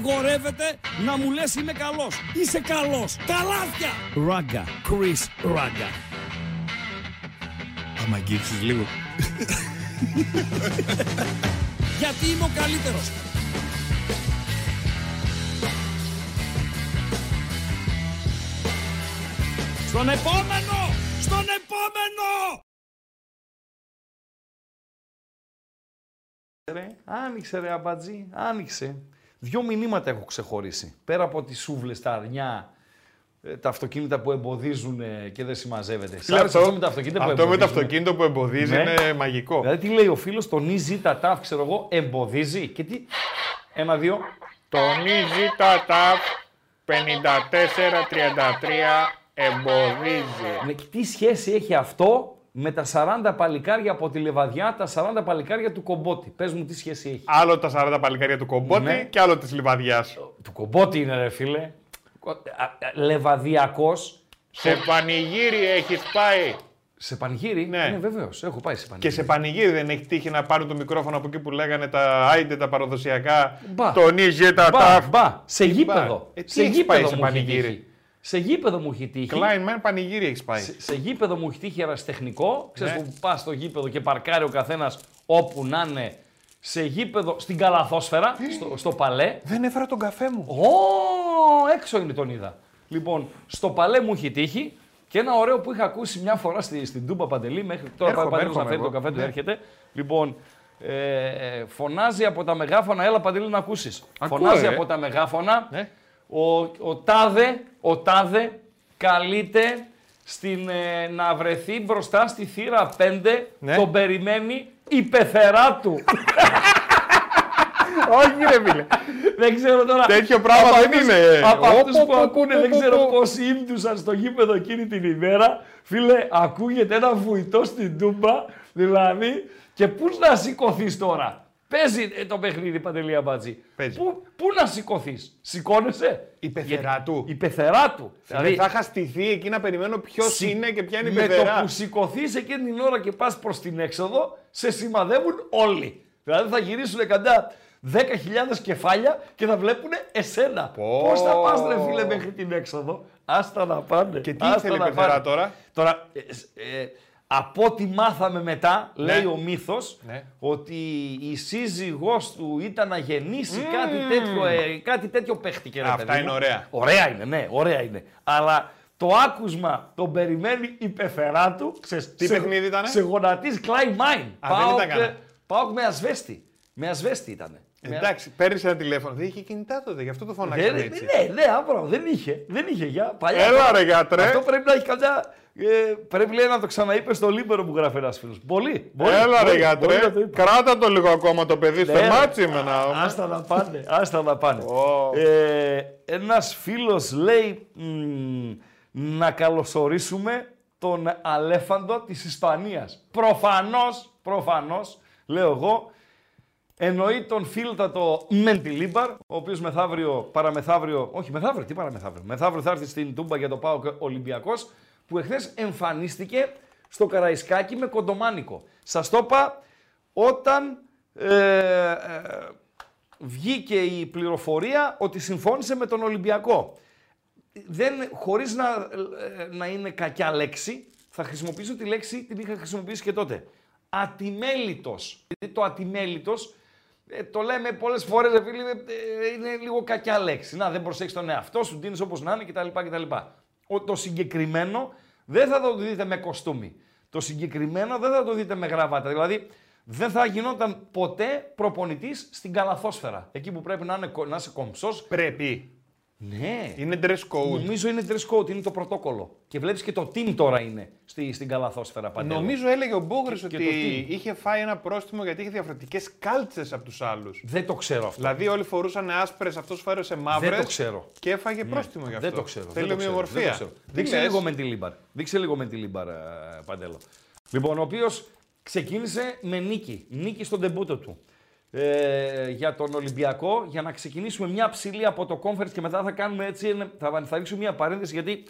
απαγορεύεται να μου λες είμαι καλός. Είσαι καλός. Καλάθια. Ράγκα. Chris Ράγκα. Άμα αγγίξεις λίγο. Γιατί είμαι ο καλύτερος. Στον επόμενο! Στον επόμενο! Ρε, άνοιξε ρε αμπατζή, άνοιξε. Δυο μηνύματα έχω ξεχωρίσει. Πέρα από τις σούβλες, τα αρνιά, ε, τα αυτοκίνητα που εμποδίζουν ε, και δεν συμμαζεύεται. Σ' άρεσε αυτό με τα αυτοκίνητα που αυτό με το εμποδίζουν; αυτοκίνητο που εμποδίζει Ναι. είναι μαγικό. Δηλαδή τι λέει ο φίλος, τον Easy τα τάφ, ξέρω εγώ, εμποδίζει; Και τι, ένα, δύο, Τονίζει τα ταφ 54-33 εμποδίζει. Ναι, και τι σχέση έχει αυτό με τα 40 παλικάρια από τη Λεβαδιά, τα 40 παλικάρια του Κομπότη. Πες μου τι σχέση έχει. Άλλο τα 40 παλικάρια του κομπότη Ναι. και άλλο της λιβαδιάς. Του Κομπότη είναι ρε φίλε. Α, α, Λεβαδιακός. Σε πανηγύρι έχεις πάει. Σε πανηγύρι; Ναι. Ναι, βεβαίως. Έχω πάει σε Και πανηγύρι. σε πανηγύρι δεν έχει τύχει να πάρουν το μικρόφωνο από εκεί που λέγανε τα άιντε τα παραδοσιακά. Μπα. Τονίζει τα Μπα, ταφ. μπα, σε Τι γήπεδο. μπα. Ε, τι σε έχεις γήπεδο πάει σε μου έχει πανηγύρι; Τύχει. Σε γήπεδο μου έχει τύχει. Κλάιν μεν πανηγύρι έχεις πάει. Σε, σε γήπεδο μου έχει τύχει ερασιτεχνικό. Ξέρεις Ναι. που πας στο γήπεδο και παρκάρει ο καθένας όπου να είναι. Σε γήπεδο, στην καλαθόσφαιρα, στο, στο παλέ. Δεν έφερα τον καφέ μου. Ω, έξω είναι τον είδα. Λοιπόν, στο παλέ μου έχει τύχει και ένα ωραίο που είχα ακούσει μια φορά στη, στην Τούμπα Παντελή. Μέχρι τώρα πάει Έρχομαι, Παντελής να έρχομαι φέρει το εγώ. καφέ του, Ναι. έρχεται. Λοιπόν, ε, ε, φωνάζει από τα μεγάφωνα, έλα Παντελή να ακούσεις. Ακούω, φωνάζει ε. από τα μεγάφωνα, Ναι. Ο, ο Τάδε, ο Τάδε καλείται στην, ε, να βρεθεί μπροστά στη θύρα 5, Ναι. τον περιμένει η πεθερά του. Όχι ρε φίλε. δεν ξέρω τώρα. Τέτοιο πράγμα από δεν αυτούς- είναι. Από Ω, αυτούς πω, που πω, ακούνε, πω, δεν πω, ξέρω πω. πόσοι ήμτουσαν στο γήπεδο εκείνη την ημέρα. Φίλε, ακούγεται ένα βουητό στην τούμπα, δηλαδή, και πού να σηκωθείς τώρα; Παίζει ε, το παιχνίδι Παντελή Αμπατζή. Παίζει. Πού, πού να σηκωθείς, Σηκώνεσαι; Η πεθερά Γιατί- του. Η πεθερά του. Δηλαδή θα είχα στηθεί εκεί να περιμένω ποιος Συ- είναι και ποια είναι η με το πεθερά. που σηκωθείς εκείνη την ώρα και πας προς την έξοδο, σε σημαδεύουν όλοι. Δηλαδή θα γυρίσουν κατά 10.000 κεφάλια και θα βλέπουν εσένα. Πω. Πώς θα πας, ρε φίλε, μέχρι την έξοδο; Άστα να πάνε. Και τι άστα ήθελε η να πεθερά πάνε. τώρα; Τώρα, ε, ε, από ό,τι μάθαμε μετά, λέει ο μύθος, Ναι. ότι η σύζυγός του ήταν να γεννήσει κάτι, τέτοιο, ε, κάτι τέτοιο παίχτηκε. Ρε, Αυτά παιδί είναι μου. ωραία. Ωραία είναι, ναι, ωραία είναι. Αλλά το άκουσμα τον περιμένει η πεθερά του. Ξέρεις, Τι σε, παιχνίδι ήτανε; Σε γονατής Κλάι Μάιν. Α, δεν ήταν κανένα. Πάω με ασβέστη. Με ασβέστη ήταν. Εντάξει, παίρνεις ένα τηλέφωνο. Δεν είχε κινητά τότε, γι' αυτό το φωνάξανε Ναι, έτσι. ναι, ναι, άμπρο, δεν είχε. Δεν είχε για παλιά. Έλα, ρε, γιατρέ. Αυτό πρέπει να έχει καμιά. Ε, πρέπει λέει, να το ξαναείπες στο Λίμπερο που γράφει ένας φίλος. Πολύ. πολύ, Έλα ρε πολύ, γιατρέ, πολύ να το είπες. κράτα το λίγο ακόμα το παιδί στο Ναι, ρε. μάτσι με να... Άστα να πάνε, άστα να πάνε. Ω. Ε, ένας φίλος λέει μ, να καλωσορίσουμε τον αλέφαντο της Ισπανίας. Προφανώς, προφανώς, λέω εγώ, εννοεί τον φίλτατο Μεντιλίμπαρ, ο οποίος μεθαύριο, παραμεθαύριο, όχι μεθαύριο, τι παραμεθαύριο, μεθαύριο θα έρθει στην Τούμπα για το ΠΑΟΚ Ολυμπιακός, που εχθές εμφανίστηκε στο Καραϊσκάκι με κοντομάνικο. Σας το είπα όταν ε, ε, βγήκε η πληροφορία ότι συμφώνησε με τον Ολυμπιακό. Δεν, χωρίς να, ε, να είναι κακιά λέξη, θα χρησιμοποιήσω τη λέξη, την είχα χρησιμοποιήσει και τότε. Ατιμέλητος. Γιατί το ατιμέλητος, ε, το λέμε πολλές φορές, ρε φίλε, ε, είναι λίγο κακιά λέξη. Να, δεν προσέχεις τον εαυτό σου, δίνεις όπως να είναι κτλ. κτλ. Ο, το συγκεκριμένο δεν θα το δείτε με κοστούμι. Το συγκεκριμένο δεν θα το δείτε με γραβάτα. Δηλαδή, δεν θα γινόταν ποτέ προπονητής στην καλαθόσφαιρα. Εκεί που πρέπει να, είναι, κο- να είσαι κομψός. Πρέπει. Ναι. Είναι dress code. Νομίζω είναι dress code, είναι το πρωτόκολλο. Και βλέπεις και το team τώρα είναι στη, στην καλαθόσφαιρα Παντέλο. Νομίζω έλεγε ο Μπόγρη Και- ότι και το τι. είχε φάει ένα πρόστιμο γιατί είχε διαφορετικές κάλτσες από τους άλλους. Δεν το ξέρω αυτό. Δηλαδή όλοι φορούσαν άσπρες, αυτός φόρεσε μαύρες. Δεν το ξέρω. Και έφαγε πρόστιμο γι' αυτό. Δεν το ξέρω. Θέλει δεν το ξέρω, δεν ομοιομορφία. το ξέρω. Τι Δείξε λες; λίγο με τη Λίμπαρ. Δείξε λίγο με τη Λίμπαρ, ε, Παντέλο. Λοιπόν, ο οποίος ξεκίνησε με νίκη. Νίκη στον ντεμπούτο του. Ε, για τον Ολυμπιακό, για να ξεκινήσουμε μια ψηλή από το conference και μετά θα κάνουμε έτσι, ένα- θα, θα ρίξουμε μια παρένθεση γιατί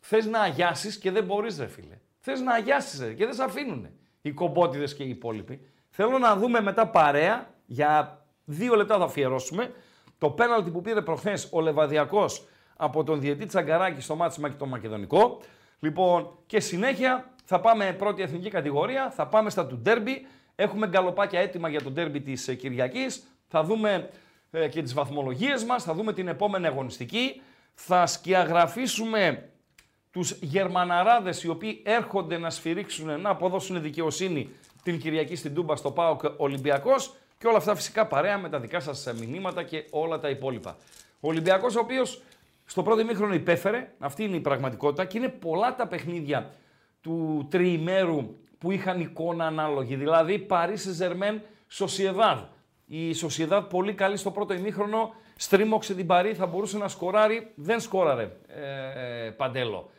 θες να αγιάσεις και δεν μπορείς, ρε φίλε. Θες να αγιάσεις και δεν σε αφήνουν οι κομπότιδες και οι υπόλοιποι. Θέλω να δούμε μετά παρέα, για δύο λεπτά θα αφιερώσουμε, Το πέναλτι που πήρε προχθές ο Λεβαδιακός από τον διετή Τσαγκαράκη στο μάτι με το Μακεδονικό. Λοιπόν, και συνέχεια θα πάμε πρώτη εθνική κατηγορία, θα πάμε στα του ντέρμπι. Έχουμε γκαλοπάκια έτοιμα για το ντέρμπι της Κυριακής. Θα δούμε ε, και τις βαθμολογίες μας, θα δούμε την επόμενη αγωνιστική. Θα σκιαγραφίσουμε τους Γερμαναράδες οι οποίοι έρχονται να σφυρίξουν, να αποδώσουν δικαιοσύνη την Κυριακή στην Τούμπα στο ΠΑΟΚ Ολυμπιακός και όλα αυτά φυσικά παρέα με τα δικά σας μηνύματα και όλα τα υπόλοιπα. Ο Ολυμπιακός ο οποίος στο πρώτο ημίχρονο υπέφερε, αυτή είναι η πραγματικότητα και είναι πολλά τα παιχνίδια του τριημέρου που είχαν εικόνα ανάλογη. Δηλαδή Παρίσι Ζερμέν Σοσιεδάδ. Η Σοσιεδάδ πολύ καλή στο πρώτο ημίχρονο, στρίμωξε την Παρή, θα μπορούσε να σκοράρει, δεν σκόραρε ε, ε Παντέλο.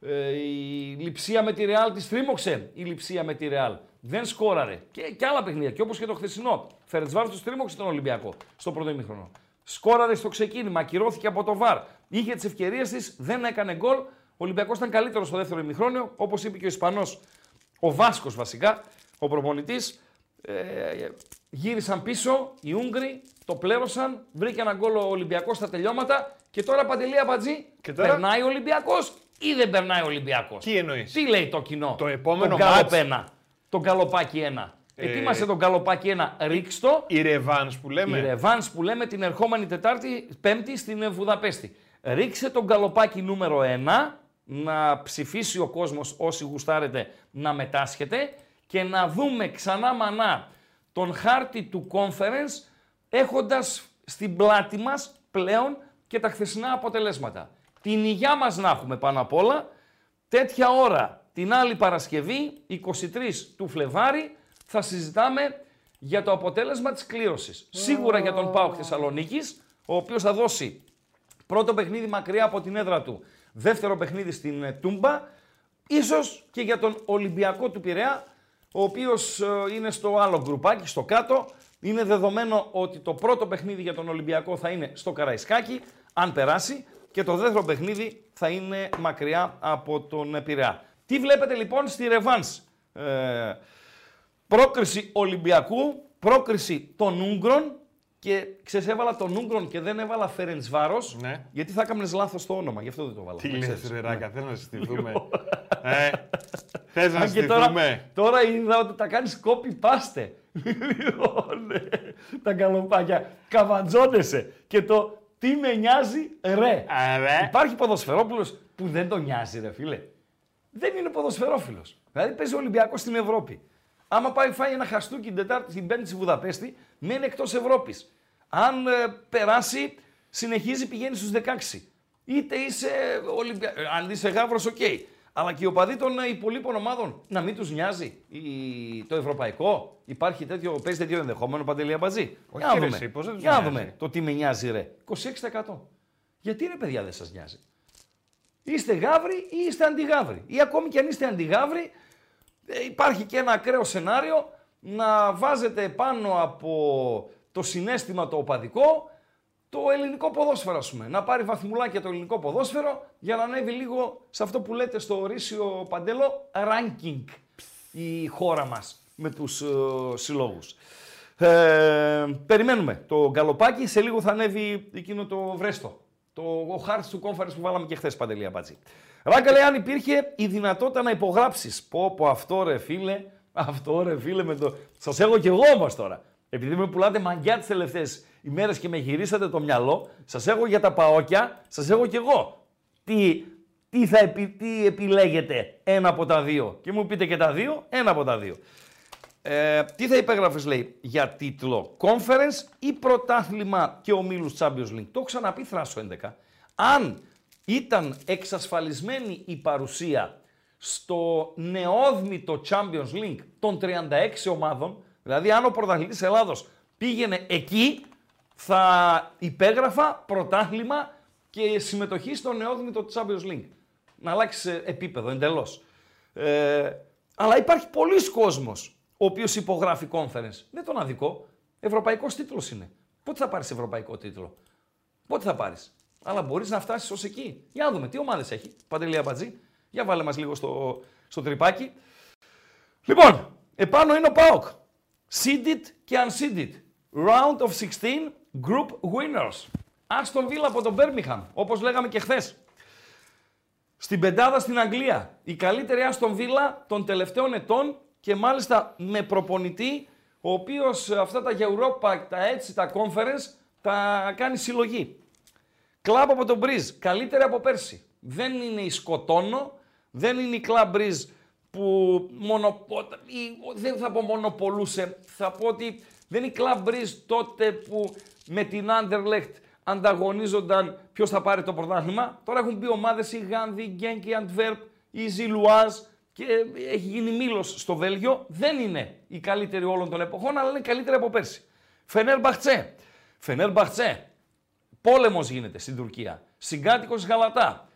Ε, η λειψία με τη Ρεάλ τη στρίμωξε η λειψία με τη Ρεάλ. Δεν σκόραρε. Και, και άλλα παιχνίδια. Και όπως και το χθεσινό. Φερετσβάρ του στρίμωξε τον Ολυμπιακό στο πρώτο ημίχρονο. Σκόραρε στο ξεκίνημα, ακυρώθηκε από το βαρ. Είχε τις ευκαιρίες της, δεν έκανε γκολ. Ο Ολυμπιακός ήταν καλύτερος στο δεύτερο ημίχρονο, όπως είπε και ο Ισπανός, ο Βάσκος βασικά, ο προπονητής. Ε, γύρισαν πίσω οι Ούγγροι, το πλέρωσαν, βρήκε ένα γκολ ο Ολυμπιακός στα τελειώματα και τώρα παντελή αμπατζή. Περνάει ο Ολυμπιακός ή δεν περνάει ο Ολυμπιακός; Τι εννοείς; Τι λέει το κοινό; Το επόμενο τον Καλοπένα. Τον Καλοπάκι 1. Ε... Ετοίμασε τον Καλοπάκι 1. Ρίξτο. Η Ρεβάνς που λέμε. Η Ρεβάνς που λέμε την ερχόμενη Τετάρτη, Πέμπτη στην Βουδαπέστη. Ρίξε τον Καλοπάκι νούμερο 1 να ψηφίσει ο κόσμος όσοι γουστάρετε να μετάσχετε και να δούμε ξανά μανά τον χάρτη του conference έχοντας στην πλάτη μας πλέον και τα χθεσινά αποτελέσματα την υγειά μας να έχουμε πάνω απ' όλα. Τέτοια ώρα την άλλη Παρασκευή, 23 του Φλεβάρι, θα συζητάμε για το αποτέλεσμα της κλήρωσης. Σίγουρα για τον ΠΑΟΚ Θεσσαλονίκης, ο οποίος θα δώσει πρώτο παιχνίδι μακριά από την έδρα του, δεύτερο παιχνίδι στην ε, Τούμπα, ίσως και για τον Ολυμπιακό του Πειραιά, ο οποίος ε, είναι στο άλλο γκρουπάκι, στο κάτω. Είναι δεδομένο ότι το πρώτο παιχνίδι για τον Ολυμπιακό θα είναι στο Καραϊσκάκι, αν περάσει και το δεύτερο παιχνίδι θα είναι μακριά από τον Πειραιά. Τι βλέπετε λοιπόν στη Ρεβάνς; Ε, πρόκριση Ολυμπιακού, πρόκριση των Ούγγρων και ξέρεις έβαλα τον Ούγγρον και δεν έβαλα Φερεντσβάρος ναι. γιατί θα έκανες λάθος το όνομα, γι' αυτό δεν το βάλα. Τι λες ρε Ράκα, ναι. θέλω να συστηθούμε. ε, θες να συστηθούμε. Τώρα, τώρα είδα ότι τα κάνεις copy-paste. Λοιπόν, ναι. τα καλοπάκια. Καβατζώνεσαι. Και το τι με νοιάζει, ρε. ρε. Υπάρχει ποδοσφαιρόπουλος που δεν τον νοιάζει, ρε φίλε. Δεν είναι ποδοσφαιρόφιλος. Δηλαδή παίζει ο Ολυμπιακός στην Ευρώπη. Άμα πάει φάει ένα χαστούκι την Τετάρτη στην Πέμπτη στη Βουδαπέστη, μένει εκτός Ευρώπης. Αν ε, περάσει, συνεχίζει πηγαίνει στους 16. Είτε είσαι Ολυμπια... Ε, αν είσαι γάβρο, OK. Okay. Αλλά και οι οπαδοί των υπολοίπων ομάδων να μην τους νοιάζει το ευρωπαϊκό. Υπάρχει τέτοιο, παίζει τέτοιο ενδεχόμενο Παντελή Αμπατζή. Όχι, Για να δούμε. Πώς δεν Για δούμε το τι με νοιάζει, ρε. 26%. Γιατί ρε παιδιά δεν σας νοιάζει; Είστε γάβροι ή είστε αντιγάβροι. Ή ακόμη και αν είστε αντιγάβροι, ε, υπάρχει και ένα ακραίο σενάριο να βάζετε πάνω από το συνέστημα το οπαδικό το ελληνικό ποδόσφαιρο, ας πούμε. Να πάρει βαθμουλάκια το ελληνικό ποδόσφαιρο για να ανέβει λίγο σε αυτό που λέτε στο ορίσιο παντελό ranking η χώρα μας με τους uh, συλλόγους. Ε, περιμένουμε το γκαλοπάκι, σε λίγο θα ανέβει εκείνο το βρέστο. Το, ο χάρτη του κόμφαρης που βάλαμε και χθες παντελή αμπάτζη. Ράγκα λέει αν υπήρχε η δυνατότητα να υπογράψεις. Πω πω αυτό ρε φίλε, αυτό ρε φίλε με το... Σας έχω κι εγώ όμως τώρα. Επειδή με πουλάτε μαγκιά τις τελευταίες ημέρες και με γυρίσατε το μυαλό, σας έχω για τα παόκια, σας έχω κι εγώ. Τι, τι, θα επι, τι επιλέγετε ένα από τα δύο; Και μου πείτε και τα δύο, ένα από τα δύο. Ε, τι θα υπέγραφες λέει για τίτλο Conference ή πρωτάθλημα και ομίλους Champions League; Το έχω ξαναπεί θράσο 11. Αν ήταν εξασφαλισμένη η παρουσία στο νεόδμητο Champions League των 36 ομάδων, δηλαδή αν ο πρωταθλητής Ελλάδος πήγαινε εκεί, θα υπέγραφα πρωτάθλημα και συμμετοχή στο νεόδμητο Champions League. Να αλλάξει επίπεδο εντελώς. Ε, αλλά υπάρχει πολλοί κόσμος ο οποίος υπογράφει conference. Δεν τον αδικό. Ευρωπαϊκός τίτλος είναι. Πότε θα πάρεις ευρωπαϊκό τίτλο; Πότε θα πάρεις; Αλλά μπορείς να φτάσεις ως εκεί. Για να δούμε τι ομάδες έχει. Παντελή Αμπατζή. Για βάλε μας λίγο στο, στο τρυπάκι. Λοιπόν, επάνω είναι ο Πάοκ. Seeded και unseeded. Round of 16 Group Winners. Άστον Βίλα από τον Birmingham, όπως λέγαμε και χθες. Στην πεντάδα στην Αγγλία. Η καλύτερη Άστον Βίλα των τελευταίων ετών και μάλιστα με προπονητή ο οποίος αυτά τα Europa, τα έτσι, τα Conference, τα κάνει συλλογή. Κλαμπ από τον Μπριζ, καλύτερη από πέρσι. Δεν είναι η Σκοτώνο, δεν είναι η Κλαμπ Μπριζ που μονο, δεν θα πω μονοπολούσε, θα πω ότι δεν είναι η Κλαμπ Μπριζ τότε που με την Άντερλεχτ ανταγωνίζονταν ποιος θα πάρει το πρωτάθλημα. Τώρα έχουν μπει ομάδες η Γάνδη, η Γκένκ, η Αντβέρπ, η Ζιλουάζ και έχει γίνει μύλος στο Βέλγιο. Δεν είναι η καλύτερη όλων των εποχών, αλλά είναι καλύτερη από πέρσι. Φενέρ Μπαχτσέ. Φενέρ Μπαχτσέ. Πόλεμος γίνεται στην Τουρκία. Συγκάτοικος Γαλατά.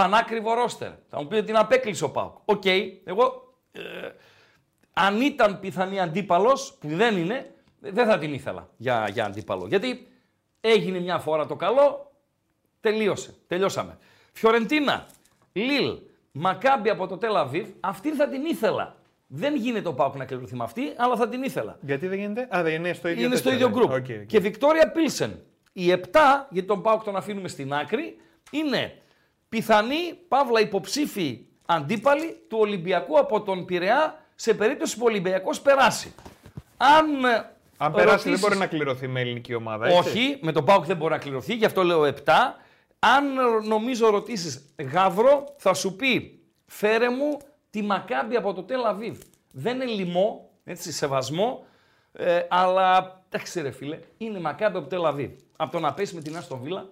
Πανάκριβο ρόστερ. Θα μου πείτε την απέκλεισε ο Πάουκ. Οκ, εγώ ε, αν ήταν πιθανή αντίπαλος, που δεν είναι, δεν θα την ήθελα για, για αντίπαλο. Γιατί έγινε μια φορά το καλό, τελείωσε. Τελειώσαμε. Φιωρεντίνα, Λίλ, Μακάμπι από το Τελαβίβ, αυτή θα την ήθελα. Δεν γίνεται ο Πάουκ να κληρωθεί με αυτή, αλλά θα την ήθελα. Γιατί δεν γίνεται, Α, δεν είναι στο ίδιο Είναι στο ίδιο γκρουπ. Και Βικτόρια Πίλσεν. Οι 7, γιατί τον Πάουκ τον αφήνουμε στην άκρη, είναι πιθανή, παύλα υποψήφοι αντίπαλοι του Ολυμπιακού από τον Πειραιά σε περίπτωση που ο Ολυμπιακός περάσει. Αν αν περάσει δεν μπορεί να κληρωθεί με ελληνική ομάδα, έτσι; Όχι, με τον Πάουκ δεν μπορεί να κληρωθεί, γι' αυτό λέω 7. Αν νομίζω ρωτήσεις Γαύρο, θα σου πει φέρε μου τη Μακάμπη από το Τελαβίβ. Δεν είναι λοιμό, έτσι, σεβασμό, ε, αλλά εντάξει ρε φίλε, είναι Μακάμπη από το Τελαβίβ. Από το να πέσει με την Άστον Βίλα.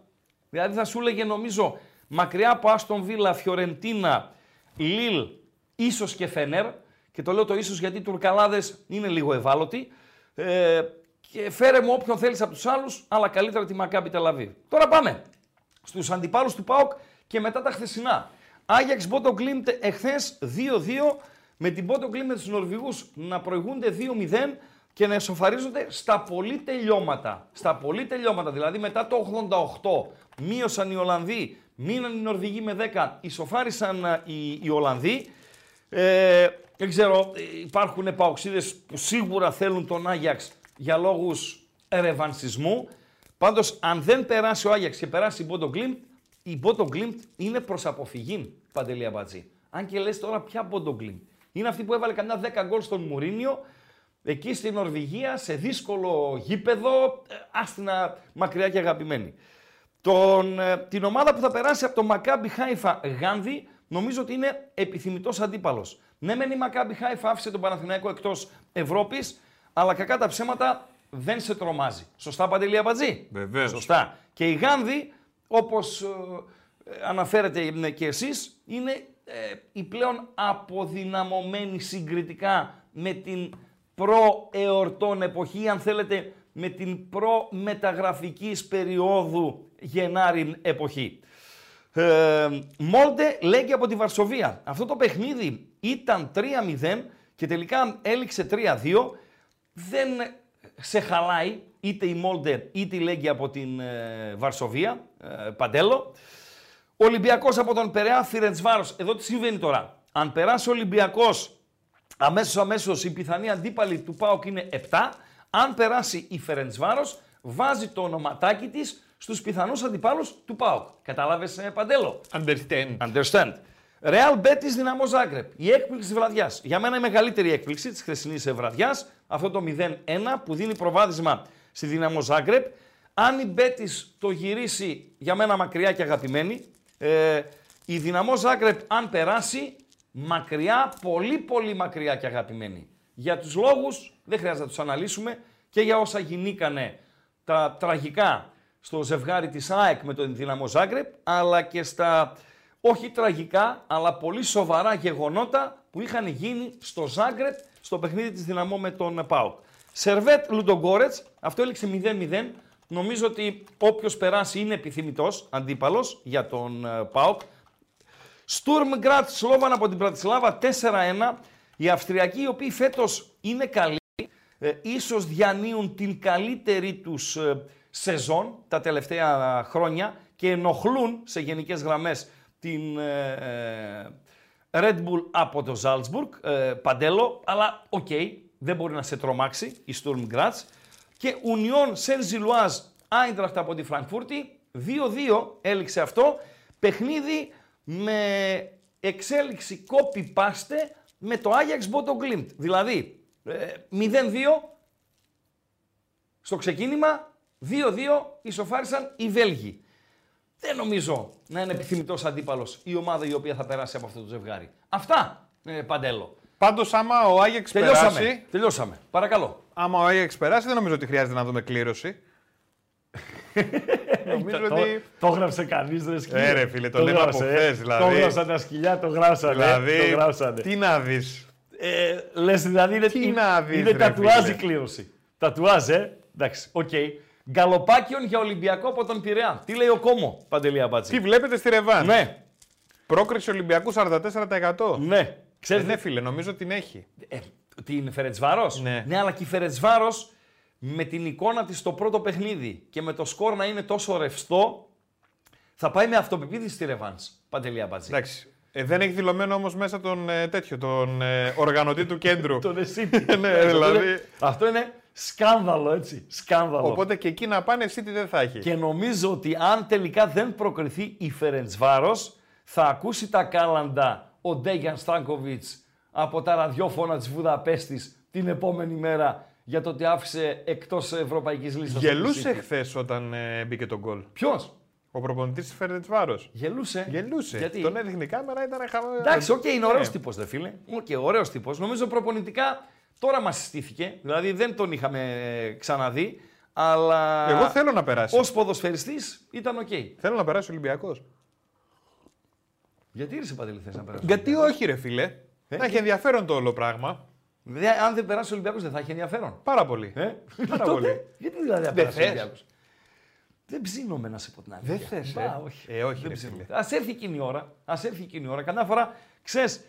Δηλαδή θα σου έλεγε νομίζω μακριά από Άστον Βίλα, Φιωρεντίνα, Λίλ, ίσω και Φένερ. Και το λέω το ίσως γιατί οι Τουρκαλάδες είναι λίγο ευάλωτοι. Ε, και φέρε μου όποιον θέλεις από τους άλλους, αλλά καλύτερα τη Μακάμπι Τελ Αβίβ. Τώρα πάμε στους αντιπάλους του ΠΑΟΚ και μετά τα χθεσινά. Άγιαξ Μπόντο Γκλιμτ εχθές 2-2 με την Μπόντο Γκλιμτ με τους Νορβηγούς να προηγούνται 2-0 και να ισοφαρίζονται στα πολύ τελειώματα. Στα πολύ τελειώματα, δηλαδή μετά το 88 μείωσαν οι Ολλανδοί, μείναν οι Νορβηγοί με 10, ισοφάρισαν ε, οι, οι Ολλανδοί. Ε, δεν ξέρω, υπάρχουν ΠΑΟΚτσήδες που σίγουρα θέλουν τον Άγιαξ για λόγους ερεβανσισμού. Πάντως, αν δεν περάσει ο Άγιαξ και περάσει η Μπόντο Γκλιμτ, η Μπόντο Γκλιμτ είναι προς αποφυγή, Παντελή Αμπατζή. Αν και λες τώρα ποια Μπόντο Γκλιμτ. Είναι αυτή που έβαλε κανένα 10 γκολ στον Μουρίνιο, εκεί στην Νορβηγία, σε δύσκολο γήπεδο, ε, άσ' τηνα μακριά και αγαπημένη. Τον, ε, την ομάδα που θα περάσει από το Μακάμπι Χάιφα Γάνδη, νομίζω ότι είναι επιθυμητός αντίπαλος. Ναι, μεν η Μακάμπι Χάιφα άφησε τον Παναθηναϊκό εκτός Ευρώπης, αλλά κακά τα ψέματα δεν σε τρομάζει. Σωστά, Παντελή Αμπατζή; Βεβαίως. Σωστά. Και η Γάνδη, όπως ε, αναφέρετε ναι, και εσείς, είναι ε, η πλέον αποδυναμωμένη συγκριτικά με την προ-εορτών εποχή, αν θέλετε, με την προ-μεταγραφικής περίοδου Γενάρη εποχή. Ε, Μόλτε λέγει από τη Βαρσοβία. Αυτό το παιχνίδι ήταν 3-0 και τελικά έληξε 3-2. Δεν σε χαλάει είτε η Μόλτε είτε η Λέγκη από την ε, Βαρσοβία, ε, Παντέλο. Ολυμπιακός από τον Περέα, Φιρεντσβάρος. Εδώ τι συμβαίνει τώρα. Αν περάσει ο Ολυμπιακός αμέσως αμέσως η πιθανή αντίπαλη του ΠΑΟΚ είναι 7. Αν περάσει η Φερεντσβάρος βάζει το ονοματάκι της στους πιθανούς αντιπάλους του ΠΑΟΚ. Κατάλαβες, ε, Παντέλο; Understand. Understand. Real Betis Δυναμό Ζάγκρεπ. Η έκπληξη της βραδιάς. Για μένα η μεγαλύτερη έκπληξη της χθεσινής βραδιάς. Αυτό το 0-1 που δίνει προβάδισμα στη Δυναμό Ζάγκρεπ. Αν η Betis το γυρίσει για μένα μακριά και αγαπημένη, ε, η Δυναμό Ζάγκρεπ αν περάσει μακριά, πολύ πολύ μακριά και αγαπημένη. Για τους λόγους, δεν χρειάζεται να τους αναλύσουμε και για όσα γινήκανε τα τραγικά στο ζευγάρι της ΑΕΚ με τον Δυναμό Ζάγκρεπ, αλλά και στα όχι τραγικά, αλλά πολύ σοβαρά γεγονότα που είχαν γίνει στο Ζάγκρεπ στο παιχνίδι της Δυναμό με τον ΠΑΟΚ. Σερβέτ Λουντογκόρετς, αυτό έληξε 0-0. Νομίζω ότι όποιος περάσει είναι επιθυμητός, αντίπαλος για τον ε, ΠΑΟΚ. Στουρμ Γκράτς Σλόβαν από την Πρατισλάβα 4-1. Οι Αυστριακοί, οι οποίοι φέτος είναι καλοί, ε, ίσως διανύουν την καλύτερη τους ε, σεζόν τα τελευταία χρόνια και ενοχλούν σε γενικές γραμμές την ε, ε, Red Bull από το Salzburg, ε, Παντέλο, αλλά οκ, δεν μπορεί να σε τρομάξει η Sturm Graz. Και Union Saint-Gilloise Άιντραχτ από τη Φραγκφούρτη. 2-2 έληξε αυτό. Παιχνίδι με εξέλιξη copy-paste με το Ajax Bodo Glimt. Δηλαδή, ε, 0-2 στο ξεκίνημα, 2-2 ισοφάρισαν οι Βέλγοι. Δεν νομίζω να είναι επιθυμητός αντίπαλος η ομάδα η οποία θα περάσει από αυτό το ζευγάρι. Αυτά, ε, Παντέλο. Πάντως, άμα ο Άγιεξ Τελειώσαμε. περάσει. Τελειώσαμε. Παρακαλώ. Άμα ο Άγιεξ περάσει, δεν νομίζω ότι χρειάζεται να δούμε κλήρωση. νομίζω ότι. Το έγραψε κανείς, ρε σκυλιά. Ε, ρε, φίλε, το λέμε από χθες, δηλαδή. Το έγραψαν τα σκυλιά, το γράψανε. Δηλαδή, το γράψανε. τι να δεις. Ε, λες δηλαδή είναι, Τι να δεις, είναι ρε, τατουάζ φίλε. η κλήρωση. Τατουάζ, ε. Εντάξει, οκ. Γκαλοπάκι για Ολυμπιακό από τον Πειραιά. Τι λέει ο κόσμος, Παντελή Αμπατζή. Τι βλέπετε στη ρεβάνς; Ναι, Πρόκριση Ολυμπιακού 44%. ναι. Ε, Ξέρεις, ναι, φίλε, νομίζω την έχει. ε, τι είναι Φερεντσβάρος; Ναι. ναι, αλλά και η Φερεντσβάρος με την εικόνα της στο πρώτο παιχνίδι και με το σκορ να είναι τόσο ρευστό, θα πάει με αυτοπεποίθηση στη ρεβάνς. Παντελή Αμπατζή. Εντάξει. Ε, δεν έχει δηλωμένο όμως μέσα τον ε, τέτοιο, τον ε, οργανωτή του κέντρου. Τον εσύ. Ναι, δηλαδή. Αυτό είναι σκάνδαλο, έτσι. Σκάνδαλο. Οπότε και εκεί να πάνε, εσύ τι δεν θα έχει. Και νομίζω ότι αν τελικά δεν προκριθεί η Φερεντσβάρος, θα ακούσει τα κάλαντα ο Ντέγιαν Στάνκοβιτς από τα ραδιόφωνα της Βουδαπέστης την επόμενη μέρα για το ότι άφησε εκτός ευρωπαϊκής λίστας. το Γελούσε City. χθες όταν ε, μπήκε το γκολ; Ποιος; Ο προπονητής της Φερεντσβάρος. Γελούσε. Γελούσε. Γιατί; Τον έδειχνε η κάμερα, ήταν χαμένο. Εντάξει, οκ, είναι ωραίος Ναι. τύπος, ρε φίλε. Οκ, ωραίος τύπος. Νομίζω προπονητικά τώρα μας συστήθηκε. Δηλαδή δεν τον είχαμε ε, ξαναδεί. Αλλά Εγώ θέλω να περάσει. ως ποδοσφαιριστής ήταν οκ. Θέλω να περάσει ο Ολυμπιακός. Γιατί ήρθε Παντελή θες να περάσει. Γιατί όχι, ρε φίλε. Να έχει ενδιαφέρον το όλο πράγμα. Δηλαδή, αν δεν περάσει ο Ολυμπιακός, δεν θα έχει ενδιαφέρον. Πάρα πολύ. Ε; Πάρα Τότε, πολύ. Γιατί δηλαδή δεν Δεν περάσει ο θες. Ολυμπιακός; Δεν ψήνομαι να σε πω την αλήθεια. Δεν θες, Μπα, ε. όχι. Ε, όχι, Δεν ρε ψήνομαι. φίλε. Ας έρθει εκείνη η ώρα. Ας έρθει εκείνη η ώρα. Καμιά φορά, ξέρεις,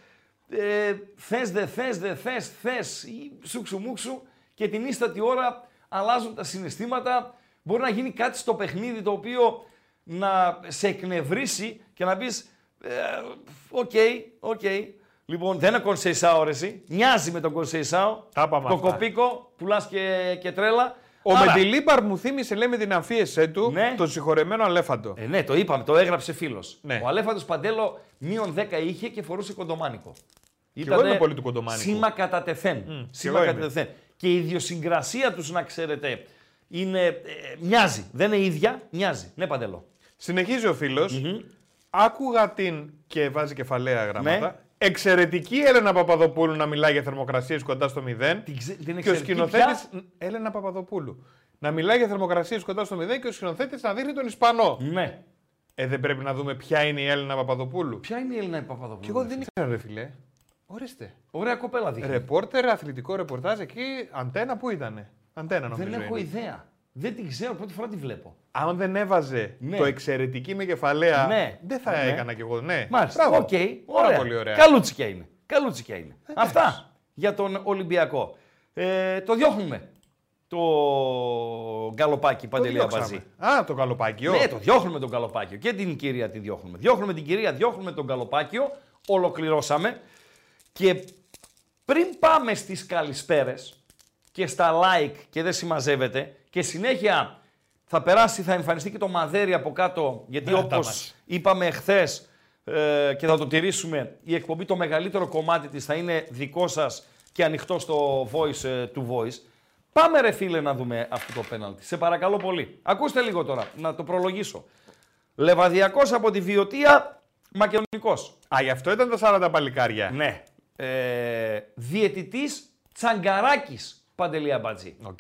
ε, θες, δεν θες, δεν θες, θες ή σουξουμούξου και την ύστατη ώρα αλλάζουν τα συναισθήματα. Μπορεί να γίνει κάτι στο παιχνίδι το οποίο να σε εκνευρίσει και να πεις ε, οκ, οκ. Λοιπόν, δεν είναι Κονσεϊσάο ρε εσύ. Μοιάζει με τον Κονσεϊσάο. Τα είπαμε Το αυτά. κοπίκο, πουλάς και, και τρέλα. Ο Άρα- Μεντιλίμπαρ μου θύμισε, λέμε, την αμφίεσέ του Ναι. τον συγχωρεμένο Αλέφαντο. Ε, ναι, το είπαμε, το έγραψε φίλος. Ναι. Ο Αλέφαντος Παντέλο μείον 10 είχε και φορούσε κοντομάνικο. Εγώ είμαι πολύ του κοντομάνικου. Σήμα κατά τεθέν. κι Σήμα εγώ κατά είμαι. τεθέν. Και η ιδιοσυγκρασία τους, να ξέρετε, είναι. ε, μοιάζει. Δεν είναι ίδια, μοιάζει. Ναι, Παντέλο. Συνεχίζει ο φιλο Άκουγα την και βάζει κεφαλαία γραμμάτα. Ναι. Εξαιρετική Έλενα Παπαδοπούλου να μιλάει για θερμοκρασίες κοντά στο 0. Την, ξε... την Και ο εξαιρετική σκηνοθέτη. πια- Έλενα Παπαδοπούλου. Να μιλάει για θερμοκρασίες κοντά στο 0 και ο σκηνοθέτης να δείχνει τον Ισπανό. Ναι. Ε, δεν πρέπει να δούμε ποια είναι η Έλενα Παπαδοπούλου. Ποια είναι η Έλενα Παπαδοπούλου. Και εγώ ρε δεν φίλε; ήξερα, ρε φίλε. Ορίστε. Ωραία κοπέλα δείχνει. Ρεπόρτερ, αθλητικό ρεπορτάζ εκεί. Αντένα πού ήτανε; Αντένα νομίζω. δεν έχω είναι. ιδέα. Δεν την ξέρω, πρώτη φορά τη βλέπω. Αν δεν έβαζε Ναι. το εξαιρετική με κεφαλαία, Ναι. δεν θα Ναι. έκανα κι εγώ. Ναι. Μάλιστα. Μπράβο. Οκ. Πάρα Ωραία. πολύ ωραία. Καλούτσικια είναι. Καλούτσικια είναι. Αυτά για τον Ολυμπιακό. Ε, το διώχνουμε. Το γκαλοπάκι Το Παντελή διώξαμε. Αμπαζή. Α, το καλοπάκιο. Ναι, το διώχνουμε τον Καλοπάκιο. Και την κυρία τη διώχνουμε. Διώχνουμε την κυρία, διώχνουμε τον Καλοπάκιο. Ολοκληρώσαμε. Και πριν πάμε στις καλησπέρες και στα like και δεν συμμαζεύεται και συνέχεια θα περάσει, θα εμφανιστεί και το μαδέρι από κάτω γιατί Μπράτα όπως μας. είπαμε χθες ε, και θα το τηρήσουμε η εκπομπή το μεγαλύτερο κομμάτι της θα είναι δικό σας και ανοιχτό στο voice ε, του voice. Πάμε ρε φίλε να δούμε αυτό το πέναλτι. Σε παρακαλώ πολύ. Ακούστε λίγο τώρα, να το προλογίσω. Λεβαδιακός από τη Βοιωτία, Μακεδονικός. Α, γι' αυτό ήταν τα 40 παλικάρια. Ναι. Ε, διαιτητής Τσαγκαράκης, Παντελή Αμπατζή. Οκ.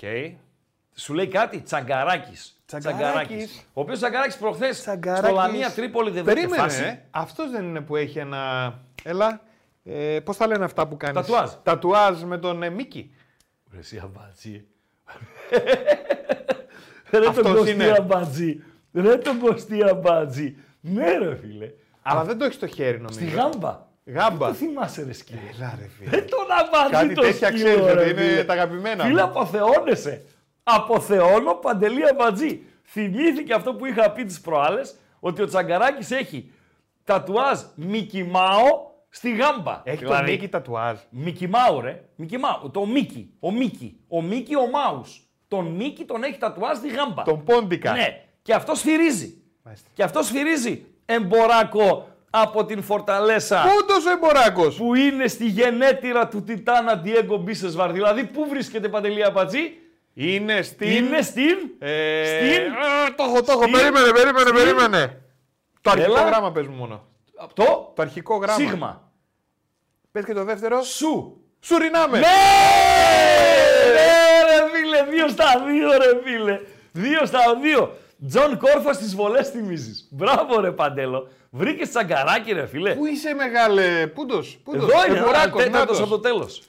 Σου λέει κάτι, Τσαγκαράκης. Τσαγκαράκης. Ο οποίος Τσαγκαράκης προχθές Τσαγκαράκης. στο Λαμία Τρίπολη δεν βρήκε Περίμενε. φάση. Ε. Αυτός δεν είναι που έχει ένα. Έλα. Ε, Πώς τα λένε αυτά που κάνεις; Τατουάζ. Τατουάζ με τον ε, Μίκη. Ρε εσύ Αμπατζή. Ρε Αυτός τον Κωστή είναι. Αμπατζή. Ρε τον Κωστή Αμπατζή. Ναι ρε φίλε. Αλλά δεν το έχεις στο χέρι νομίζω. Στη γάμπα. Γάμπα. Το θυμάσαι ρε σκύλε. Έλα, ρε, φίλε. Δεν τον Αμπατζή Κάτι το τέτοια σκύλο, ξέρεις, ρε, ότι είναι φίλε. τα αγαπημένα Φίλε, μου. αποθεώνεσαι. Αποθεώνω Παντελή Αμπατζή. Θυμήθηκε αυτό που είχα πει τις προάλλες, ότι ο Τσαγκαράκης έχει τατουάζ Μικι Μάο στη γάμπα. Έχει Δηλαδή, τον Μίκη τατουάζ. Μικι Μάου, ρε. Μικι Μάου. Το Μίκι. Ο Μίκι. Ο Μίκι ο Μάους. Τον Μίκη τον έχει τατουάζει στη γάμπα. Τον Πόντικα. Ναι. Και αυτός σφυρίζει. Μάλιστα. Και αυτός σφυρίζει εμποράκο από την Φορταλέσα Πούντος ο Εμποράκος. που είναι στη γενέτειρα του Τιτάνα Διέγκο Μπίσεσβαρ. Δηλαδή, πού βρίσκεται Παντελή Αμπατζή, Είναι στην. είναι στην. Ε, Στην- α, το έχω, το έχω. Στην- Περίμενε, περίμενε, Στην- περίμενε. Το αρχικό Έλα. γράμμα πες μου μόνο. Το, Το αρχικό γράμμα. Σίγμα. Πες και το δεύτερο. Σου. Σουρινάμε. Ναι! Ναι, ρε φίλε, δύο στα δύο, ρε φίλε. Δύο στα δύο. Τζον Κόρφας στις βολές θυμίζεις. Μπράβο, ρε Παντέλο. Βρήκες Τσαγκαράκη, ρε φίλε. Πού είσαι μεγάλε. Πού 'ν' τος. Εδώ είναι, Εμποράκος, τέταρτο νάτος. από το τέλος.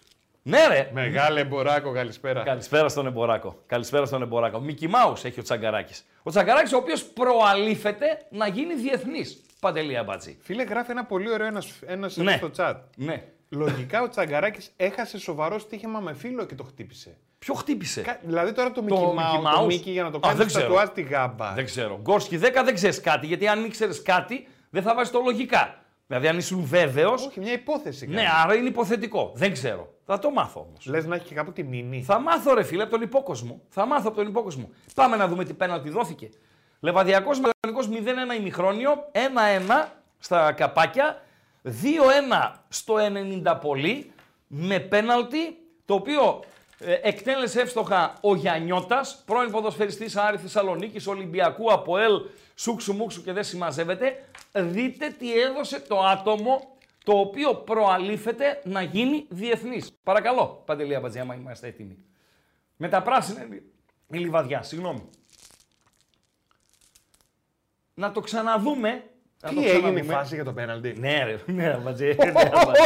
Ναι, ρε. Μεγάλε Εμποράκο, καλησπέρα. Καλησπέρα στον Εμποράκο. Καλησπέρα στον Εμποράκο. Μίκη Μάου έχει ο Τσαγκαράκης. Ο Τσαγκαράκης, ο οποίος προαλείφεται να γίνει διεθνής. Παντελή Αμπατζή. Φίλε, γράφει ένα πολύ ωραίο ένας, ένας Ναι. στο chat. Ναι. Λογικά ο Τσαγκαράκης έχασε σοβαρό στοίχημα με φίλο και το χτύπησε. Ποιο χτύπησε; Κα- Δηλαδή τώρα το Το Mickey Mickey Mouse, το Mouse; Mickey για να το Α, κάνει δεν ξέρω. τατουάζ τη γάμπα. Δεν ξέρω. Γκόρσκι 10 δεν ξέρεις κάτι, γιατί αν ήξερες κάτι, δεν θα βάζει το λογικά. Δηλαδή, αν ήσουν βέβαιο. Όχι, μια υπόθεση. Ναι, άρα είναι υποθετικό. Δεν ξέρω. Θα το μάθω όμως. Λες να έχει και κάπου τη μήνυ. Θα μάθω, ρε φίλε, από τον υπόκοσμο. Θα μάθω από τον υπόκοσμο. Πάμε να δούμε τι πέναλτι δόθηκε. Λεβαδιακός Μακεδονικό 0-1 ημιχρόνιο, 1-1 στα καπάκια, 2-1 στο 90 πολύ, με πέναλτι το οποίο ε, εκτέλεσε εύστοχα ο Γιαννιώτας, πρώην ποδοσφαιριστής Άρη Θεσσαλονίκης, Ολυμπιακού, Αποέλ, Σούξου Μούξου και δεν συμμαζεύεται. Δείτε τι έδωσε το άτομο το οποίο προαλήφεται να γίνει διεθνής. Παρακαλώ, Παντελή Αμπατζή, άμα είμαστε έτοιμοι. Με τα πράσινα είναι η λιβαδιά, συγγνώμη. Να το ξαναδούμε. Να το Τι έγινε η ξαναδούμε. φάση για το πέναλτι. Ναι, ρε, ναι, Αμπατζή. ναι, Αμπατζή.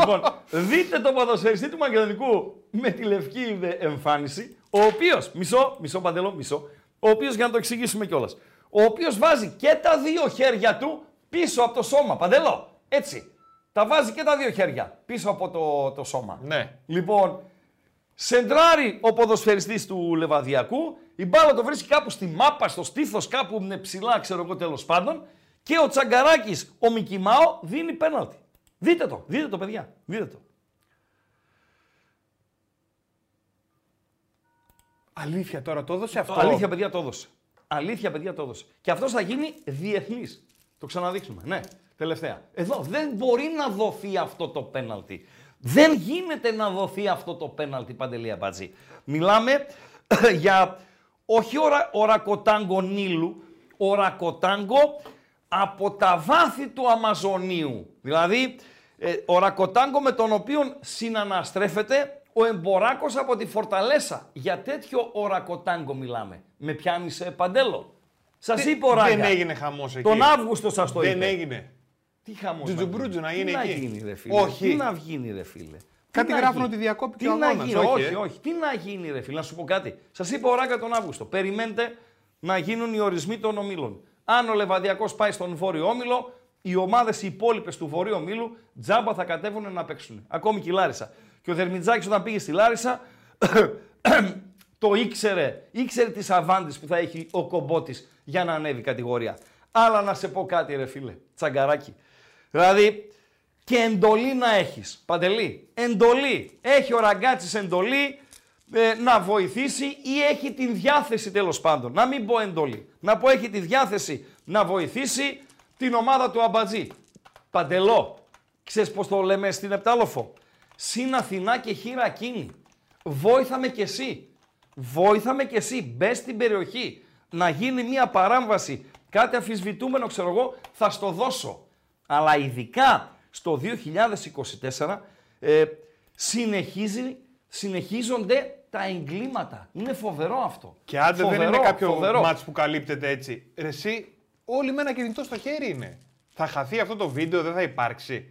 λοιπόν, δείτε τον ποδοσφαιριστή του Μακεδονικού με τη λευκή δε- εμφάνιση, ο οποίος, μισό, μισό παντελό, μισό, ο οποίος για να το εξηγήσουμε κιόλας, ο οποίος βάζει και τα δύο χέρια του πίσω από το σώμα. Παντελό, έτσι. Τα βάζει και τα δύο χέρια πίσω από το, το σώμα. Ναι. Λοιπόν, σεντράρει ο ποδοσφαιριστής του Λεβαδιακού, η μπάλα το βρίσκει κάπου στη μάπα, στο στήθος, κάπου είναι ψηλά, ξέρω εγώ τέλος πάντων, και ο Τσαγκαράκης, ο Μικημάο, δίνει πέναλτι. Δείτε το, δείτε το παιδιά, δείτε το. Αλήθεια τώρα, το έδωσε αυτό. Το αλήθεια παιδιά το έδωσε. Αλήθεια παιδιά το έδωσε. Και αυτός θα γίνει διεθνής. Το ξαναδείξουμε, ναι. Τελευταία. Εδώ δεν μπορεί να δοθεί αυτό το πέναλτι. Δεν γίνεται να δοθεί αυτό το πέναλτι, Παντελή Αμπατζή. Μιλάμε για όχι ορα, ορακοτάγκο Νείλου, ορακοτάγκο από τα βάθη του Αμαζονίου. Δηλαδή, ε, ορακοτάγκο με τον οποίο συναναστρέφεται ο Εμποράκος από τη Φορταλέσα. Για τέτοιο ορακοτάγκο μιλάμε. Με πιάνεις ε, παντέλο. Σας είπε ο Ράγκα. Δεν έγινε χαμός εκεί. Τον Αύγουστο σας το Δεν είπε. έγινε. Τι χαμός Τζουτζουμπρούτζου να Τι γίνει; να εκεί. γίνει ρε φίλε; Όχι. Τι να γίνει ρε φίλε; Κάτι Τι να γράφουν γίνει; ότι διακόπηκε Τι ο να αγώνας. γίνει; Όχι, Όχι, ε. όχι. Τι να γίνει ρε φίλε; Να σου πω κάτι. Σας είπε ο Ράγκα τον Αύγουστο. Περιμένετε να γίνουν οι ορισμοί των ομίλων. Αν ο Λεβαδιακός πάει στον Βόρειο Όμιλο, οι ομάδες οι υπόλοιπες του Βορείου Ομίλου τζάμπα θα κατέβουν να παίξουν. Ακόμη και η Λάρισα. Και ο Δερμιτζάκης όταν πήγε στη Λάρισα το ήξερε, ήξερε τις αβάντες που θα έχει ο κομπότης για να ανέβει κατηγορία. Αλλά να σε πω κάτι ρε φίλε, τσαγκαράκι. Δηλαδή και εντολή να έχεις, Παντελή, εντολή. Έχει ο Ραγκάτσης εντολή ε, να βοηθήσει ή έχει την διάθεση τέλος πάντων. Να μην πω εντολή. Να πω έχει τη διάθεση να βοηθήσει την ομάδα του Αμπατζή. Παντελό, ξέρεις πώς το λέμε στην Επτάλοφο; Συν Αθηνά και χείρα εκείνη. Βόηθαμε κι εσύ. Βόηθαμε κι εσύ. Μπε στην περιοχή. Να γίνει μια παράμβαση. Κάτι αμφισβητούμενο, ξέρω εγώ, θα στο δώσω. Αλλά ειδικά στο 2024 ε, συνεχίζει, συνεχίζονται τα εγκλήματα. Είναι φοβερό αυτό. Και άντε δεν Φοβερό, είναι κάποιο φοβερό. μάτς που καλύπτεται έτσι. Ρε εσύ, όλοι με ένα κινητό στο χέρι είναι. Θα χαθεί αυτό το βίντεο, δεν θα υπάρξει.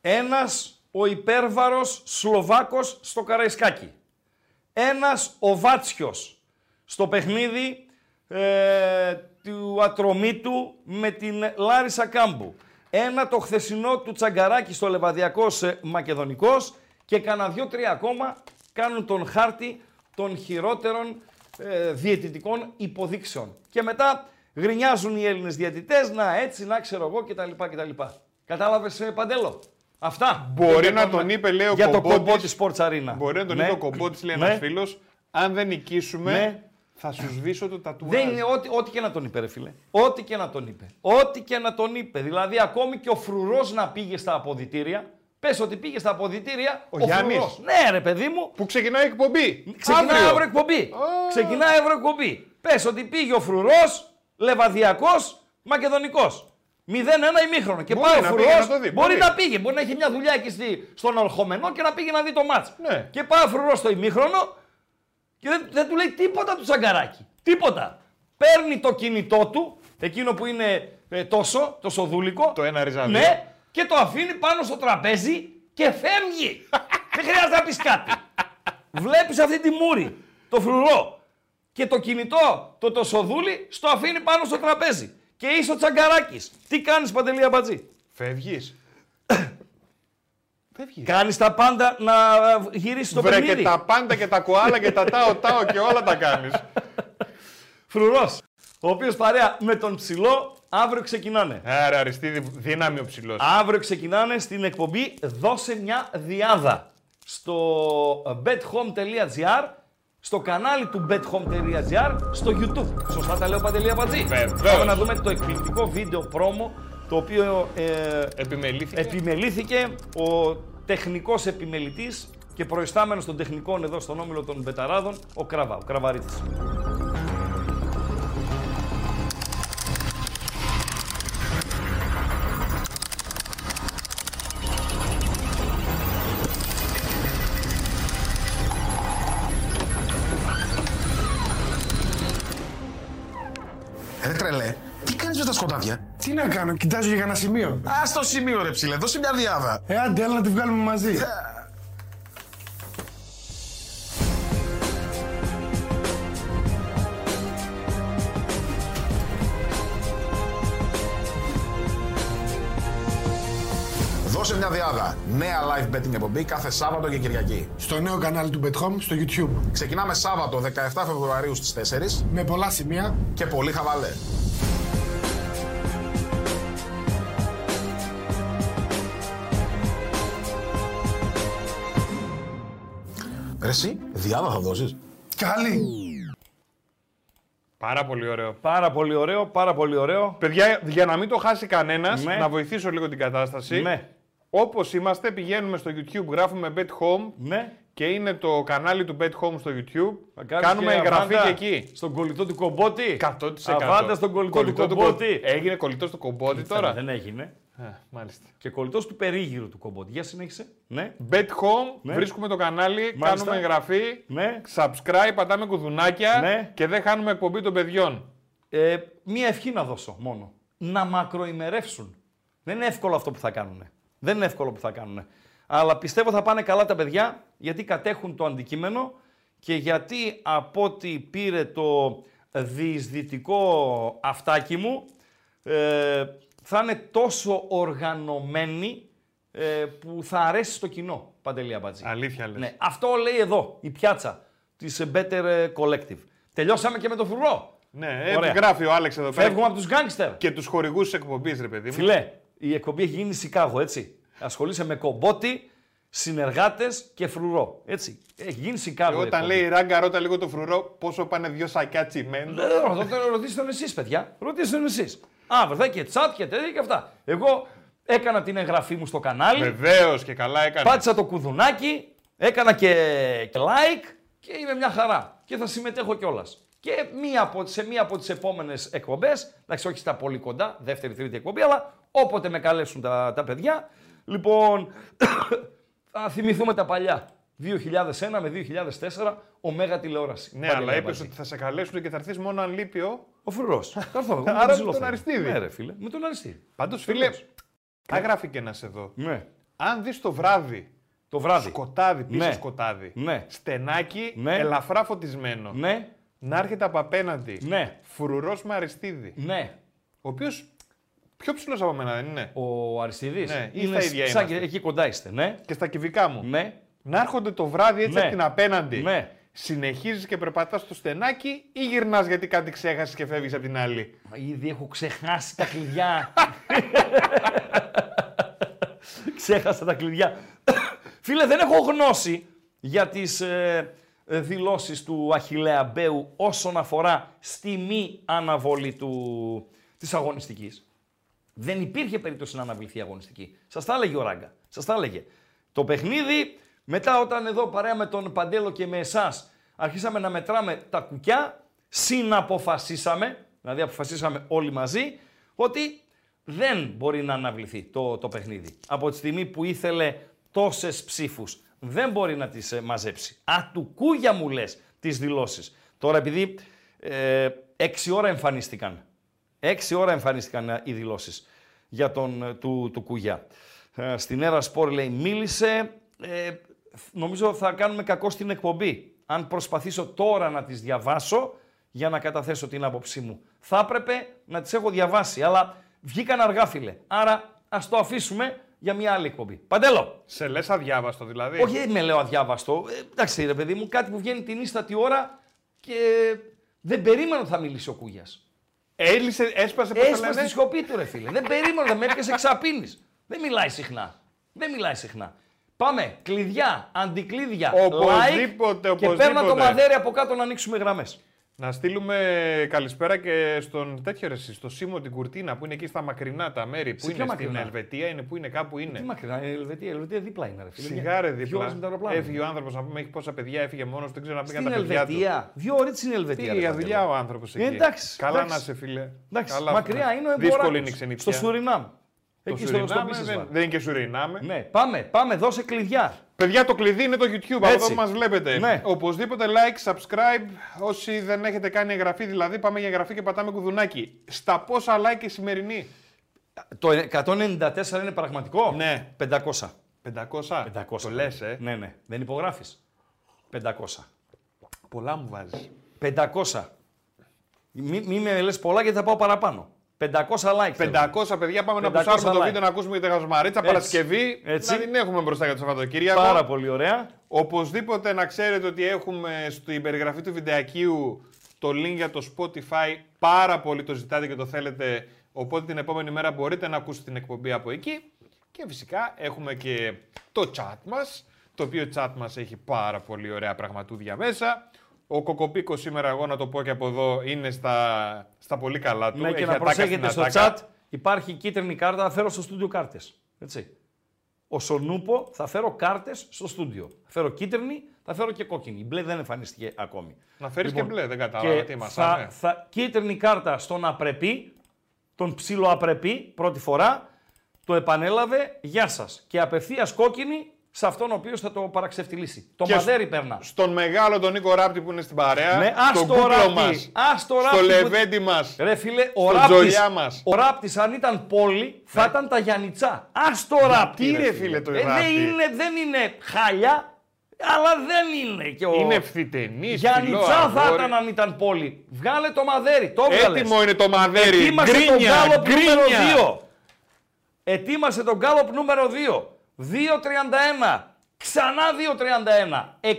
Ένας ο υπέρβαρος Σλοβάκος στο Καραϊσκάκι. Ένας ο Βάτσιος στο παιχνίδι ε, του Ατρομήτου με την Λάρισα Κάμπου. Ένα το χθεσινό του Τσαγκαράκη στο Λεβαδιακός ε, Μακεδονικός και κανένα δυο-τρία ακόμα κάνουν τον χάρτη των χειρότερων ε, διαιτητικών υποδείξεων. Και μετά γρινιάζουν οι Έλληνες διαιτητές, να έτσι, να ξέρω εγώ κτλ. κτλ. Κατάλαβες ε, Παντέλο; Αυτά. Μπορεί Για να τον- τον είπε, λέει ο Για το Κομπότης. κομπό της Sports Arena. Μπορεί να τον Ναι. είπε ο Κομπότης, λέει Ναι. ένα φίλος. Αν δεν νικήσουμε, Ναι. θα σου σβήσω το τατουάζ. Δεν είναι ό,τι, ό,τι και να τον είπε, ρε φίλε. Ό,τι και να τον είπε. Ό,τι και να τον είπε. Δηλαδή, ακόμη και ο φρουρός να πήγε στα αποδητήρια. Πες ότι πήγε στα αποδητήρια. Ο Γιάννης. φρουρός. Ναι, ρε παιδί μου. Που ξεκινάει η εκπομπή. Ξεκινάει Αύριο. αύριο εκπομπή. Ξεκινάει αύριο εκπομπή. Πες ότι πήγε ο φρουρός, λεβαδιακός, μακεδονικός. 0-1 ημίχρονο. Και Μπορεί πάει ο να φρουρός. πήγε να το δει, Μπορεί μπορεί. να πήγε. Μπορεί να έχει μια δουλειά εκεί στη, στον Ολχομενό και να πήγε να δει το μάτς. Ναι. Και πάει ο φρουρός στο ημίχρονο και δεν, δεν του λέει τίποτα του τσαγκαράκι. Τίποτα. Παίρνει το κινητό του, εκείνο που είναι ε, τόσο, το σοδούλικο. Το ένα ριζάδι. Ναι, και το αφήνει πάνω στο τραπέζι και φεύγει. δεν χρειάζεται να πεις κάτι. Βλέπεις αυτή τη μούρη, το φρουρό. Και το κινητό, το το σοδούλι, στο αφήνει πάνω στο τραπέζι. Και είσαι ο τσαγκαράκι. Τι κάνεις, Παντελή Αμπατζή. Φεύγεις. Φεύγεις. Κάνεις τα πάντα να γυρίσεις το Βρε και παιχνίδι. τα πάντα και τα κοάλα και τα τάο τάο και όλα τα κάνεις. Φρουρός. Ο οποίος παρέα με τον ψηλό αύριο ξεκινάνε. Άρα Αριστίδη, δύναμη ο ψηλός. Αύριο ξεκινάνε στην εκπομπή Δώσε μια διάδα στο bethome.gr στο κανάλι του bethome.gr στο YouTube. Σωστά τα λέω Παντελή Αμπατζή. Βεβαίως. Πάμε να δούμε το εκπληκτικό βίντεο πρόμο το οποίο ε, Επιμελήθηκε. επιμελήθηκε ο τεχνικός επιμελητής και προϊστάμενος των τεχνικών εδώ στον όμιλο των Μπεταράδων, ο Κραβά, ο Κραβαρίτης. Κάνεις με τα σκοτάδια. Τι να κάνω, κοιτάζω για ένα σημείο. Α το σημείο ρε ψηλέ, δώσε μια διάδα. Ε, άντε, έλα να τη βγάλουμε μαζί. Δώσε μια διάδα. Νέα live betting εκπομπή κάθε Σάββατο και Κυριακή. Στο νέο κανάλι του BetHome στο YouTube. Ξεκινάμε Σάββατο 17 Φεβρουαρίου στις 4 Με πολλά σημεία. και πολύ χαβαλέ. Ρε εσύ, διάδα θα δώσεις. Καλή. Πάρα πολύ ωραίο. Πάρα πολύ ωραίο, πάρα πολύ ωραίο. Παιδιά, για να μην το χάσει κανένας, Ναι. να βοηθήσω λίγο την κατάσταση. Ναι. Όπως είμαστε, πηγαίνουμε στο YouTube, γράφουμε Bet Home Ναι. και είναι το κανάλι του Bet Home στο YouTube. Θα κάνεις Κάνουμε και εγγραφή αβάντα και εκεί. Στον κολλητό του κομπότη. 100%. Αβάντα στον κολλητό, του κο- κομπότη. Έγινε κολλητός του κομπότη τώρα. Δεν έγινε. Α, μάλιστα. Και κολλητός του περίγυρου του κομπότη. Για συνέχισε. Ναι. Bet Home, Ναι. βρίσκουμε το κανάλι, Μάλιστα. κάνουμε εγγραφή, Ναι. subscribe, πατάμε κουδουνάκια Ναι. και δεν χάνουμε εκπομπή των παιδιών. Ε, μία ευχή να δώσω μόνο. Να μακροημερεύσουν. Δεν είναι εύκολο αυτό που θα κάνουν. Δεν είναι εύκολο που θα κάνουν. Αλλά πιστεύω θα πάνε καλά τα παιδιά γιατί κατέχουν το αντικείμενο και γιατί από ό,τι πήρε το διεισδυτικό αυτάκι μου ε, θα είναι τόσο οργανωμένοι ε, που θα αρέσει στο κοινό, Παντελή Αμπατζή. Αλήθεια λες. Ναι, αυτό λέει εδώ η πιάτσα της Better Collective. Τελειώσαμε και με το φρουρό. Ναι, ε, Ωραία. γράφει ο Άλεξ εδώ πέρα. Φεύγουμε από τους γκάνγκστερ. Και τους χορηγούς της εκπομπής, ρε παιδί μου. Φιλέ, η εκπομπή έχει γίνει Σικάγο, έτσι. Ασχολείσαι με κομπότη, συνεργάτες και φρουρό. Έτσι. Έχει γίνει Σικάγο. η Όταν εκπομπή. λέει ράγκα, ρώτα λίγο το φρουρό πόσο πάνε δύο σακιά τσιμέντο. Ε, ρωτώ- το ρωτήστε τον εσείς, παιδιά. Ρωτήστε τον εσείς. Α, βέβαια και τσάτ και τέτοια και αυτά. Εγώ έκανα την εγγραφή μου στο κανάλι, Βεβαίως και καλά έκανε. πάτησα το κουδουνάκι, έκανα και, και like και είμαι μια χαρά. Και θα συμμετέχω κιόλας. Και μία από, σε μία από τις επόμενες εκπομπές, εντάξει, όχι στα πολύ κοντά, δεύτερη, τρίτη εκπομπή, αλλά όποτε με καλέσουν τα, τα παιδιά, λοιπόν, θα θυμηθούμε τα παλιά. 2001 με 2004, ο Μέγα τηλεόραση. Ναι, Παντελή αλλά είπες Αμπατζή. ότι θα σε καλέσουν και θα έρθεις μόνο αν λείπει ο. Ο φρουρός. Θα έρθω εγώ. Άρα με με ψηλό τον θέλω. Αριστίδη. Ναι, ρε φίλε. Με τον Αριστίδη. Πάντως, φίλε, Βεβαίως. τα γράφει και ένας εδώ. Ναι. Αν δεις το βράδυ, Το βράδυ. σκοτάδι, πίσω Ναι. σκοτάδι, Ναι. στενάκι, Ναι. ελαφρά φωτισμένο, Ναι. να έρχεται από απέναντι, Ναι. φρουρός με αριστίδι, Ναι. ο οποίος πιο ψηλός από μένα δεν είναι. Ο Αριστίδης. Ναι, ή είναι στα ίδια σαν είμαστε. και εκεί κοντά είστε. Ναι. Και στα κυβικά μου. Ναι. Να έρχονται το βράδυ έτσι Ναι. από την απέναντι. Ναι. Συνεχίζεις και περπατάς στο στενάκι ή γυρνάς γιατί κάτι ξέχασες και φεύγεις από την άλλη; Ήδη έχω ξεχάσει τα κλειδιά. Ξέχασα τα κλειδιά. Φίλε, δεν έχω γνώση για τις ε, ε, δηλώσεις του Αχιλέα Μπέου όσον αφορά στη μη αναβολή του, της αγωνιστικής. Δεν υπήρχε περίπτωση να αναβληθεί η αγωνιστική. Σας τα έλεγε ο Ράγκα. Σας τα έλεγε. Το παιχνίδι, μετά όταν εδώ παρέα με τον Παντέλο και με εσάς αρχίσαμε να μετράμε τα κουκιά, συναποφασίσαμε, δηλαδή αποφασίσαμε όλοι μαζί, ότι δεν μπορεί να αναβληθεί το, το παιχνίδι. Από τη στιγμή που ήθελε τόσες ψήφους, δεν μπορεί να τις ε, μαζέψει. Α, του κούγια μου λες τις δηλώσεις. Τώρα επειδή ε, έξι ώρα εμφανίστηκαν, έξι ώρα εμφανίστηκαν ε, οι δηλώσεις για τον, ε, του, του Κούγια. Ε, στην Έρα Σπορ λέει μίλησε, ε, νομίζω θα κάνουμε κακό στην εκπομπή. Αν προσπαθήσω τώρα να τις διαβάσω για να καταθέσω την άποψή μου. Θα έπρεπε να τις έχω διαβάσει, αλλά βγήκαν αργά φίλε. Άρα ας το αφήσουμε για μια άλλη εκπομπή. Παντέλο! Σε λες αδιάβαστο δηλαδή; Όχι, δεν με λέω αδιάβαστο. Ε, εντάξει, ρε παιδί μου, κάτι που βγαίνει την ίστατη ώρα και δεν περίμενα ότι θα μιλήσει ο Κούγιας. Έλυσε, έσπασε πώς το Έσπασε λένε; τη σκοπή του, ρε φίλε. δεν περίμενα, δεν με έπιασε εξαπίνη. Δεν μιλάει συχνά. Δεν μιλάει συχνά. Πάμε, κλειδιά, αντικλείδια, Οπωσδήποτε, like και παίρνα το οπωσδήποτε. μαδέρι από κάτω να ανοίξουμε γραμμές. Να στείλουμε καλησπέρα και στον τέτοιο ρε, εσύ, στο Σίμω την Κουρτίνα που είναι εκεί στα μακρινά τα μέρη. Που Σε είναι ποια στην μακρινά; Ελβετία, είναι που είναι κάπου είναι. Τι μακρινά, η Ελβετία, η Ελβετία δίπλα είναι, ρε φίλε. Σιγάρε Δύο ώρες με το δίπλα. αεροπλάνο. Έφυγε ο άνθρωπος να πούμε: Έχει πόσα παιδιά, έφυγε μόνος, δεν ξέρω να πήγαν Στην τα παιδιά του. Ελβετία. Δύο ώρες στην Ελβετία. Τι ρε, για Παντέλο. δουλειά ο άνθρωπος εκεί. Ε, εντάξει, Καλά εντάξει. να σε φίλε. Εντάξει, Καλά, μακριά φίλε. είναι ο Δύσκολη εμποράτος. είναι η ξενιτιά. Στο Σουρινάμ. Το Εκεί στο, στο Σουρινάμε Πίσεσβαρ. δεν, δεν είναι και Σουρινάμε. Ναι, πάμε, πάμε, δώσε κλειδιά. Παιδιά, το κλειδί είναι το YouTube. Από Έτσι. εδώ που μας βλέπετε. Ναι. Οπωσδήποτε like, subscribe. Όσοι δεν έχετε κάνει εγγραφή, δηλαδή πάμε για εγγραφή και πατάμε κουδουνάκι. Στα πόσα like η σημερινή; Το 194 είναι πραγματικό; Ναι. 500. 500. 500. Το λες, ε. Ναι, ναι. Δεν υπογράφεις. 500. Πολλά μου βάζεις. 500. Μη, μη με λες πολλά γιατί θα πάω παραπάνω. 500 like. θέλω. 500 παιδιά, πάμε να 500 πουσάρουμε το like. βίντεο να ακούσουμε τη Γαζομαρίτσα. Έτσι. Παρασκευή. Έτσι. Να την έχουμε μπροστά για το Σαββατοκύριακο. Πάρα πολύ ωραία. Οπωσδήποτε να ξέρετε ότι έχουμε στην περιγραφή του βιντεακίου το link για το Spotify. Πάρα πολύ το ζητάτε και το θέλετε. Οπότε την επόμενη μέρα μπορείτε να ακούσετε την εκπομπή από εκεί. Και φυσικά έχουμε και το chat μας, το οποίο chat μας έχει πάρα πολύ ωραία πραγματούδια μέσα. Ο Κοκοπίκος σήμερα, εγώ να το πω και από εδώ, είναι στα, στα πολύ καλά του. Ναι, και Έχει να ατάκα προσέχετε στην στο ατάκα. chat. Υπάρχει κίτρινη κάρτα, θα φέρω στο στούντιο κάρτες. Έτσι. Ο Σονούπο θα φέρω κάρτες στο στούντιο. Θα φέρω κίτρινη, θα φέρω και κόκκινη. Η μπλε δεν εμφανίστηκε ακόμη. Να φέρεις Λοιπόν, και μπλε, δεν κατάλαβα τι θα, μασάμε. θα, κίτρινη κάρτα στον απρεπή, τον ψιλοαπρεπή πρώτη φορά, το επανέλαβε, γεια σας. Και απευθείας κόκκινη σε αυτόν ο οποίος θα το παραξευτιλήσει. Το Και μαδέρι περνά. Στον μεγάλο τον Νίκο Ράπτη που είναι στην παρέα. Ναι, ας στον το κούκλο Ράπτη, μας. ας το Στο Ράπτη που- λεβέντι μας. Ρε φίλε, ο Στον Ράπτης, Τζολιά μας. ο Ράπτης αν ήταν πόλη θα ήταν τα Γιαννιτσά. Ας το Ράπτη Ναι. ρε φίλε, το ε, δεν, Ράπτη; είναι, δεν είναι χάλια, αλλά δεν είναι και ο... Είναι ευθυτενής, Γιαννιτσά φιλό θα αγόρι. ήταν αν ήταν πόλη. Βγάλε το μαδέρι, το έβγαλες. Έτοιμο είναι το μαδέρι. Ετοίμασε τον Γκρίνια, γκάλοπ νούμερο γκρίνια. 2. Ετοίμασε τον γκάλοπ νούμερο 2. 2.31. Ξανά 2.31.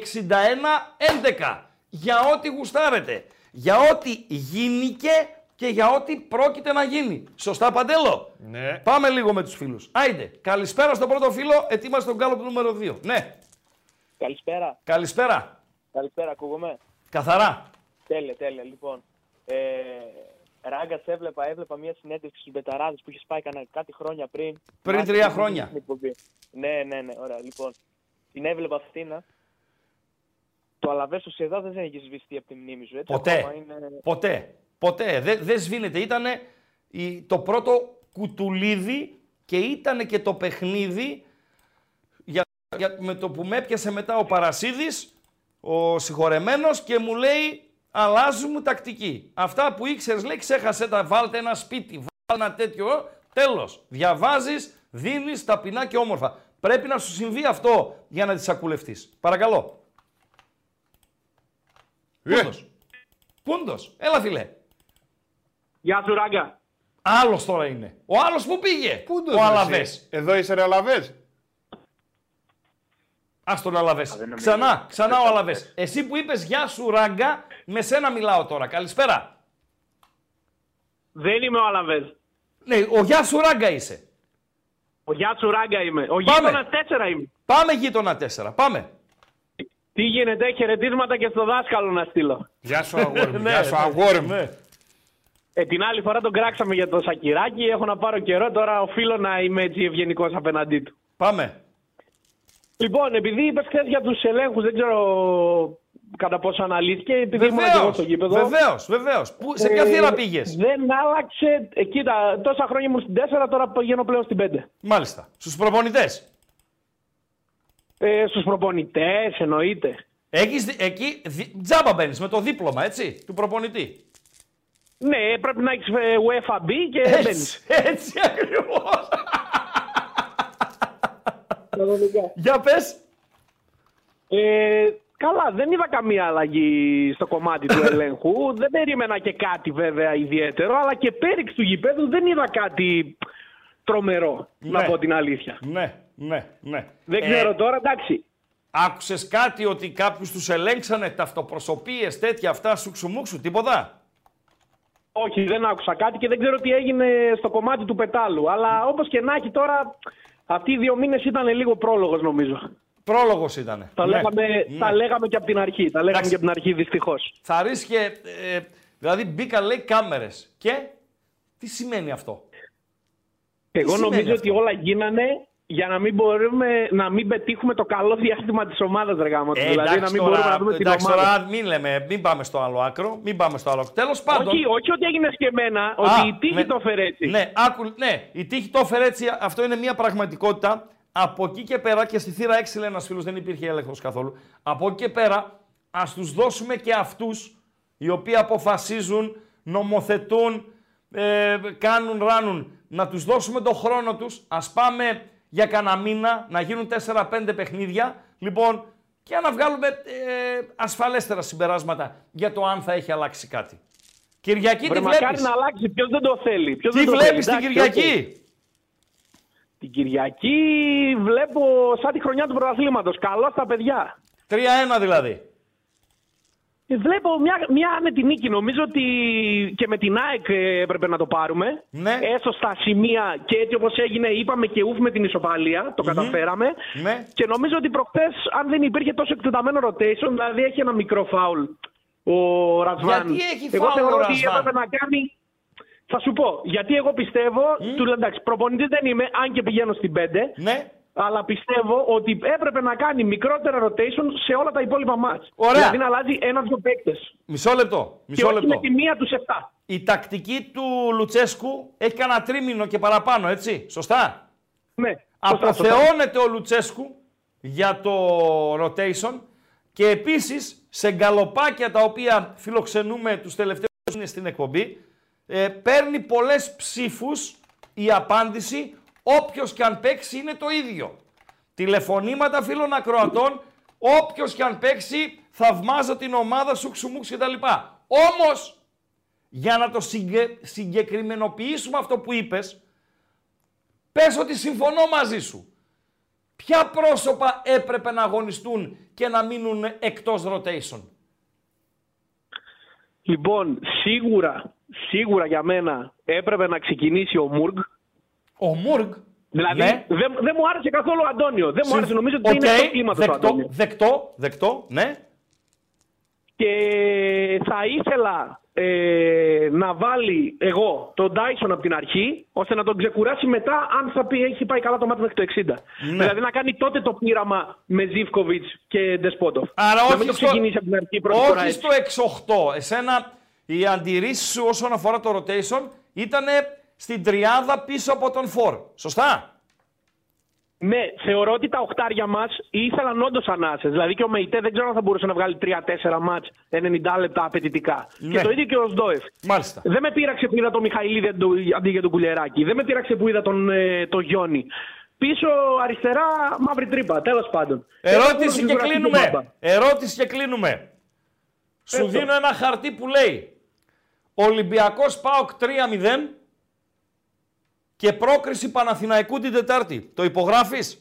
61-11. Για ό,τι γουστάρετε. Για ό,τι γίνηκε και για ό,τι πρόκειται να γίνει. Σωστά, Παντέλο; Ναι. Πάμε λίγο με τους φίλους. Άιντε. Καλησπέρα στον πρώτο φίλο. Ετοίμασε τον γκάλοπ νούμερο 2. Ναι. Καλησπέρα. Καλησπέρα. Καλησπέρα, ακούγομαι. Καθαρά. Τέλεια, τέλεια. Λοιπόν, ε, Ράγκα, έβλεπα, έβλεπα μια συνέντευξη στους Μπεταράδες που είχε πάει κανένα κάτι χρόνια πριν. Πριν Μάλιστα, τρία στην χρόνια. εκπομπή. Ναι, ναι, ναι, ωραία. Λοιπόν, την έβλεπα αυτήν. Το Αλαβές Σοσιαδά δεν έχει σβηστεί από τη μνήμη σου. Έτσι, Ποτέ. ακόμα είναι... Ποτέ. Ποτέ. Δεν δεν σβήνεται. Ήτανε η- το πρώτο κουτουλίδι και ήταν και το παιχνίδι για, για- με το που με έπιασε μετά ο Παρασίδης, ο συγχωρεμένος και μου λέει αλλάζουμε τακτική. Αυτά που ήξερες λέει ξέχασε τα βάλτε ένα σπίτι, βάλτε ένα τέτοιο, τέλος. Διαβάζεις, δίνεις ταπεινά και όμορφα. Πρέπει να σου συμβεί αυτό για να τις ακουλευτείς. Παρακαλώ. Ε, Κούντος. Κούντος. Έλα φίλε. Γεια σου, Ράγκα. Άλλος τώρα είναι. Ο άλλος που πήγε. Πού το ο ζεις, Αλαβές. εσύ; Εδώ είσαι ρε Αλαβές. Ας τον Αλαβές. δεν νομίζω. Ξανά, ξανά ο Αλαβές. Εσύ που είπες γεια σου ράγκα, με σένα μιλάω τώρα. Καλησπέρα. Δεν είμαι ο Αλαβέ. Ναι, ο γεια σου ράγκα είσαι. Ο Γιάτσου Ράγκα είμαι. Ο Πάμε. γείτονα 4 είμαι. Πάμε γείτονα 4. Πάμε. Τι γίνεται, χαιρετίσματα και στο δάσκαλο να στείλω. Γεια σου αγόρι μου, Ναι, γεια σου ναι, αγόρι μου. ναι. Ε, την άλλη φορά τον κράξαμε για το σακυράκι, έχω να πάρω καιρό, τώρα οφείλω να είμαι έτσι ευγενικός απέναντί του. Πάμε. Λοιπόν, επειδή είπες χθες για τους ελέγχους, δεν ξέρω κατά πόσο αναλύθηκε, επειδή ήμουν και εγώ Βεβαίως, στο γήπεδο. βεβαίως, βεβαίως. Πού, σε ποια ε, θύρα πήγες; Δεν άλλαξε. Ε, κοίτα, τόσα χρόνια ήμουν στην 4, τώρα πηγαίνω πλέον στην 5. Μάλιστα. Στους προπονητές; Ε, Στους προπονητές, εννοείται. Έχεις, δι- εκεί δι- τζάμπα μπαίνεις με το δίπλωμα, έτσι, του προπονητή; Ναι, πρέπει να έχεις UEFA B και μπαίνεις. Έτσι, έτσι ακριβώς. Για πες. Ε, καλά, δεν είδα καμία αλλαγή στο κομμάτι του ελέγχου. δεν περίμενα και κάτι βέβαια ιδιαίτερο, αλλά και πέριξ του γηπέδου δεν είδα κάτι τρομερό, να Ναι. πω την αλήθεια. Ναι, ναι, ναι. Δεν Ε, ξέρω τώρα, εντάξει. Άκουσες κάτι ότι κάποιους τους ελέγξανε ταυτοπροσωπείες, τέτοια αυτά, σουξουμούξου, τίποτα; Όχι, δεν άκουσα κάτι και δεν ξέρω τι έγινε στο κομμάτι του πετάλου. Αλλά όπως και να έχει τώρα, αυτοί οι δύο μήνες ήταν λίγο πρόλογος νομίζω. Πρόλογος ήτανε. Τα, Ναι, λέγαμε, ναι. τα λέγαμε και από την αρχή. Τα λέγαμε Εντάξει. και από την αρχή δυστυχώς. Θα ρίσκε, ε, δηλαδή μπήκαν λέει κάμερες. Και τι σημαίνει αυτό; Εγώ σημαίνει νομίζω αυτό; ότι όλα γίνανε για να μην μπορούμε να μην πετύχουμε το καλό διάστημα της ομάδας, ρε γάμο. Ε, δηλαδή να μην μπορούμε να δούμε την εντάξει, ομάδα. τώρα μην λέμε, μην πάμε στο άλλο άκρο. Μην πάμε στο άλλο άκρο. Τέλος πάντων. Όχι, όχι ότι έγινε σκεμμένα, Α, ότι η τύχη με- το έφερε έτσι. Ναι, άκου, ναι, η τύχη το έφερε έτσι. Αυτό είναι μια πραγματικότητα. Από εκεί και πέρα, και στη θύρα 6 λέει ένας φίλος, δεν υπήρχε έλεγχος καθόλου. Από εκεί και πέρα, ας τους δώσουμε και αυτούς οι οποίοι αποφασίζουν, νομοθετούν, ε, κάνουν, ράνουν. Να τους δώσουμε τον χρόνο τους. Α πάμε για κανένα μήνα να γίνουν 4-5 παιχνίδια. Λοιπόν, και να βγάλουμε ε, ασφαλέστερα συμπεράσματα για το αν θα έχει αλλάξει κάτι. Κυριακή Βρε, τι μακάρι βλέπεις. να αλλάξει. Ποιος δεν το θέλει. Ποιος Τι δεν το βλέπεις θέλει. την Εντάξει, Κυριακή; Οκ. Την Κυριακή βλέπω σαν τη χρονιά του πρωταθλήματος. Καλό στα παιδιά. 3-1 δηλαδή. Ε, Βλέπω μια, μια άνετη νίκη. Νομίζω ότι και με την ΑΕΚ ε, έπρεπε να το πάρουμε. Ναι. Έστω στα σημεία και έτσι όπως έγινε είπαμε και ούφ με την ισοπαλία. Το καταφέραμε. Ναι. Και νομίζω ότι προχθές αν δεν υπήρχε τόσο εκτεταμένο rotation, δηλαδή έχει ένα μικρό φάουλ ο Ρασβάν. Γιατί έχει εγώ φάουλ ο θεωρώ ότι Ρασβάν; έπρεπε να κάνει... Θα σου πω, γιατί εγώ πιστεύω, του λέω εντάξει, προπονητής δεν είμαι, αν και πηγαίνω στην 5, Ναι. αλλά πιστεύω ότι έπρεπε να κάνει μικρότερα rotation σε όλα τα υπόλοιπα μάτς. Ωραία. Δηλαδή να αλλάζει ένα-δυο παίκτες. Μισό λεπτό. Και Μισό όχι λεπτό. με τη μία τους 7. Η τακτική του Λουτσέσκου έχει κανένα τρίμηνο και παραπάνω, έτσι. Σωστά; Ναι, σωστά, σωστά. Αποθεώνεται ο Λουτσέσκου για το rotation και επίσης σε γκαλοπάκια τα οποία φιλοξενούμε τους τελευταίους μήνες στην εκπομπή ε, παίρνει πολλές ψήφους η απάντηση όποιος και αν παίξει είναι το ίδιο. Τηλεφωνήματα φίλων ακροατών, όποιος και αν παίξει θαυμάζω την ομάδα σου ξουμούξ και τα λοιπά. Όμως, για να το συγκε- συγκεκριμενοποιήσουμε αυτό που είπες, πες ότι συμφωνώ μαζί σου. Ποια πρόσωπα έπρεπε να αγωνιστούν και να μείνουν εκτός rotation; Λοιπόν, σίγουρα, σίγουρα για μένα έπρεπε να ξεκινήσει ο Μουργκ. Ο Μουργκ; Δηλαδή ναι. δεν, δεν μου άρεσε καθόλου ο Αντώνιο. Δεν μου άρεσε, νομίζω ότι Οκ, είναι στο κλίμα του ο δεκτό, Αντώνιο. δεκτό, δεκτό, ναι. Και θα ήθελα ε, να βάλει εγώ τον Ντάισον από την αρχή, ώστε να τον ξεκουράσει μετά αν θα πει, έχει πάει καλά το μάτι μέχρι το 60. Δηλαδή να κάνει τότε το πείραμα με Ζίβκοβιτς και Ντεσπότοφ. Άρα να όχι μην το στο, ξεκινήσει από την αρχή πρώτη φορά όχι έτσι. στο 6-8. Εσένα οι αντιρρήσεις σου όσον αφορά το rotation ήταν στην τριάδα πίσω από τον Φορ. Σωστά; Ναι, θεωρώ ότι τα οχτάρια μας ήθελαν όντως ανάσες. Δηλαδή και ο Μεϊτέ δεν ξέρω αν θα μπορούσε να βγάλει 3-4 μάτς 90 λεπτά απαιτητικά. Ναι. Και το ίδιο και ο Σντόεφ. Μάλιστα. Δεν με πείραξε που είδα τον Μιχαηλίδη αντί- αντί για τον Κουλεράκη. Δεν με πείραξε που είδα τον, ε, τον Γιόνι. Πίσω αριστερά μαύρη τρύπα, τέλος πάντων. Ερώτηση Έχω και κουραστεί τον κλείνουμε. Μπάμπα. Ερώτηση και κλείνουμε. Σου το. δίνω ένα χαρτί που λέει Ολυμπιακός ΠΑΟΚ 3-0 και πρόκριση Παναθηναϊκού την Τετάρτη. Το υπογράφεις;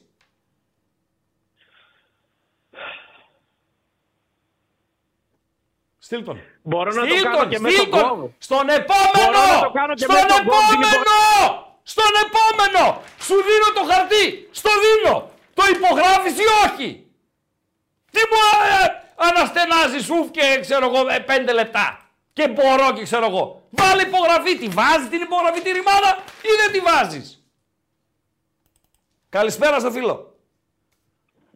Στείλ τον. Μπορώ να το Στείλ κάνω τον, και με στείλ τον τον. κόμβο. Στον επόμενο! Μπορώ να το κάνω και Στον με τον κόμβο, την επόμενο! Στον επόμενο! Σου δίνω το χαρτί! Στο δίνω! Το υπογράφεις ή όχι! Τι μου ε, αναστενάζεις σουφ και ξέρω εγώ ε, πέντε λεπτά. Και μπορώ και ξέρω εγώ. Βάλε υπογραφή. Τη βάζεις την υπογραφή τη ρημάδα ή δεν τη βάζεις. Καλησπέρα στο φίλο.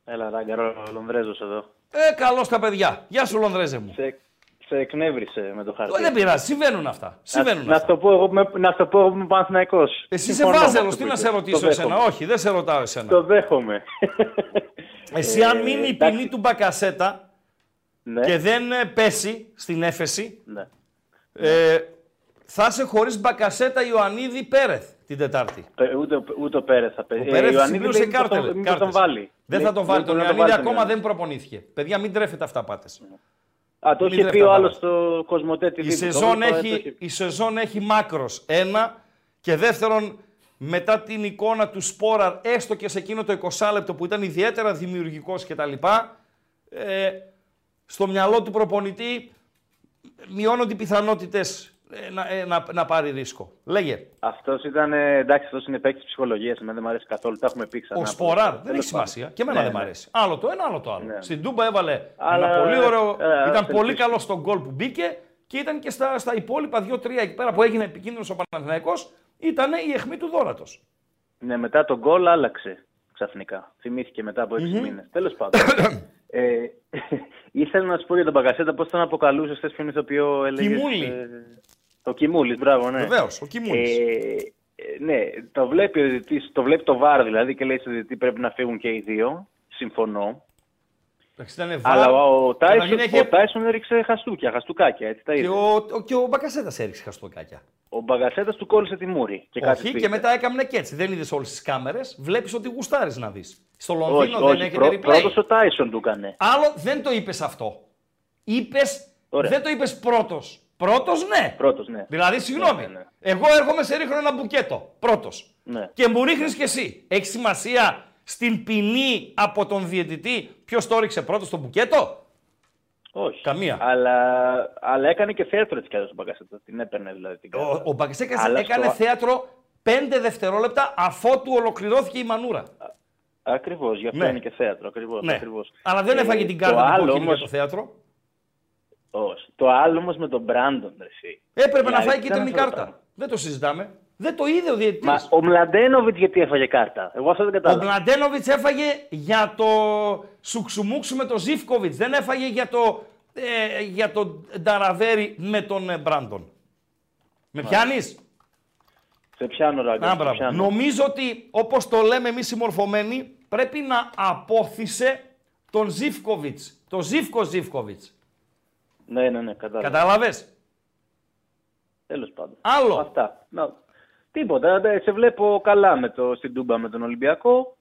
Έλα, Ράγκαρο, ο Λονδρέζος εδώ. Ε, καλώς τα παιδιά. Γεια σου, Λονδρέζε μου. Σε, σε εκνεύρισε με το χαρτί. Ε, δεν πειράζει, συμβαίνουν αυτά. Συμβαίνουν να, να, αυτά. στο πω, εγώ, που είμαι- να στο πω εγώ που είμαι Παναθηναϊκός. Εσύ είσαι Συμφωνώ με βάζελο, αυτό τι που να είπες. σε ρωτήσω Το εσένα; δέχομαι. Όχι, δεν σε ρωτάω εσένα. Το δέχομαι. Εσύ, αν Ε, μείνει η εντάξει. ποινή του Μπακασέτα ναι, και δεν ε, πέσει στην έφεση, ναι. ε, θα είσαι χωρίς Μπακασέτα Ιωαννίδη Πέρεθ την Τετάρτη. Ε, Ούτε, ούτε ο Πέρεθ θα παίζει. Ο Πέρεθ Ιωαννίδη συμπλήρωσε λέει μήπως κάρτε. τον- μήπως τον βάλει. Δεν θα Λέει- τον βάλει. λέει Τον μπορεί να Ιωαννίδη βάλει ακόμα τον δεν προπονήθηκε. Παιδιά, μην τρέφετε αυτά πάτε. Α, το Μην είχε πει τρέφετε ο άλλος αυτά. στο Cosmote TV. Η το σεζόν, βλέπα, το έχει, είχε- η σεζόν έχει μάκρος. Ένα. Και δεύτερον, μετά την εικόνα του Σπόραρ, έστω και σε εκείνο το 20 λεπτό που ήταν ιδιαίτερα δημιουργικός κτλ. Ε, στο μυαλό του προπονητή μειώνονται οι πιθανότητες ε, να, ε, να, να πάρει ρίσκο. Λέγε. Αυτός ήταν. ε, Εντάξει, αυτός είναι παίκτης ψυχολογίας. Εμένα δεν μου αρέσει καθόλου. Τα έχουμε πει ξανά. Ο Σποράρ δεν Τέλος έχει σημασία. πάντων. Και εμένα Ναι, δεν μου ναι. αρέσει. Άλλο το ένα, άλλο το άλλο. Ναι. Στην Τούμπα έβαλε Αλλά, ένα πολύ ωραίο. ε, ήταν ε, πολύ ελπίζω. καλό στον γκολ που μπήκε και ήταν και στα, στα υπόλοιπα δύο-τρία εκεί πέρα που έγινε επικίνδυνος ο Παναθηναϊκός ήταν η αιχμή του δόρατος. Ναι, μετά τον γκολ άλλαξε ξαφνικά. Θυμήθηκε μετά από 6 μήνες. Τέλος πάντων. ε, ήθελα να σου πω για τον Μπαγκασέτα πώς τον αποκαλούσες χθες ποιον ηθοποιό έλεγες. Κιμούλη. ο Κιμούλης, μπράβο, ναι. Βεβαίως, ο Κιμούλης. Ε, ε, ναι, το βλέπει, ο διαιτητής, το βλέπει το βάρο δηλαδή και λέει στο διαιτητή πρέπει να φύγουν και οι δύο. Συμφωνώ. Ήταν Αλλά ο Τάισον, Καταρχήν έχει- ο Τάισον έριξε χαστούκια, χαστούκάκια. Έτσι τα Και είδε. ο, ο, και ο Μπακασέτα έριξε χαστοκάκια. Ο Μπαγκασέτας του κόλλησε τη μούρη. Και κάτι Όχι, πήγε. και μετά έκαμνε και έτσι. Δεν είδες όλες τις κάμερες. Βλέπεις ότι γουστάρεις να δεις. Στο Όχι, Λονδίνο δεν όχι. έχετε Πρω, replay. πρώτος ο Τάισον του έκανε. Άλλο δεν το είπες αυτό. Είπες, Ωραία. δεν το είπες πρώτος. Πρώτος, ναι. Πρώτος, ναι. Δηλαδή, συγγνώμη. Ναι, ναι, ναι. Εγώ έρχομαι σε ρίχνω ένα μπουκέτο. Πρώτος. Ναι. Και μου ρίχνεις κι εσύ. Έχεις σημασία; Στην ποινή από τον διαιτητή ποιος το ρίξε πρώτος στο μπουκέτο; Όχι. Καμία. Αλλά, αλλά έκανε και θέατρο έτσι κι αλλιώς ο Μπαγκασέτα. Την έπαιρνε δηλαδή την κάρτα. Ο, ο Μπακασέκας Αλλά έκανε στο- θέατρο 5 δευτερόλεπτα αφότου ολοκληρώθηκε η μανούρα. Ακριβώς, γι' αυτό Ναι. είναι και θέατρο. Ακριβώς, Ναι. ακριβώς. Αλλά δεν Ε, έφαγε την το κάρτα του άλλο κόκκινη για όμως- το θέατρο. Όχι. Το άλλο όμως με τον Μπράντον. ρε εσύ. Έπρεπε να Δηλαδή, φάει τι κίτρινη ήταν αυτό το κάρτα. πράγμα. Δεν το συζητάμε. Δεν το είδε ο διαιτητής. Μα ο Μλαντένοβιτς γιατί έφαγε κάρτα; Εγώ αυτό δεν Ο κατάλαβα. Μπλαντένοβιτ έφαγε για το σουξουμούξου με τον Ζήφκοβιτς. Δεν έφαγε για το, ε, για το Νταραβέρι με τον ε, Μπράντον. Με πιάνεις; Σε πιάνω ράγκα. Να, σε μπράβο. πιάνω. Νομίζω ότι όπως το λέμε εμείς οι μορφωμένοι, πρέπει να απόθυσε τον Ζήφκοβιτς. Το Ζήφκο Ζήφκοβιτς. Ναι, ναι, ναι, κατάλαβα. Κατάλαβες; Τέλος πάντων. Άλλο. Αυτά. Να, τίποτα. δε- Σε βλέπω καλά με το, στην Τούμπα με τον Ολυμπιακό.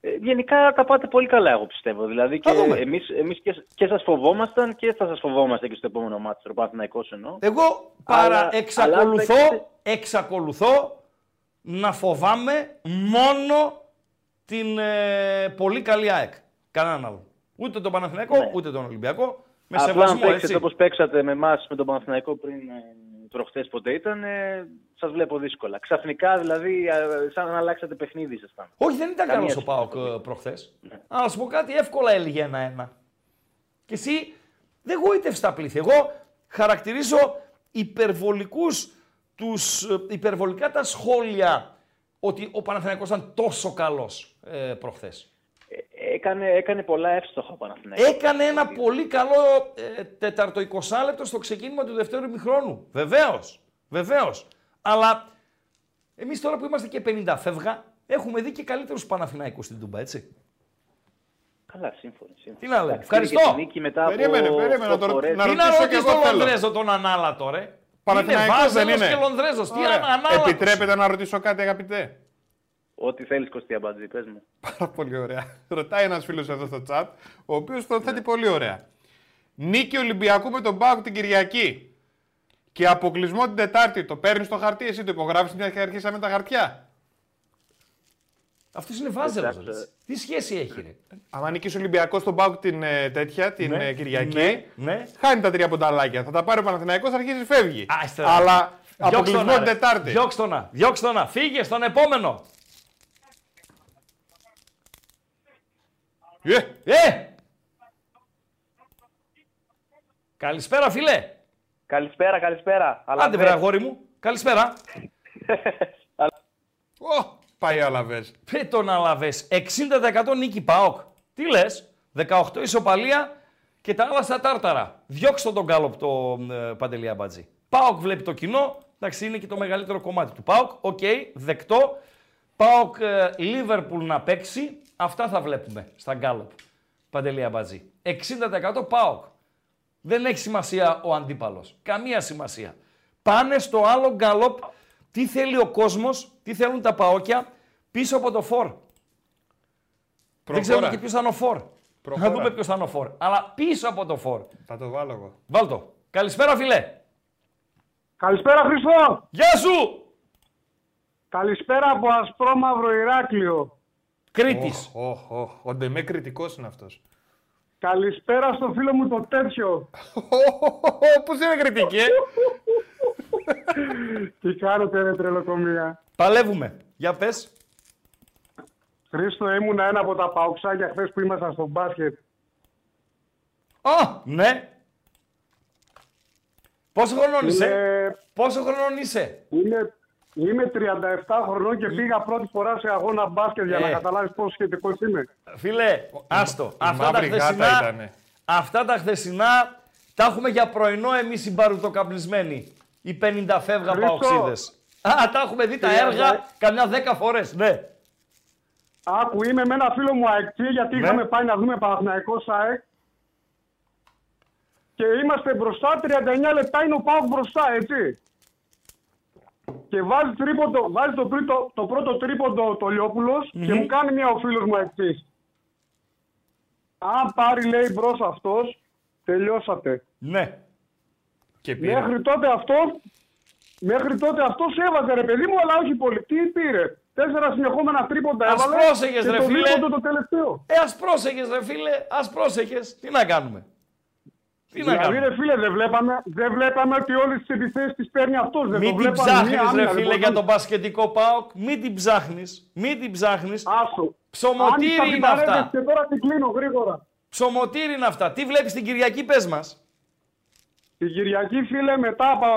Ε, γενικά τα πάτε πολύ καλά, εγώ πιστεύω. Δηλαδή και Θα δούμε. εμείς, εμείς και, και σας φοβόμασταν και θα σας φοβόμαστε και στο επόμενο μάτι, το Παναθηναϊκός εννοώ. Εγώ παρά Αλλά- εξακολουθώ, αλλά παίξτε- εξακολουθώ να φοβάμαι μόνο την ε, πολύ καλή ΑΕΚ. Κανέναν άλλο. Ούτε τον Παναθηναϊκό, Ναι. ούτε τον Ολυμπιακό. Με Απλά αν σεβασμό, παίξετε έτσι. όπως παίξατε με εμάς με τον Παναθηναϊκό πριν ε, προχθές ποτέ ήταν, ε, σας βλέπω δύσκολα. Ξαφνικά δηλαδή, ε, σαν να αλλάξατε παιχνίδι ήσασταν. Όχι, δεν ήταν Καμία καλός ο σχέση. Πάοκ προχθές. Αλλά να σου πω κάτι, εύκολα έλεγε ένα-ένα. Και εσύ δεν γοήτευε τα πλήθη. Εγώ χαρακτηρίζω υπερβολικούς τους, ε, υπερβολικά τα σχόλια ότι ο Παναθηναϊκός ήταν τόσο καλός ε, προχθές. Ε, έκανε, έκανε πολλά εύστοχα ο Παναθηναϊκός. Έκανε ένα πολύ καλό ε, τέταρτο 20 λεπτό στο ξεκίνημα του δευτέρου ημιχρόνου. Βεβαίως. Βεβαίως. Αλλά εμείς τώρα που είμαστε και 50 φεύγα, έχουμε δει και καλύτερους Παναθηναϊκούς στην Τούμπα, έτσι. Καλά, σύμφωνοι. σύμφωνοι. Τι να λέμε. Εντάξει, πήρε και Ευχαριστώ. τη νίκη μετά Περίμενε, από περίμενε, να το- φορές. να Τι να ρωτήσω κι ρωτήσει εγώ τον θέλω. Λονδρέζο τον ανάλατο, ρε. Παναθηναϊκός είναι δεν Βάζελος είναι. και Λονδρέζος. Τι Ωραία. ανάλατος. Επιτρέπετε να ρωτήσω κάτι, αγαπητέ; Ό,τι θέλεις Κωστή Αμπατζή, πες μου. Πάρα πολύ ωραία. Ρωτάει ένας φίλος εδώ στο chat, ο οποίος το θέτει πολύ ωραία. Νίκη Ολυμπιακού με τον Πάουκ την Κυριακή. Και αποκλεισμό την Τετάρτη. Το παίρνεις στο χαρτί, εσύ το υπογράφεις μια και αρχίσαμε τα χαρτιά. Αυτός είναι Βάζελος. Εντάξει. ρε. Τι σχέση έχει, ρε; Αν νικήσεις ο Ολυμπιακό στον Πάουκ την ε, τέτοια, την Ναι, ε, Κυριακή, ναι, ναι. χάνει τα τρία πονταλάκια. Θα τα πάρει ο Παναθηναϊκός, αρχίζει φεύγει. Α, είστε ρε. Αλλά Διώξ' αποκλεισμό τον, την ρε. Τετάρτη. Διώξ' τον, να. Διώξ' τον, να. Φύγε στον επόμενο. Ε, Ε! Καλησπέρα, φίλε. Καλησπέρα, καλησπέρα. Αλλά Άντε, βρε αγόρι μου. Καλησπέρα. Ω, πάει ο Αλαβές. Πε τον Αλαβές. 60% νίκη ΠΑΟΚ. Τι λες; 18 ισοπαλία και τα άλλα στα τάρταρα. Διώξτε το γκάλοπ το ε, Παντελή Αμπατζή. ΠΑΟΚ βλέπει το κοινό. Εντάξει, είναι και το μεγαλύτερο κομμάτι του ΠΑΟΚ. Οκ, δεκτό. ΠΑΟΚ ε, Λίβερπουλ να παίξει. Αυτά θα βλέπουμε στα γκάλοπ. Παντελή Αμπατζή. 60% ΠΑΟΚ. Δεν έχει σημασία ο αντίπαλος. Καμία σημασία. Πάνε στο άλλο γκάλοπ. Τι θέλει ο κόσμος, τι θέλουν τα παόκια πίσω από το φορ. Δεν Προχώρα. ξέρουμε και ποιος θα είναι ο φορ. Προχώρα. Να δούμε ποιος θα είναι ο φορ. Αλλά πίσω από το φορ. Θα το βάλω εγώ. Βάλτο. Καλησπέρα, φιλέ. Καλησπέρα Χριστό. Γεια σου! Καλησπέρα από Ασπρόμαυρο Ηράκλειο. Κρήτης. Οχ, οχ, Ο Ντεμέ κριτικός είναι αυτός. Καλησπέρα στο φίλο μου το τέτοιο. Πώς είναι κριτική, ε; Τι κάνετε ρε τρελοκομεία. Παλεύουμε. Για πες. Χρήστο ήμουν ένα από τα παουξάκια χθες που ήμασταν στο μπάσκετ. Α, ναι. Πόσο χρονών είσαι; Είμαι, Πόσο χρονών είσαι; είμαι, είμαι 37 χρονών και πήγα πρώτη φορά σε αγώνα μπάσκετ για Ε. να καταλάβεις πόσο σχετικός είμαι. Φίλε, άστο. η Αυτά τα, μαύρη γάτα χθεσινά, ήτανε. αυτά τα χθεσινά τα έχουμε για πρωινό εμείς οι μπαρουτοκαπνισμένοι. Οι 50 φεύγα Χρήστο. παοξίδες. Α, τα έχουμε δει τα Τι έργα έργα. καμιά 10 φορές. Ναι. Άκου, είμαι με ένα φίλο μου αεκτή γιατί Ναι. είχαμε πάει να δούμε Παναθηναϊκός ΣΑΕΚ και είμαστε μπροστά, 39 λεπτά είναι ο Πάοκ μπροστά, έτσι. Και βάζει, τρίποντο, βάζει το, τρίτο, το πρώτο τρίποντο το λιοπουλος και μου κάνει μια ο φίλος μου αεκτής. Αν πάρει, λέει, μπρος αυτός, τελειώσατε. Ναι. Και πήρε. Μέχρι τότε αυτό, μέχρι τότε αυτό έβαζε ρε παιδί μου, αλλά όχι πολύ. Τι πήρε; Τέσσερα συνεχόμενα τρίποντα Ας έβαλε. πρόσεχες, και ρε το φίλε. τρίποντο το τελευταίο. Ε, ας πρόσεχες ρε φίλε, ας πρόσεχες. Τι να κάνουμε; Τι να Δηλαδή, κάνουμε; ρε φίλε, δεν βλέπαμε, δεν βλέπαμε ότι όλε τι επιθέσεις τι παίρνει αυτός. Δεν Μην το την βλέπαμε μία ψάχνεις ρε άμυνα, φίλε δεν για τον μπορούσαμε. μπασκετικό ΠΑΟΚ. Μην την ψάχνεις. Μην την ψάχνεις. Άσο. Ψωμοτήρι Άνοιξα την είναι αυτά. παρένθεση Και τώρα την κλείνω γρήγορα. Ψωμοτήρι είναι αυτά. Τι βλέπεις την Κυριακή πες μας. Την Κυριακή, φίλε, μετά από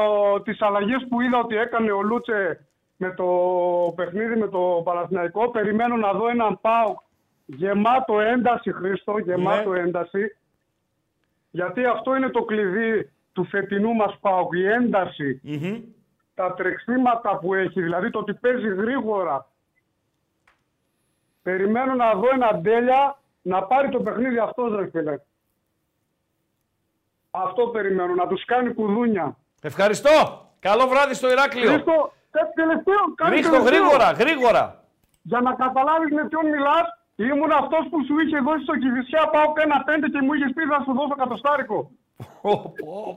τις αλλαγές που είδα ότι έκανε ο Λούτσε με το παιχνίδι με το Παναθηναϊκό, περιμένω να δω έναν ΠΑΟΚ γεμάτο ένταση, Χρήστο, γεμάτο Ναι. ένταση. Γιατί αυτό είναι το κλειδί του φετινού μας ΠΑΟΚ, η ένταση. Μμμ. τα τρεξίματα που έχει, δηλαδή το ότι παίζει γρήγορα. Περιμένω να δω ένα τέλεια να πάρει το παιχνίδι αυτός ρε φίλε. Αυτό περιμένω, να τους κάνει κουδούνια. Ευχαριστώ. Καλό βράδυ στο Ηράκλειο. Χρήστο, κάτι τελευταίο, κάτι Ρίχτω τελευταίο. γρήγορα, γρήγορα. Για να καταλάβεις με ποιον μιλάς, ήμουν αυτός που σου είχε δώσει στο Κηφισιά, πάω ένα πέντε και μου είχες πει θα σου δώσω κατοστάρικο.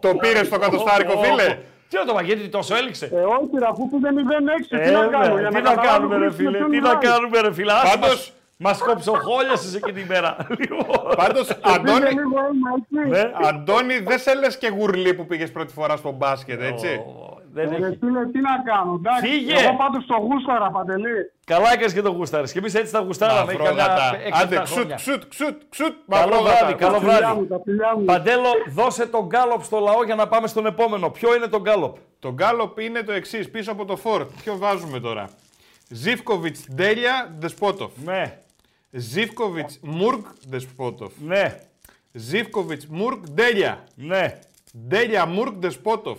Το πήρες στο κατοστάρικο, φίλε; Τι να το παγέτη τόσο έληξε. Ε, όχι ρε, αφού πήγε 0-6, τι Ε, να ναι, κάνω, για τι να να καταλάβεις κάνουμε ρε Χρήστο, με φίλε, ποιον τι να μιλάς. κάνουμε ρε φίλε. Άσε Πάντως- μας- Μας κοψοχόλιασες εκείνη την μέρα. Λοιπόν. Πάντως, Πήγε Αντώνη, λίγο αίμα, έτσι. Ναι. Αντώνη, δεν σε λες και γουρλί που πήγες πρώτη φορά στο μπάσκετ, έτσι; Δεν Ρε έχει. φίλε, τι να κάνω, εντάξει. Φύγε. Εγώ πάντως το γούσταρα, Παντελή. Καλά έκανες και το γούσταρες. Και εμείς έτσι τα γουστάραμε. έχει καμιά Μαυρόγατα. έξι, Άντε, εφτά ξουτ, χρόνια. ξουτ, ξουτ, ξουτ. Καλό μαυρόγατα. βράδυ, καλό Τα φιλιά βράδυ. μου, τα φιλιά μου. Παντέλο, δώσε το γκάλοπ στο λαό για να πάμε στον επόμενο. Ποιο είναι το γκάλοπ; Το γκάλοπ είναι το εξής, πίσω από το φόρτ. Ποιο βάζουμε τώρα; Ζίβκοβιτς Ντέλια Δεσπότοφ. Ναι, Ζήφκοβιτς Μουργκ Δεσπότοφ. ναι, Ζήφκοβιτς Μουργκ Ντέλια. ναι. Ντέλια Μουργκ Δεσπότοφ.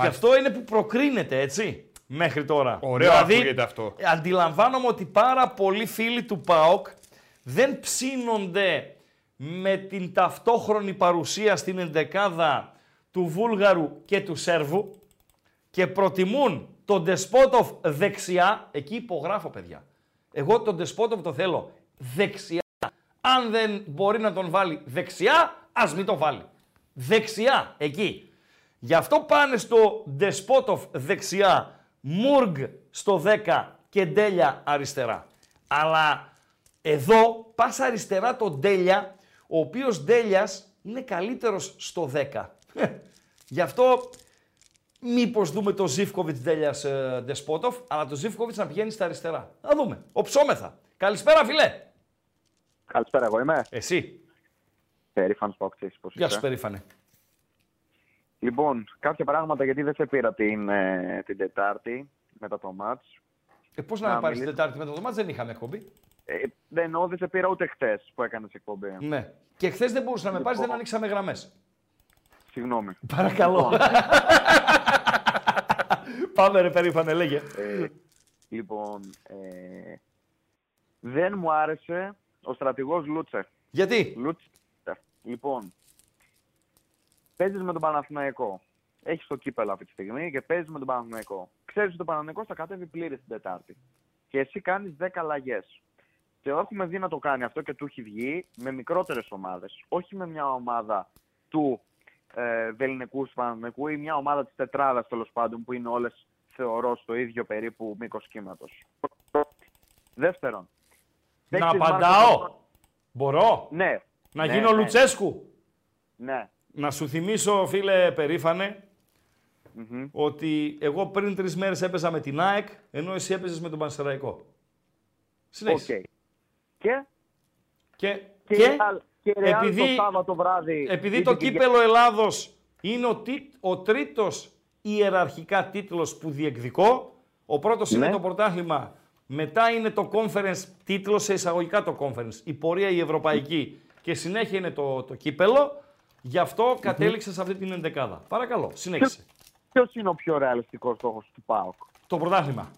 Και αυτό είναι που προκρίνεται, έτσι, μέχρι τώρα. Ωραίο ακούγεται αυτό. Αντιλαμβάνομαι ότι πάρα πολλοί φίλοι του ΠΑΟΚ δεν ψήνονται με την ταυτόχρονη παρουσία στην ενδεκάδα του Βούλγαρου και του Σέρβου και προτιμούν τον Ντεσπότοφ δεξιά. Εκεί υπογράφω, παιδιά. Εγώ τον Ντεσπότοφ το θέλω δεξιά. Αν δεν μπορεί να τον βάλει δεξιά, ας μην τον βάλει. Δεξιά, εκεί. Γι' αυτό πάνε στο Ντεσπότοφ δεξιά, Μουργκ στο 10 και Ντέλια αριστερά. Αλλά εδώ πας αριστερά τον Ντέλια, ο οποίος Ντέλιας είναι καλύτερος στο 10. Γι' αυτό μήπως δούμε το Ζήφκοβιτς Ντέλιας ε, Ντεσπότοφ, αλλά το Ζήφκοβιτς να πηγαίνει στα αριστερά. Να δούμε. Οψόμεθα. Καλησπέρα φιλέ. Καλησπέρα, εγώ είμαι. Εσύ. Περήφανος που ξέρει πώς Γεια σου περήφανε. Λοιπόν, κάποια πράγματα γιατί δεν σε πήρα την, ε, την Τετάρτη μετά το μάτς. Ε, Πώς να, Να με πάρεις την μιλήσω. Τετάρτη μετά το μάτς, δεν είχαμε εκπομπή. Ε, δεν εννοώ, δεν σε πήρα ούτε χθες που έκανες εκπομπή. Ναι. Και χθες δεν μπορούσε να με πάρεις, δεν ανοίξαμε γραμμές. Συγγνώμη. Παρακαλώ. Πάμε ρε περήφανε, λέγε. Ε, λοιπόν, ε, δεν μου άρεσε ο στρατηγός Λούτσε. Γιατί; Λούτσε. Λοιπόν, παίζεις με τον Παναθηναϊκό. Έχεις το κύπελο αυτή τη στιγμή και παίζεις με τον Παναθηναϊκό. Ξέρεις ότι ο Παναθηναϊκός θα κατέβει πλήρης την Τετάρτη. Και εσύ κάνεις 10 αλλαγές. Και έχουμε δει να το κάνει αυτό και του έχει βγει με μικρότερες ομάδες. Όχι με μια ομάδα του ε, Βεληνικούς Παναθηναϊκού ή μια ομάδα της Τετράδας τέλος πάντων που είναι όλες θεωρώ στο ίδιο περίπου μήκος κύματος. Δεύτερον. Να παίκτης απαντάω. Μάρκος- Μπορώ; Ναι. Να ναι, γίνω ναι. Λουτσέσκου. Ναι. Να σου θυμίσω, φίλε περήφανε, Μμμ. ότι εγώ πριν τρεις μέρες έπαιζα με την ΑΕΚ, ενώ εσύ έπαιζες με τον Πανσεραϊκό. Συνέχισε. Οκ. Και, Και, και, και; Ρεάλ- και Ρεάλ επειδή, το Σάββατο βράδυ. επειδή ή το την Κυριακή. κύπελλο Ελλάδος είναι ο, τι, ο τρίτος ιεραρχικά τίτλος που διεκδικώ, ο πρώτος είναι Ναι. το πρωτάθλημα, μετά είναι το conference τίτλος σε εισαγωγικά το conference, η πορεία η ευρωπαϊκή και συνέχεια είναι το, το κύπελο, γι' αυτό κατέληξε σε αυτή την ενδεκάδα. Παρακαλώ, συνέχισε. Ποιος είναι ο πιο ρεαλιστικός στόχος του ΠΑΟΚ, Το πρωτάθλημα.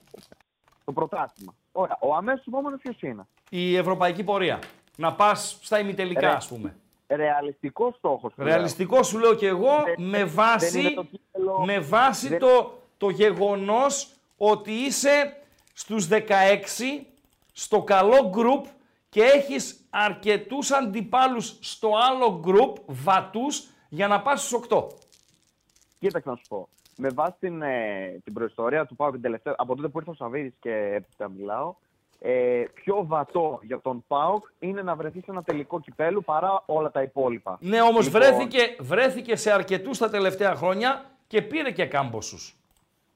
το πρωτάθλημα. Ωραία. Ο αμέσως επόμενος ποιος είναι; Η ευρωπαϊκή πορεία. Να πας στα ημιτελικά, Ρε. ας πούμε. Ρεαλιστικός στόχος. Ρεαλιστικό σου λέω και εγώ Δεν- με δεν βάση, είναι το κύπελο, με βάση δεν- το, το γεγονός ότι είσαι στους 16 στο καλό γκρουπ και έχεις αρκετούς αντιπάλους στο άλλο γκρουπ, βατούς, για να πας στους 8. Κοίταξε να σου πω. Με βάση την, ε, την προϊστορία του ΠΑΟΚ την τελευταία, από τότε που ήρθε ο Σαββίδης και έπειτα μιλάω, ε, πιο βατό για τον ΠΑΟΚ είναι να βρεθεί σε ένα τελικό κυπέλου παρά όλα τα υπόλοιπα. Ναι, όμως Λοιπόν, βρέθηκε, βρέθηκε σε αρκετούς τα τελευταία χρόνια και πήρε και κάμποσους.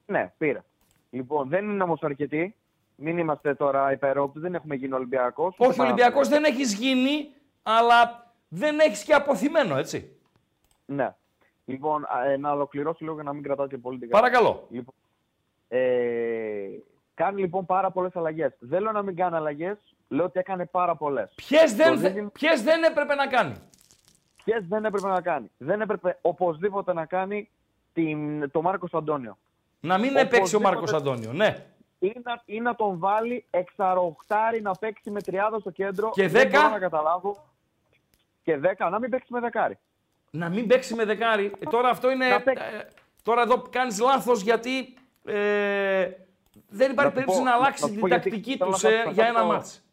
Ναι, πήρα. Λοιπόν, δεν είναι όμως αρκετοί. Μην είμαστε τώρα υπερόπτους, δεν έχουμε γίνει Ολυμπιακός. Όχι, ο Ολυμπιακός δεν έχεις γίνει, αλλά δεν έχεις και αποθυμένο, έτσι. Ναι. Λοιπόν, α, ε, να ολοκληρώσω λίγο για να μην κρατάω και πολύ την Παρακαλώ. Λοιπόν, ε, κάνει λοιπόν πάρα πολλές αλλαγές. Δεν λέω να μην κάνει αλλαγές, λέω ότι έκανε πάρα πολλές. Ποιες δεν, Το δίδυμο- ποιες δεν έπρεπε να κάνει; Ποιες δεν έπρεπε να κάνει. Δεν έπρεπε οπωσδήποτε να κάνει την, το Μάρκος Αντώνιο. Να μην παίξει ο Οπωσδήποτε- Μάρκος Αντώνιο, ναι. Ή να, ή να τον βάλει εξαροχτάρι να παίξει με τριάδα στο κέντρο. Και Δεν δέκα; μπορώ να καταλάβω. Και δέκα, να μην παίξει με δεκάρι. Να μην παίξει με δεκάρι. Ε, τώρα αυτό είναι. Να παίξει. ε, τώρα εδώ κάνεις λάθος γιατί ε, δεν υπάρχει σου περίπτωση πω- να να αλλάξει σου την πω γιατί τακτική θέλω τους να χάσω- ε, να για ένα χάσω- μάτς.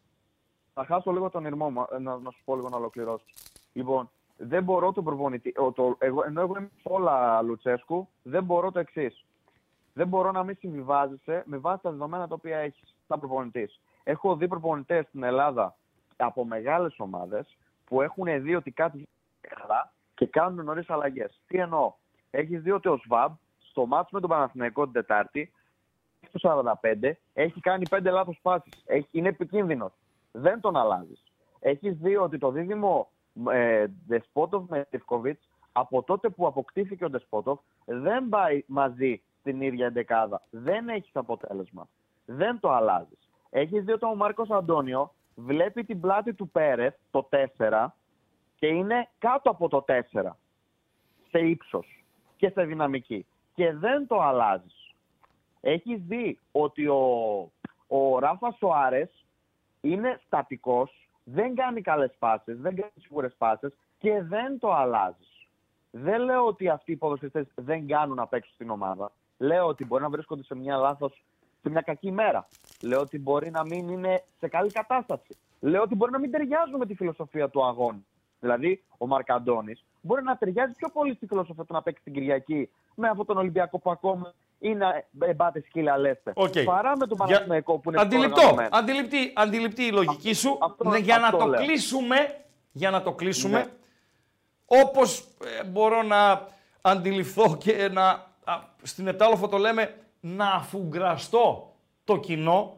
Θα χάσω λίγο τον ήρμό μου, ε, να, να σου πω λίγο να ολοκληρώσω. Λοιπόν, δεν μπορώ τον προπονητή. ο- το, εγώ, ενώ εγώ είμαι όλα Λουτσέσκου, δεν μπορώ το εξής. Δεν μπορώ να μην συμβιβάζεσαι με βάση τα δεδομένα τα οποία έχεις σαν προπονητής. Έχω δει προπονητές στην Ελλάδα από μεγάλες ομάδες που έχουν δει ότι κάτι δεν καλά και κάνουν νωρίς αλλαγές. Τι εννοώ; Έχεις δει ότι ο Σβάμπ στο μάτσο με τον Παναθηναϊκό την Τετάρτη στο 45 έχει κάνει πέντε λάθος πάσει. Είναι επικίνδυνος. Δεν τον αλλάζεις. Έχεις δει ότι το δίδυμο ε, Δεσπότοβ με Τιφκοβίτς από τότε που αποκτήθηκε ο Δεσπότοβ δεν πάει μαζί στην ίδια εντεκάδα. Δεν έχεις αποτέλεσμα. Δεν το αλλάζεις. Έχεις δει ότι ο Μάρκος Αντώνιο βλέπει την πλάτη του Πέρεθ το 4 και είναι κάτω από το 4 σε ύψος και σε δυναμική. Και δεν το αλλάζεις. Έχεις δει ότι ο, ο Ράφα Σοάρες είναι στατικός, δεν κάνει καλές πάσες, δεν κάνει σίγουρες πάσες και δεν το αλλάζεις. Δεν λέω ότι αυτοί οι ποδοσφαιριστές δεν κάνουν να παίξουν στην ομάδα. Λέω ότι μπορεί να βρίσκονται σε μια λάθος, σε μια κακή μέρα. Λέω ότι μπορεί να μην είναι σε καλή κατάσταση. Λέω ότι μπορεί να μην ταιριάζουν με τη φιλοσοφία του αγώνα. Δηλαδή, ο Μαρκαντώνης μπορεί να ταιριάζει πιο πολύ στη φιλοσοφία του να παίξει την Κυριακή με αυτόν τον Ολυμπιακό που ακόμα είναι ε, μπάτε σκύλοι αλέστε. Οκ. Παρά με τον Για- Παναθηναϊκό που είναι πιο Αντιληπτό. οργανωμένο. Αντιληπτή, αντιληπτή η λογική σου. αυτό- Ναι, για να αυτό το λέω. κλείσουμε, για να το κλείσουμε, Ναι. όπως ε, μπορώ να αντιληφθώ και να, α, στην Επτάλοφο το λέμε, να αφουγκραστώ το κοινό,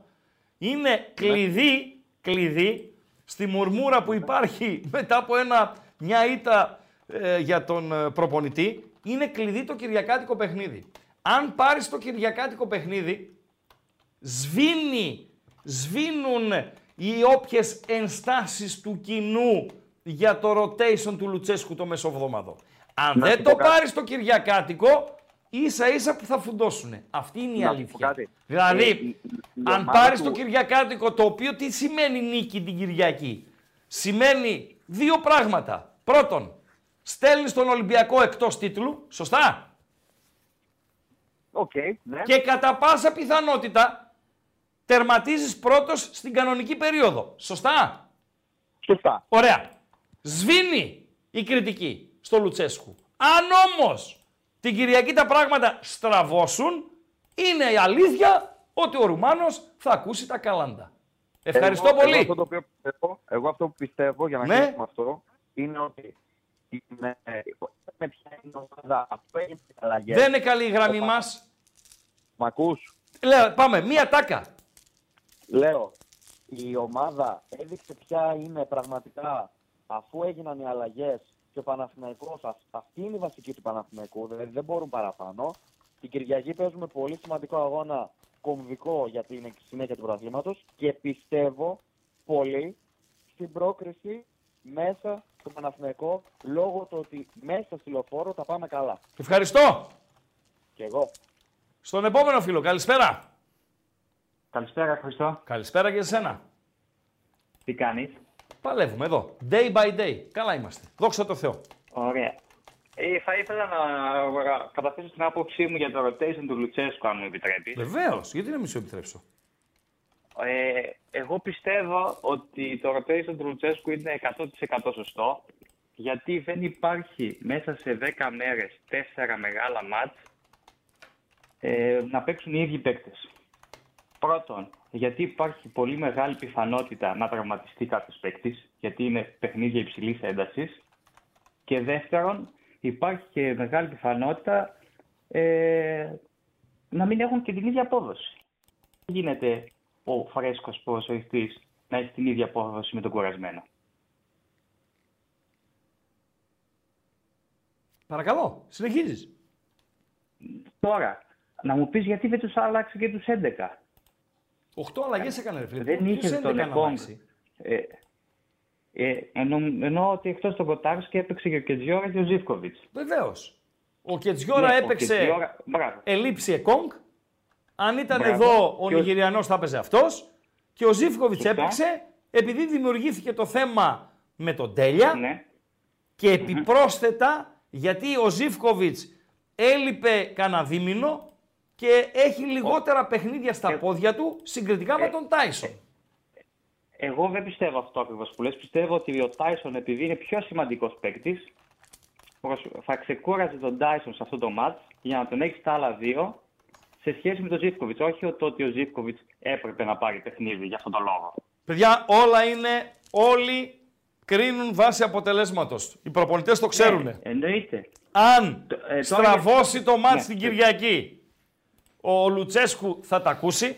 είναι κλειδί, κλειδί στη μουρμούρα που υπάρχει μετά από ένα, μια ήττα ε, για τον ε, προπονητή, είναι κλειδί το Κυριακάτικο παιχνίδι. Αν πάρεις το Κυριακάτικο παιχνίδι, σβήνει, σβήνουν οι όποιες ενστάσεις του κοινού για το rotation του Λουτσέσκου το μεσοβδόμαδο. Αν Να σου δεν πω το κάτι. πάρεις το Κυριακάτικο, ίσα ίσα που θα φουντώσουνε. Αυτή είναι η Να σου πω αλήθεια. κάτι. Δηλαδή, Ε, η- η αν ομάδα πάρεις του- το Κυριακάτικο, το οποίο τι σημαίνει νίκη την Κυριακή; Σημαίνει δύο πράγματα. Πρώτον, στέλνεις τον Ολυμπιακό εκτός τίτλου, σωστά; Οκ, ναι. Και κατά πάσα πιθανότητα τερματίζεις πρώτος στην κανονική περίοδο. Σωστά; Σωστά. Ωραία. Σβήνει η κριτική στο Λουτσέσκου. Αν όμως την Κυριακή τα πράγματα στραβώσουν, είναι η αλήθεια ότι ο Ρουμάνος θα ακούσει τα καλάντα. Ευχαριστώ εγώ, πολύ. Εγώ αυτό, το οποίο πιστεύω, εγώ αυτό που πιστεύω, για να Ναι. κλείσουμε αυτό, είναι ότι με, με ποια είναι η ομάδα αυτό έγινε τις αλλαγές. Δεν είναι καλή η γραμμή Ο- μας. Μ' ακούς; Λέω, πάμε, μία τάκα. Λέω, η ομάδα έδειξε ποια είναι πραγματικά αφού έγιναν οι αλλαγές και ο Παναθηναϊκός, αυ- αυτή είναι η βασική του Παναθηναϊκού, δηλαδή δεν μπορούν παραπάνω. Την Κυριακή παίζουμε πολύ σημαντικό αγώνα κομβικό για την συνέχεια του πρωταθλήματος και πιστεύω πολύ στην πρόκριση μέσα στο Παναθηναϊκό λόγω του ότι μέσα στη λεωφόρο τα πάμε καλά. Ευχαριστώ. Και εγώ. Στον επόμενο φίλο, καλησπέρα. Καλησπέρα, Χριστό. Καλησπέρα και εσένα. Τι κάνεις; Παλεύουμε εδώ. Day by day. Καλά είμαστε. Δόξα τω Θεώ. Ωραία. Ε, θα ήθελα να καταθέσω την άποψή μου για το rotation του Λουτσέσκου, αν μου επιτρέπεις. Βεβαίως. Γιατί να μην σου επιτρέψω; Ε, εγώ πιστεύω ότι το rotation του Λουτσέσκου είναι 100% σωστό, γιατί δεν υπάρχει μέσα σε 10 μέρες 4 μεγάλα μάτς ε, να παίξουν οι ίδιοι παίκτες. Πρώτον, γιατί υπάρχει πολύ μεγάλη πιθανότητα να τραυματιστεί κάποιος παίκτης, γιατί είναι παιχνίδια υψηλής έντασης. Και δεύτερον, υπάρχει και μεγάλη πιθανότητα ε, να μην έχουν και την ίδια απόδοση. Δεν γίνεται ο φρέσκος ποδοσφαιριστής να έχει την ίδια απόδοση με τον κουρασμένο. Παρακαλώ, συνεχίζεις. Τώρα, να μου πεις γιατί δεν τους άλλαξε και τους 11. Οχτώ αλλαγές έκανε ρε φίλε. Δεν Ποιος είχε έντεκα τον να Εκόνγκ. αλλάξει; Ε, ε, εννο, εννοώ ότι εκτός τον Κοτάρσκι έπαιξε και ο Κετζιόρα και ο Ζίβκοβιτς. Βεβαίως. Ο Κετζιόρα Ναι, ο έπαιξε Κετζιόρα- μπράβο. ελήψη Εκόνγκ. Αν ήταν Μπράβο. εδώ ο Και ο- Νιγηριανός θα έπαιζε αυτός. Και ο Ζήφκοβιτς Σωστά. έπαιξε επειδή δημιουργήθηκε το θέμα με τον Τέλια. Ναι. Και επιπρόσθετα γιατί ο Ζήφκοβιτς έλειπε κανένα δίμηνο και έχει λιγότερα παιχνίδια στα πόδια του συγκριτικά με τον Τάισον. Εγώ δεν πιστεύω αυτό ακριβώς που λες. Πιστεύω ότι ο Τάισον, επειδή είναι πιο σημαντικός παίκτης, θα ξεκούραζε τον Τάισον σε αυτό το μάτς για να τον έχεις στα άλλα δύο σε σχέση με τον Ζήφκοβιτς. Όχι το ότι ο Ζήφκοβιτς έπρεπε να πάρει παιχνίδι για αυτόν τον λόγο. Παιδιά, όλα είναι, όλοι κρίνουν βάσει αποτελέσματος. Οι προπονητές το ξέρουν. Ναι, εννοείται. Αν Το- ε, τώρα στραβώσει για- το μάτς Ναι. την Κυριακή, ο Λουτσέσκου θα τα ακούσει,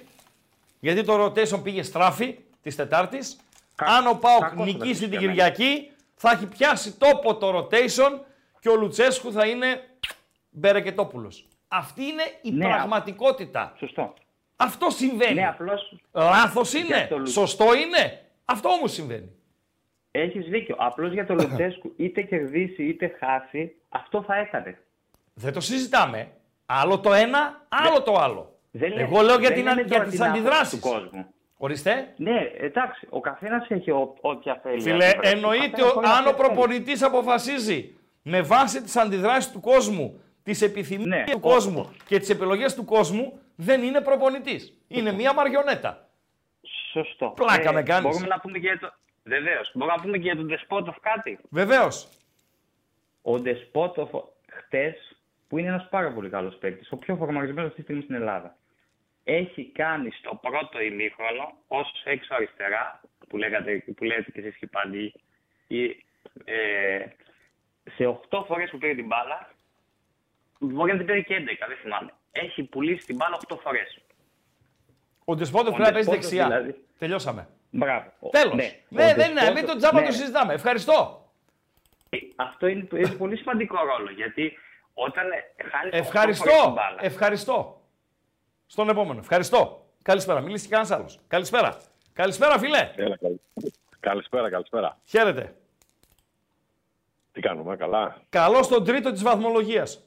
γιατί το rotation πήγε στράφη της Τετάρτης. Αν ο Πάοκ κακώς θα τα νικήσει ακούσει την για μένα. Κυριακή, θα έχει πιάσει τόπο το rotation και ο Λουτσέσκου θα είναι Μπερεκετόπουλος. Αυτή είναι η Ναι, πραγματικότητα. Σωστό. Αυτό συμβαίνει. Ναι, απλώς Λάθος είναι. Για το Λου- Σωστό είναι. Αυτό όμως συμβαίνει. έχεις δίκιο. Απλώς για τον Λουτσέσκου είτε κερδίσει είτε χάσει, αυτό θα έκανε. Δεν το συζητάμε. Άλλο το ένα, άλλο το άλλο. Δεν λέ- Εγώ λέω για, δεν την, λέμε για τώρα τις την άποψη αντιδράσεις. του κόσμου. Ορίστε. Ναι, εντάξει, ο καθένας έχει ό, όποια θέλει. Φίλε, αντίδραση. Ο εννοείται καθένας ο- μπορεί να αν ο θέλει. προπονητής αποφασίζει με βάση τις αντιδράσεις του κόσμου, τις επιθυμίες Ναι, του ο- κόσμου και τις επιλογές του κόσμου, δεν είναι προπονητής. Είναι μία μαριονέτα. Σωστό. Πλάκα με κάνεις. Μπορούμε να πούμε και για το. Βεβαίως. Μπορούμε να πούμε και για τον Δεσπότοφ κάτι. Βεβαίως. Ο Δεσπότοφ χτες, που είναι ένας πάρα πολύ καλός παίκτης, ο πιο φορμαρισμένος αυτή τη στιγμή στην Ελλάδα, έχει κάνει στο πρώτο ημίχρονο ως έξω αριστερά, που, λέγατε, που λέτε και εσείς και πάλι, ή, ε, σε 8 φορές που πήρε την μπάλα, μπορεί να την πήρε και 11, δεν θυμάμαι. Έχει πουλήσει την μπάλα 8 φορές. Ο Ντεσπότοφ Ο πρέπει να παίζει Ντεσπότοφ δεξιά. δηλαδή. Τελειώσαμε. Μπράβο. Ο- Τέλος. Ναι, Ναι, Ο δεν είναι. Ντεσπότοφ- Μην τον τζάμπα ναι. το συζητάμε. Ευχαριστώ. Αυτό είναι, έχει πολύ σημαντικό ρόλο γιατί Όταν χάνεις Ευχαριστώ. Ευχαριστώ. Στον επόμενο. Ευχαριστώ. Καλησπέρα. Μιλήσει και κανένας άλλος. Καλησπέρα. Καλησπέρα, φιλέ. Έλα, καλη- Καλησπέρα, καλησπέρα. Χαίρετε. Τι κάνουμε, καλά; Καλό στον τρίτο της βαθμολογίας.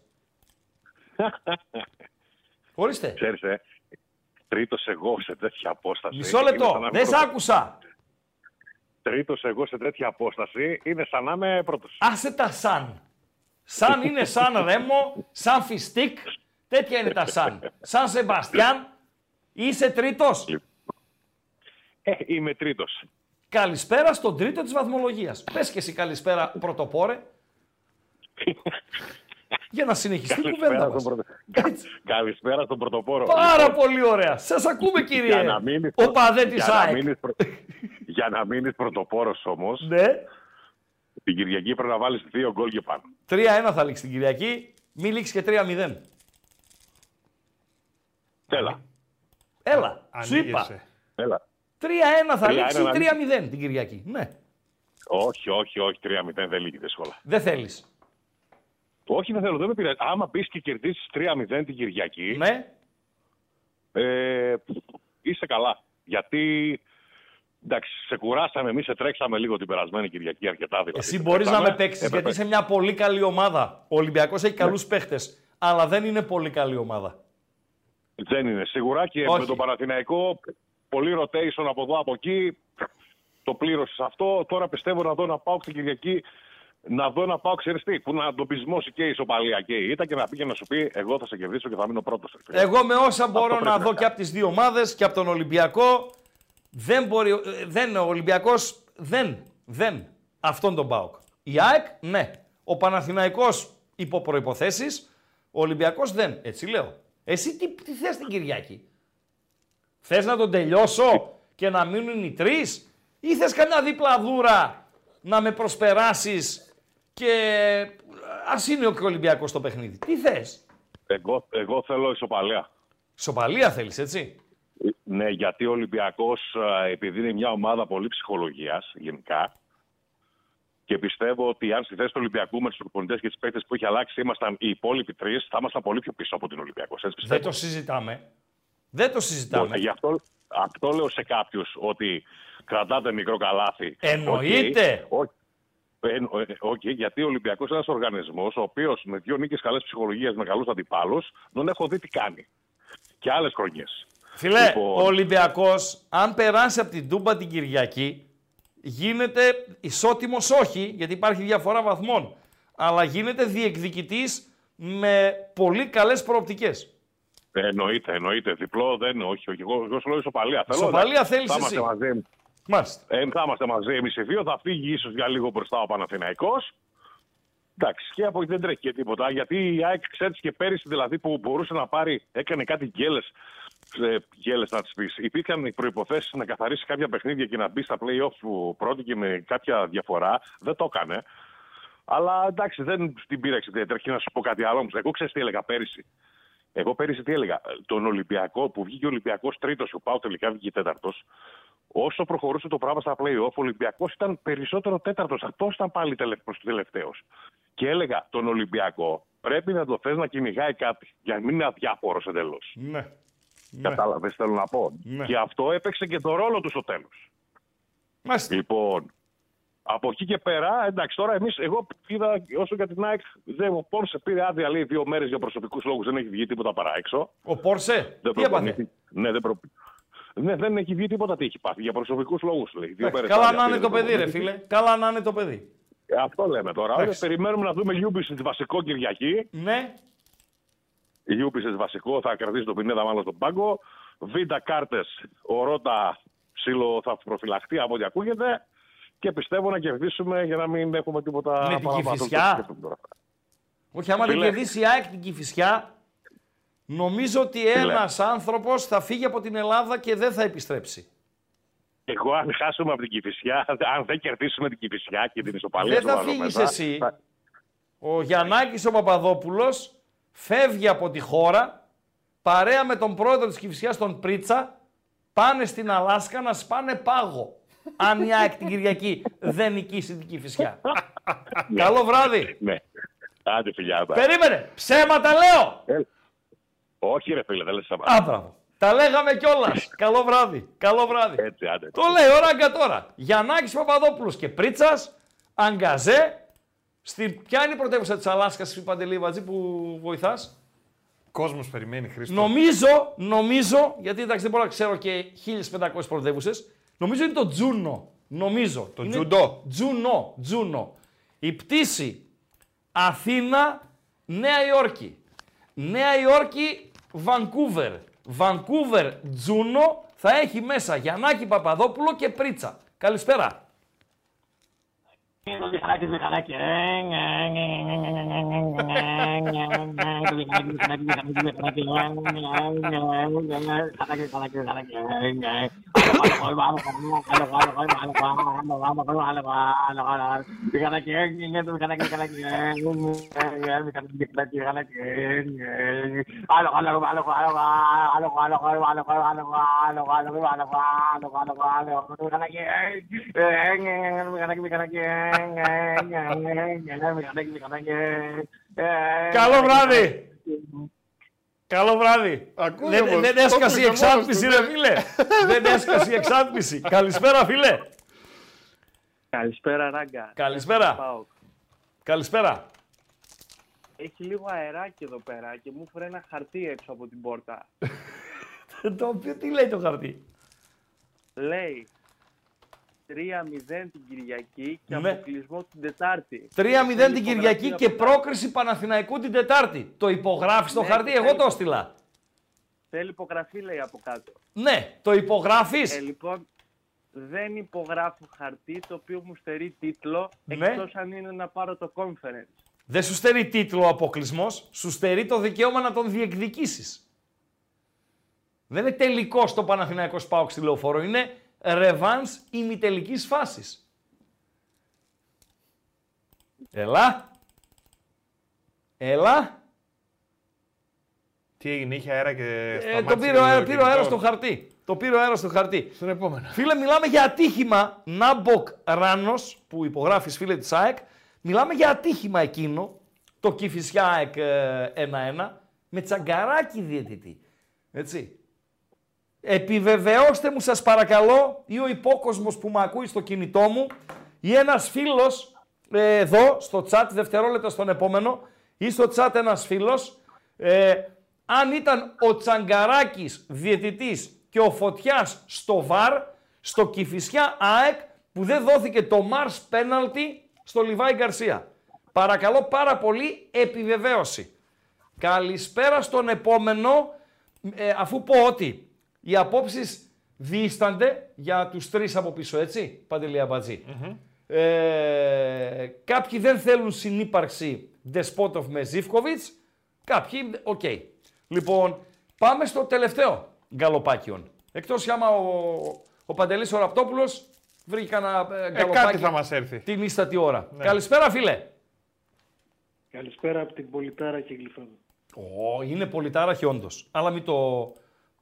Ορίστε. Ξέρεις, ε, τρίτος εγώ σε τέτοια απόσταση. Μισό είναι λεπτό. σαν να είμαι Δεν σ' πρώτος. άκουσα. Τρίτος εγώ σε τέτοια απόσταση είναι σαν να είμαι πρώτος. Άσε τα σαν. Σαν είναι σαν Ρέμο, σαν Φιστίκ. Τέτοια είναι τα σαν. Σαν Σεμπαστιάν. Είσαι τρίτος; Ε, είμαι τρίτος. Καλησπέρα στον τρίτο της βαθμολογίας. Πες και εσύ καλησπέρα πρωτοπόρε. Για να συνεχιστεί η κουβέντα Καλησπέρα μας. στον, πρωτο... Καλησπέρα στον πρωτοπόρο. Πάρα Λοιπόν, πολύ ωραία. Σας ακούμε για κύριε. να μείνεις, Ο παδέ της για να ΑΕΚ. μείνεις, πρω... για να μείνεις πρωτοπόρος όμως, Ναι. την Κυριακή πρέπει να βάλεις δύο γκολ και πάνω. 3-1 θα λήξει την Κυριακή. Μην λήξει και 3-0. Έλα. Έλα, σου είπα. Ανοίγεσαι. Έλα. 3-1 θα 3-1 λήξει να λήξει. 3-0 την Κυριακή. Ναι. Όχι, όχι, όχι, 3-0 δεν λύγει δύσκολα. Δεν θέλεις. Όχι, δεν θέλω, δεν με πειράζει. Άμα μπεις και κερδίσεις 3-0 την Κυριακή, Ναι. ε, είσαι καλά. Γιατί εντάξει, σε κουράσαμε, εμείς σε τρέξαμε λίγο την περασμένη Κυριακή αρκετά δηλαδή. Εσύ Σε μπορείς να τρέξαμε. με παίξει Έπρεπε- γιατί είσαι μια πολύ καλή ομάδα. Ο Ολυμπιακός έχει καλούς παίχτες. Αλλά δεν είναι πολύ καλή ομάδα. Δεν είναι σίγουρα και Όχι. με τον Παναθηναϊκό πολύ rotation από εδώ από εκεί. Το πλήρωσε αυτό. Τώρα πιστεύω να δω να πάω στην Κυριακή. Να δω να πάω, ξέρεις τι, που να τον πεισμώσει και η ισοπαλία και η ήττα και να πήγε να σου πει: Εγώ θα σε κερδίσω και θα μείνω πρώτος. Εγώ με όσα μπορώ πρέπει να να δω και από τις δύο ομάδες και από τον Ολυμπιακό, δεν μπορεί. ε, Δεν, ο Ολυμπιακός δεν. Δεν. Αυτόν τον Πάοκ. Η ΑΕΚ, ναι. Ο Παναθηναϊκός υπό προποθέσει. Ο Ολυμπιακός δεν. Έτσι λέω. Εσύ τι, τι θες την Κυριακή; Θες να τον τελειώσω και να μείνουν οι τρεις, ή θες καμιά διπλαδούρα να με προσπεράσεις και ας είναι και ο Ολυμπιακός στο παιχνίδι. Τι θες; Εγώ, εγώ θέλω ισοπαλία. Σοπαλία θέλεις, έτσι; Ναι, γιατί ο Ολυμπιακός, επειδή είναι μια ομάδα πολύ ψυχολογίας γενικά, και πιστεύω ότι αν στη θέση του Ολυμπιακού με τους προπονητές και τις παίκτες που έχει αλλάξει ήμασταν οι υπόλοιποι τρεις, θα ήμασταν πολύ πιο πίσω από την Ολυμπιακό. Έτσι Δεν πιστεύω. το συζητάμε. Δεν το συζητάμε. Λοιπόν, Γι' αυτό, αυτό λέω σε κάποιους ότι κρατάτε μικρό καλάθι. Εννοείται. Οκ, ε, ε, οκ, γιατί ο Ολυμπιακός είναι ένας οργανισμός ο οποίος με δύο νίκες καλές ψυχολογίες με καλούς αντιπάλους δεν έχω δει τι κάνει. Και άλλες χρονιές. Φίλε, Λοιπόν. ο Ολυμπιακός, αν περάσει από την Τούμπα την Κυριακή, γίνεται ισότιμος όχι, γιατί υπάρχει διαφορά βαθμών, αλλά γίνεται διεκδικητής με πολύ καλές προοπτικές. Εννοείται, εννοείται. Διπλό δεν είναι. Όχι, όχι. Εγώ, εγώ σου λέω ισοπαλία. Θέλω, Ισοπαλία εντάξει, θέλεις θα εσύ. Είμαστε μαζί, Μάλιστα. ε, θα είμαστε μαζί εμείς οι δύο. Θα φύγει ίσως για λίγο μπροστά ο Παναθηναϊκός. Εντάξει, και από εκεί δεν τρέχει και τίποτα. Γιατί η ΑΕΚ, ξέρεις και πέρυσι δηλαδή που μπορούσε να πάρει, έκανε κάτι γκέλε. Γέλες να τις πεις. Υπήρχαν οι προποθέσει να καθαρίσει κάποια παιχνίδια και να μπει στα playoff που πρώτη και με κάποια διαφορά. Δεν το έκανε. Αλλά εντάξει, δεν την πήραξε ιδιαίτερα. Και να σου πω κάτι άλλο όμως. Εγώ ξέρω τι έλεγα πέρυσι. Εγώ πέρυσι τι έλεγα. Τον Ολυμπιακό που βγήκε ο Ολυμπιακός τρίτος, ο Πάου τελικά βγήκε τέταρτος. Όσο προχωρούσε το πράγμα στα playoff, ο Ολυμπιακός ήταν περισσότερο τέταρτος. Αυτός ήταν πάλι προς τους τελευταίο. Και έλεγα τον Ολυμπιακό πρέπει να το θες να κυνηγάει κάτι για να μην είναι αδιάφορος εντελώς. Ναι. Κατάλαβες, θέλω να πω. Ναι. Και αυτό έπαιξε και το ρόλο του στο τέλος. Μάλιστα. Λοιπόν, από εκεί και πέρα, εντάξει, τώρα εμείς, εγώ είδα όσο για την ΑΕΚ, δεν, ο Πόρσε πήρε άδεια λέει δύο μέρες για προσωπικούς λόγους, δεν έχει βγει τίποτα παρά έξω. Ο Πόρσε, Δεν τι έπαθε; προπονήθηκε. Ναι, δεν, προ... ναι, δεν έχει βγει τίποτα τι έχει πάθει. Για προσωπικούς λόγους λέει. Δύο Εντάξει, μέρες Καλά άδεια να είναι πήρε, το δεν παιδί, ρε προπονήθηκε. φίλε. Καλά να είναι το παιδί. Ε, Αυτό λέμε τώρα. Εντάξει. Περιμένουμε να δούμε Ubisoft βασικό Κυριακή. Ναι. Ubisoft βασικό θα κρατήσει τον Πινέδα μάλλον στον πάγκο. Β κάρτες, ο Ρότα ψήλο θα προφυλαχτεί από ό,τι ακούγεται. Και πιστεύω να κερδίσουμε για να μην έχουμε τίποτα Με την παραπάνω. Κηφισιά. Το σκέφτομαι τώρα. Όχι, άμα δεν Φίλε. κερδίσει η ΑΕΚ την Κηφισιά, νομίζω ότι ένας άνθρωπος θα φύγει από την Ελλάδα και δεν θα επιστρέψει. Εγώ αν χάσουμε από την Κηφισιά, αν δεν κερδίσουμε την Κηφισιά και την ισοπαλία Δεν του θα βάζω φύγεις μέσα, εσύ. θα- Ο Γιαννάκης ο Παπαδόπουλος φεύγει από τη χώρα παρέα με τον πρόεδρο της Κηφισιάς τον Πρίτσα πάνε στην Αλάσκα να σπάνε πάγο. Αν η ΑΕΚ την Κυριακή δεν νικήσει την Κηφισιά. Καλό βράδυ. Ναι. Άντε φιλιά. bye. Περίμενε. Ψέματα λέω. Όχι ρε φίλε, δεν λες Α, σαμπά. μπράβο. Τα λέγαμε κιόλας. Καλό βράδυ. Καλό βράδυ. Έτσι, άντε. Το λέει ο Ράγκα τώρα. Γιαννάκης Παπαδόπουλος και Πρίτσας, Αγκαζέ. Στη... Ποια είναι η πρωτεύουσα της Αλάσκας, Παντελή Βατζή, που βοηθάς; Κόσμος περιμένει, Χρήστο. Νομίζω, νομίζω, γιατί εντάξει δεν μπορώ να ξέρω και 1500 πρωτεύουσες, νομίζω είναι το Τζούνο. Νομίζω. Το Είναι Τζουντό. Τζουνό, Τζούνο. Η πτήση Αθήνα, Νέα Υόρκη. Νέα Υόρκη, Βανκούβερ. Βανκούβερ, Τζούνο θα έχει μέσα Γιαννάκη Παπαδόπουλο και Πρίτσα. Καλησπέρα. Entonces, ahora que se cada que... Καλό βράδυ. Καλό βράδυ. Ακούει δεν, όμως. δεν Το έσκασε η έπαιζε μόνος εξάτμιση, του, ρε ναι. φίλε. δεν έσκασε η εξάτμιση. Καλησπέρα, φίλε. Καλησπέρα, Ράγκα. Καλησπέρα. Πάω. Καλησπέρα. Έχει λίγο αεράκι εδώ πέρα και μου έφερε ένα χαρτί έξω από την πόρτα. το οποίο τι λέει το χαρτί; Λέει 3-0 την Κυριακή και Ναι. αποκλεισμό την Τετάρτη. 3-0 Θέλει την υπογραφή Κυριακή από και κάτω. πρόκριση Παναθηναϊκού την Τετάρτη. Το υπογράφεις το Ναι, χαρτί, και εγώ θέλει- το έστειλα. Θέλει υπογραφή, λέει από κάτω. Ναι, το υπογράφεις. Ε, λοιπόν, δεν υπογράφω χαρτί το οποίο μου στερεί τίτλο Ναι. εκτός αν είναι να πάρω το conference. Δεν σου στερεί τίτλο ο αποκλεισμός, σου στερεί το δικαίωμα να τον διεκδικήσεις. Δεν είναι τελικό το Παναθηναϊκός Πάοξ στη λεωφόρο, είναι ρεβάνς ημιτελικής φάσης. Έλα. Έλα. Τι έγινε, είχε αέρα και Ε, το σταμάτησε πήρε ο το αέρα, πήρε ο αέρας κινητό. στο χαρτί. Το πήρε ο αέρας στο χαρτί. Στον επόμενο. Φίλε, μιλάμε για ατύχημα. Νάμποκ Ράνος, που υπογράφεις φίλε της ΑΕΚ, μιλάμε για ατύχημα εκείνο. Το Κηφισιά ΑΕΚ ε, 1-1 με τσαγκαράκι διαιτητή. Έτσι. Επιβεβαιώστε μου σας παρακαλώ ή ο υπόκοσμος που με ακούει στο κινητό μου ή ένας φίλος ε, εδώ στο chat δευτερόλεπτα στον επόμενο ή στο chat ένας φίλος ε, αν ήταν ο Τσαγκαράκης διαιτητής και ο Φωτιάς στο ΒΑΡ στο Κηφισιά ΑΕΚ που δεν δόθηκε το Μάρς πέναλτι στο Λιβάη Γκαρσία. Παρακαλώ πάρα πολύ επιβεβαίωση. Καλησπέρα στον επόμενο, ε, αφού πω ότι οι απόψεις διίστανται για τους τρεις από πίσω, έτσι, Παντελή Αμπατζή. Ε, κάποιοι δεν θέλουν συνύπαρξη Ντεσπόντοφ με Ζίβκοβιτς, κάποιοι, οκ. Λοιπόν, πάμε στο τελευταίο γκαλοπάκι. Εκτός κι άμα ο, ο Παντελής ο Ραπτόπουλος βρήκε κανένα ε, γκαλοπάκι κάτι θα μας έρθει. την ίστατη ώρα. Ναι. Καλησπέρα φίλε. Καλησπέρα από την Πολυτάρα και Γλυφάδα. Ω, είναι πολυτάραχη όντως. Αλλά μην το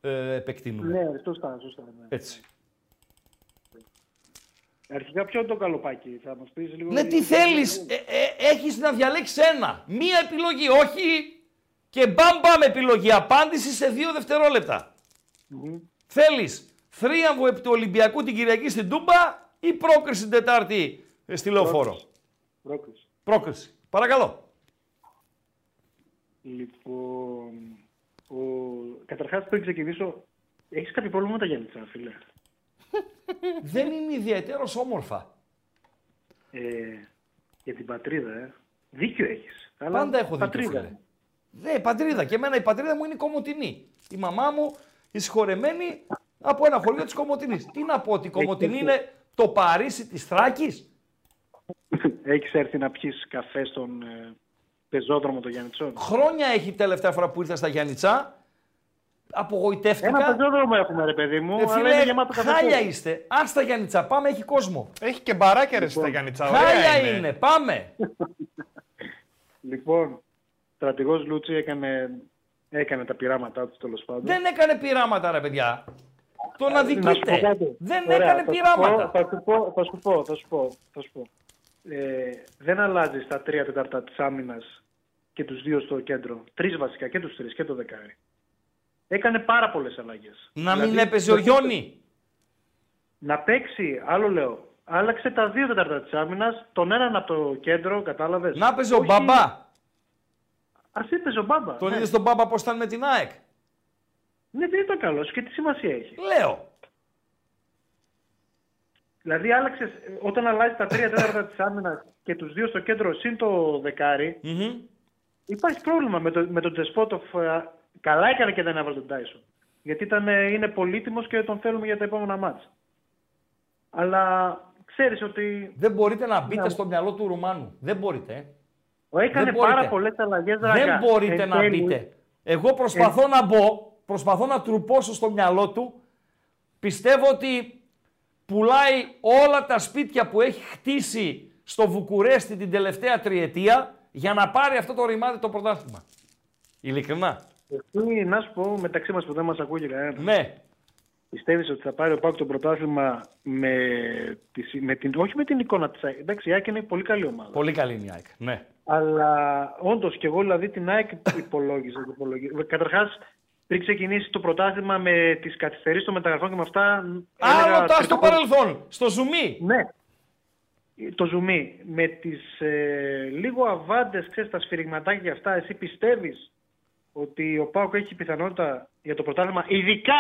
ε, επεκτείνουμε. Ναι, σωστά, σωστά. Ναι. Έτσι. Αρχικά ποιο είναι το καλοπάκι, θα μας πεις λίγο. Ναι, τι θέλεις. Ε, ε, έχεις να διαλέξεις ένα. Μία επιλογή, όχι και μπαμ μπαμ επιλογή. Απάντηση σε δύο δευτερόλεπτα. Θέλεις θρίαμβο επί του Ολυμπιακού την Κυριακή στην Τούμπα ή πρόκριση την Τετάρτη ε, στη Λεωφόρο; Πρόκληση. Πρόκριση. Παρακαλώ. Λοιπόν, ο... καταρχάς πριν ξεκινήσω, έχεις κάποιο πρόβλημα με τα γέννητρα, φίλε; Δεν είναι ιδιαίτερος όμορφα. Ε, για την πατρίδα, ε. Δίκιο έχεις. Αλλά Πάντα έχω δίκιο, πατρίδα. φίλε. Ναι, πατρίδα. Και εμένα η πατρίδα μου είναι η Κομωτινή. Η μαμά μου η συγχωρεμένη από ένα χωριό της Κομωτινής. Τι να πω, ότι η Κομωτινή είναι το Παρίσι της Θράκης; Έχεις έρθει να πιεις καφέ στον ε, πεζόδρομο των Γιάννητσών; Χρόνια έχει τελευταία φορά που ήρθα στα Γιάννητσά. Απογοητεύτηκα. Ένα πεζόδρομο έχουμε, ρε παιδί μου, Ε, αλλά φίλε, είναι γεμάτο καφέ. χάλια είστε. Άστα Γιάννητσά, πάμε, έχει κόσμο. Έχει και μπαράκια ρε στα Γιάννητσα. ωραία Χάλια είναι. πάμε. Λοιπόν, στρατηγός Λούτσι έκανε, έκανε τα πειράματά του τέλος πάντων. Δεν έκανε πειράματα, ρε παιδιά. Τον Να σου πω αδικείτε. κάτι. Δεν Ωραία, έκανε θα σου πειράματα. πω- Θα σου πω, θα σου πω, θα σου πω. Θα σου πω. Ε, δεν αλλάζει στα τρία τέταρτα της άμυνας και τους δύο στο κέντρο. Τρεις βασικά και τους τρεις και το δεκάρι. Έκανε πάρα πολλές αλλαγές. Να μην Δηλαδή, έπαιζε ο το- Γιόνι. Να παίξει, άλλο λέω. Άλλαξε τα δύο τέταρτα της άμυνας, τον έναν από το κέντρο, κατάλαβες; Να έπαιζε ο Όχι- Μπαμπά. Ας έπαιζε ο Μπάμπα. Τον ναι. είδες τον Μπάμπα πώς ήταν με την ΑΕΚ; Ναι, δεν ήταν καλός και τι σημασία έχει. Λέω. Δηλαδή άλλαξες, όταν αλλάζει τα τρία τέταρτα της άμυνας και τους δύο στο κέντρο συν το δεκάρι, υπάρχει πρόβλημα με, το, με τον Τζεσπότοφ. Ε, Καλά έκανε και δεν έβαλε τον Τάισον. Γιατί ήταν, ε, είναι πολύτιμος και τον θέλουμε για τα επόμενα μάτς. Αλλά ξέρεις ότι Δεν μπορείτε να μπείτε Ναι. στο μυαλό του Ρουμάνου. Δεν μπορείτε. ε. ο έκανε Δεν μπορείτε. πάρα πολλές αλλαγές. Δεν Ραγκά. μπορείτε Εν να τέλει, μπείτε. Εγώ προσπαθώ να μπω, προσπαθώ να τρουπώσω στο μυαλό του. Πιστεύω ότι πουλάει όλα τα σπίτια που έχει χτίσει στο Βουκουρέστι την τελευταία τριετία για να πάρει αυτό το ρημάδι το πρωτάθλημα. Ειλικρινά. Εσύ, να σου πω μεταξύ μας που δεν μας ακούει κανένας. Ναι. Πιστεύεις ότι θα πάρει ο Πάκ το πρωτάθλημα με, τη- με την, όχι με την εικόνα της ΑΕΚ. Εντάξει, η ΑΕΚ είναι πολύ καλή ομάδα. Πολύ καλή είναι η ΑΕΚ. Ναι. Αλλά όντως και εγώ δηλαδή την ΑΕΚ υπολόγιζα. Καταρχάς, πριν ξεκινήσει το πρωτάθλημα με τις καθυστερήσεις των μεταγραφών και με αυτά. Άλλο έλεγα τα στο τριτό- παρελθόν. Στο ζουμί. Ναι. Το ζουμί. Με τις ε, λίγο αβάντες, ξέρεις, τα σφυριγματάκια αυτά, εσύ πιστεύεις ότι ο Πάοκ έχει πιθανότητα για το πρωτάθλημα, ειδικά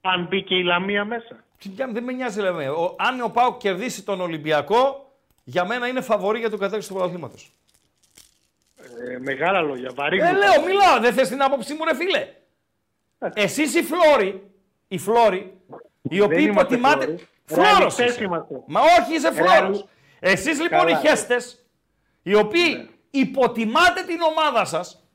αν μπει και η Λαμία μέσα. Τι πια, Δεν με νοιάζει, λέμε. Ο, αν ο Πάουκ κερδίσει τον Ολυμπιακό, για μένα είναι φαβορή για τον κατέξυση του πρωταθλήματος. Ε, μεγάλα λόγια. Βαρύ. Ε, λέω, μιλάω, δεν θες την άποψή μου, ρε φίλε. Εσείς οι Φλόροι, οι Φλόροι, οι οποίοι είμαστε υποτιμάτε. Φλόροι. Φλόρος Ρεαλιστές είσαι. είμαστε. Μα όχι, είσαι Φλόρος. Ρεαλι- Εσείς λοιπόν Καλά. Ναι. οι χέστες, οι οποίοι υποτιμάτε την ομάδα σας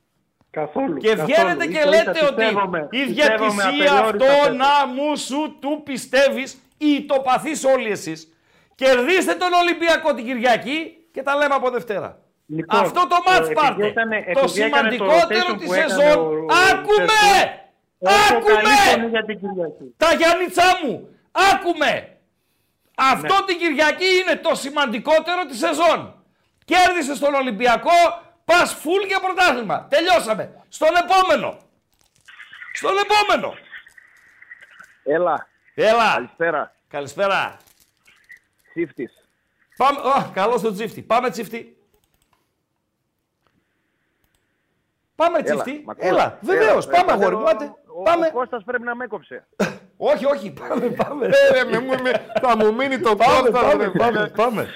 Καθόλου. και καθόλου. βγαίνετε και Ίσα-ίσα λέτε ότι πιστεύομαι- η πιστεύομαι διατησία απεριόριστα αυτό φέτος. να μου σου του πιστεύεις ή το παθείς όλοι εσείς. Κερδίστε τον Ολυμπιακό την Κυριακή και τα λέμε από Δευτέρα. Λοιπόν, Αυτό το ε, μάτς επειδή πάρτε. έκανε- το επειδή έκανε το σημαντικότερο rotation της που έκανε σεζόν. ο- ο Άκουμε! Τσέρκου, Έχω καλή φωνή Άκουμε! για την Κυριακή. Τα Γιάννητσά μου! Άκουμε! Αυτό Ναι. την Κυριακή είναι το σημαντικότερο της σεζόν. Κέρδισε στον Ολυμπιακό, πας φουλ για πρωτάθλημα. Τελειώσαμε. Στον επόμενο. Στον επόμενο. Έλα. Έλα. Καλησπέρα. Καλησπέρα. Τσίφτης. Πάμε. Α, καλό στο τσίφτη. Πάμε τσίφτη. Πάμε τσίφτη. μ' ακούς; Έλα, βεβαίως. Έλα, Πάμε, ε, αγόρι μου. ο- άντε. Ο, Πάμε. ο Κώστας πρέπει να με έκοψε. Όχι, όχι. Πάμε, πάμε. Ε, με, μου- με- θα μου μείνει το Πάμε, κόμμα. πάμε, πάμε, πάμε.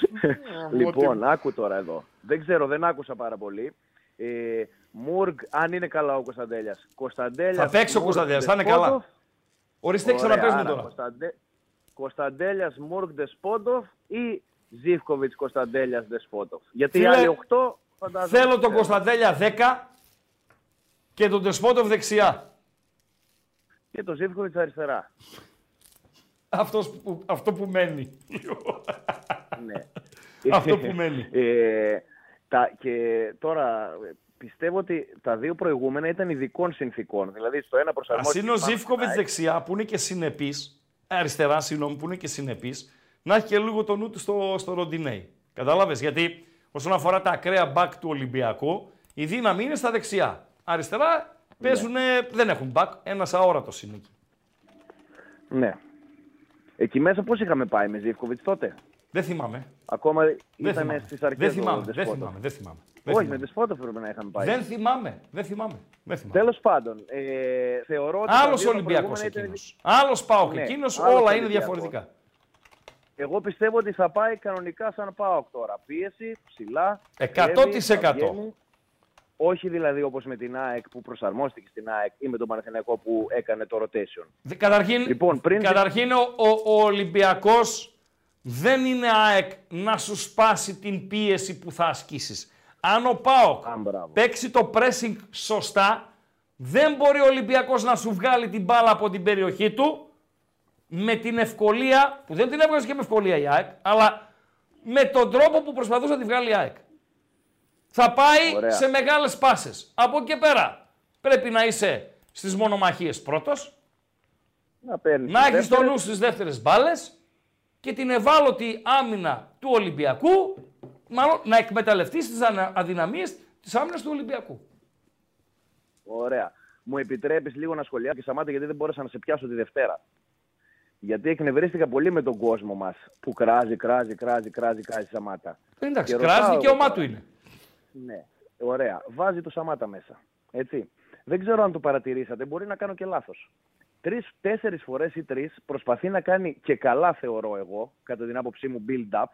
λοιπόν, άκου τώρα εδώ. Δεν ξέρω, δεν άκουσα πάρα πολύ. Ε, Μουργκ, αν είναι καλά ο Κωνσταντέλιας. Κωνσταντέλιας, Θα παίξει ο Μουργκ, Κωνσταντέλιας, θα είναι Δεσπότοφ. καλά. Ορίστε, Ωραία, ξαναπες μου άρα, τώρα. Κωνσταντε... Κωνσταντέλιας, Μουργκ, Δεσπότοφ ή Ζίβκοβιτς, Κωνσταντέλιας, Δεσπότοφ. Γιατί Φίλε, οι άλλοι 8 φαντάζομαι. Θέλω τον Ε, Κωνσταντέλια 10 και τον Τεσπότοφ δεξιά. Και τον Ζίβκοβιτς αριστερά. Αυτός που, αυτό που μένει. ναι. Αυτό που μένει. Ε, τα, και τώρα ε, πιστεύω ότι τα δύο προηγούμενα ήταν ειδικών συνθήκων. Δηλαδή στο ένα Α προσαρμόστηκε. είναι ο πάνω Ζήφκοβιτς στα- δεξιά που είναι και συνεπής, αριστερά, συγγνώμη, που είναι και συνεπής, να έχει και λίγο το νου του στο, στο Ροντινέι. Κατάλαβες; Γιατί όσον αφορά τα ακραία μπακ του Ολυμπιακού, η δύναμη είναι στα δεξιά. Αριστερά παίζουν, δεν έχουν μπακ. Ένας αόρατος είναι εκεί. Ναι. Εκεί μέσα πώς είχαμε πάει με Ζήφκοβιτς τότε; Δεν θυμάμαι. Ακόμα Δεν ήταν θυμάμαι. στις αρχές Δεν του θυμάμαι. Δεν Δεσπότοφ. θυμάμαι. Δεν θυμάμαι. Δεν Όχι, θυμάμαι. με Δεσπότοφ πρέπει να είχαμε πάει. Δεν θυμάμαι. Δεν θυμάμαι. Δεν θυμάμαι. Τέλος πάντων, ε, θεωρώ ότι. τα Άλλος δύο τα Ολυμπιακός προηγούμενα ήταν- εκείνος. Άλλος Πάοκ Ναι, εκείνος. άλλος Όλα είναι Ολυμπιακός. διαφορετικά. Εγώ πιστεύω ότι θα πάει κανονικά σαν Πάοκ τώρα. Πίεση, ψηλά. 100%. κλέβει, θα βγαίνει. Όχι δηλαδή όπως με την ΑΕΚ που προσαρμόστηκε στην ΑΕΚ ή με τον Παναθηναϊκό που έκανε το rotation. Δε- Καταρχήν, Λοιπόν, πριν- καταρχήν ο, ο, ο Ολυμπιακός δεν είναι ΑΕΚ να σου σπάσει την πίεση που θα ασκήσεις. Αν ο ΠΑΟΚ παίξει το pressing σωστά, δεν μπορεί ο Ολυμπιακός να σου βγάλει την μπάλα από την περιοχή του με την ευκολία, που δεν την έβγαζε και με ευκολία η ΑΕΚ, αλλά με τον τρόπο που προσπαθούσε να τη βγάλει η ΑΕΚ. Θα πάει Ωραία. σε μεγάλες πάσες. Από εκεί και πέρα πρέπει να είσαι στις μονομαχίες πρώτος, Να παίρνεις. να έχεις το νου στις δεύτερες μπάλες και την ευάλωτη άμυνα του Ολυμπιακού, μάλλον να εκμεταλλευτεί τι αδυναμίες της άμυνας του Ολυμπιακού. Ωραία. Μου επιτρέπεις λίγο να σχολιάσω και Σαμάτα γιατί δεν μπόρεσα να σε πιάσω τη Δευτέρα. Γιατί εκνευρίστηκα πολύ με τον κόσμο μας που κράζει, κράζει, κράζει, κράζει, κράζει Σαμάτα. Εντάξει, Και κράζει ρωτάω δικαίωμά εγώ του είναι. Ναι, ωραία. Βάζει το Σαμάτα μέσα. Έτσι. Δεν ξέρω αν το παρατηρήσατε, μπορεί να κάνω και λάθος. Τρει-τέσσερι φορές ή τρεις προσπαθεί να κάνει και καλά, θεωρώ εγώ, κατά την άποψή μου, build-up.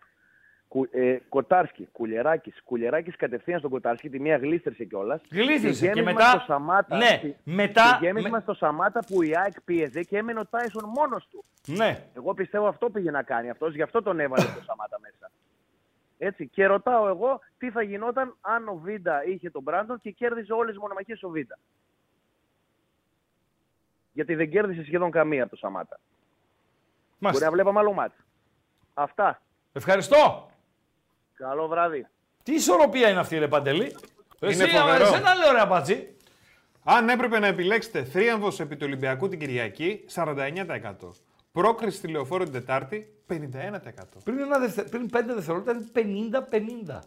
Κου, ε, Κοτάρσκι, Κουλεράκη. Κουλεράκη κατευθείαν στον Κοτάρσκι, τη μία γλίστρησε κιόλας. Γλίστρησε και γέμισμα μετά- Στο Σαμάτα, ναι, και- μετά- Και γέμισμα με- στο Σαμάτα που η ΑΕΚ πίεζε και έμενε ο Τάισον μόνος του. Ναι. Εγώ πιστεύω αυτό πήγε να κάνει αυτός, γι' αυτό τον έβαλε το Σαμάτα μέσα. Έτσι. Και ρωτάω εγώ τι θα γινόταν αν ο Βίντα είχε τον Μπράντον και κέρδιζε όλες τις μονομαχίες ο Βίντα. Γιατί δεν κέρδισε σχεδόν καμία από το Σαμάτα. Μάλιστα. Μπορεί να βλέπαμε άλλο μάτς. Αυτά. Ευχαριστώ. Καλό βράδυ. Τι ισορροπία είναι αυτή, ρε Παντελή. Είναι Εσύ, φοβερό. εσένα λέω ρε Αμπατζή. Αν έπρεπε να επιλέξετε θρίαμβος επί του Ολυμπιακού την Κυριακή, 49%. Πρόκριση στη λεωφόρο την Τετάρτη, 51%. Πριν, ένα δευτε... πριν πέντε δευτερόλεπτα ήταν 50-50.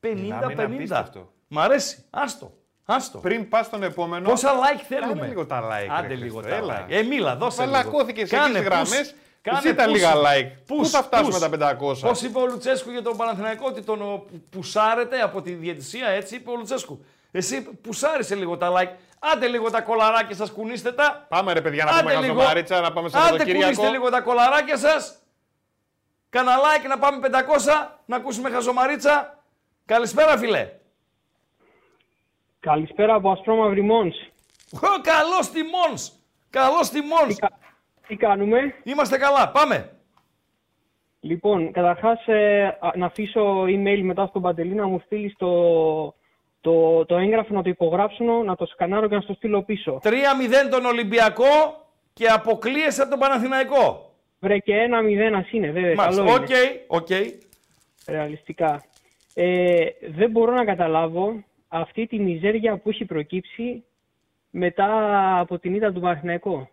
Μιλάμε, είναι 50-50. απίστευτο. Μ' αρέσει. Άστο. Άστο. Πριν πας στον επόμενο. Πόσα like θέλουμε. Κάνε λίγο τα like. Άντε ρε λίγο Χριστό, τα έλα. like. Ε, μίλα, δώσε λίγο. Μαλακώθηκες Κάνε εκεί push. γραμμές. Κάνε Ζήτα push. λίγα like. Πού Push, θα φτάσουμε push. τα 500. Πώς είπε ο Λουτσέσκου για τον Παναθηναϊκό ότι τον ο, που- πουσάρετε από τη διαιτησία, έτσι είπε ο Λουτσέσκου. Εσύ πουσάρισε λίγο τα like. Άντε λίγο τα κολαράκια σας, κουνήστε τα. Πάμε ρε παιδιά να Άντε πούμε λίγο. χαζομάριτσα, να πάμε σε Άντε Σαββατοκύριακο. κουνήστε λίγο τα κολαράκια σας. Κάνα like να πάμε 500, να ακούσουμε χαζομαρίτσα. Καλησπέρα φίλε. Καλησπέρα από Ασπρόμαυρη Μόνς. Ω, Καλώς τη Μόνς. Καλώς τη Μόνς. Τι κάνουμε; Είμαστε καλά. Πάμε. Λοιπόν, καταρχάς ε, α, να αφήσω email μετά στον Παντελή να μου στείλει το, το, το έγγραφο να το υπογράψω, να το σκανάρω και να στο στείλω πίσω. 3-0 τον Ολυμπιακό και αποκλείεσαι από τον Παναθηναϊκό. Βρε και ένα μηδέν ας είναι, βέβαια. Μάλιστα. καλό Οκ, είναι. οκ. Ρεαλιστικά. Ε, δεν μπορώ να καταλάβω αυτή τη μιζέρια που έχει προκύψει μετά από την ήττα του Παναθηναϊκού.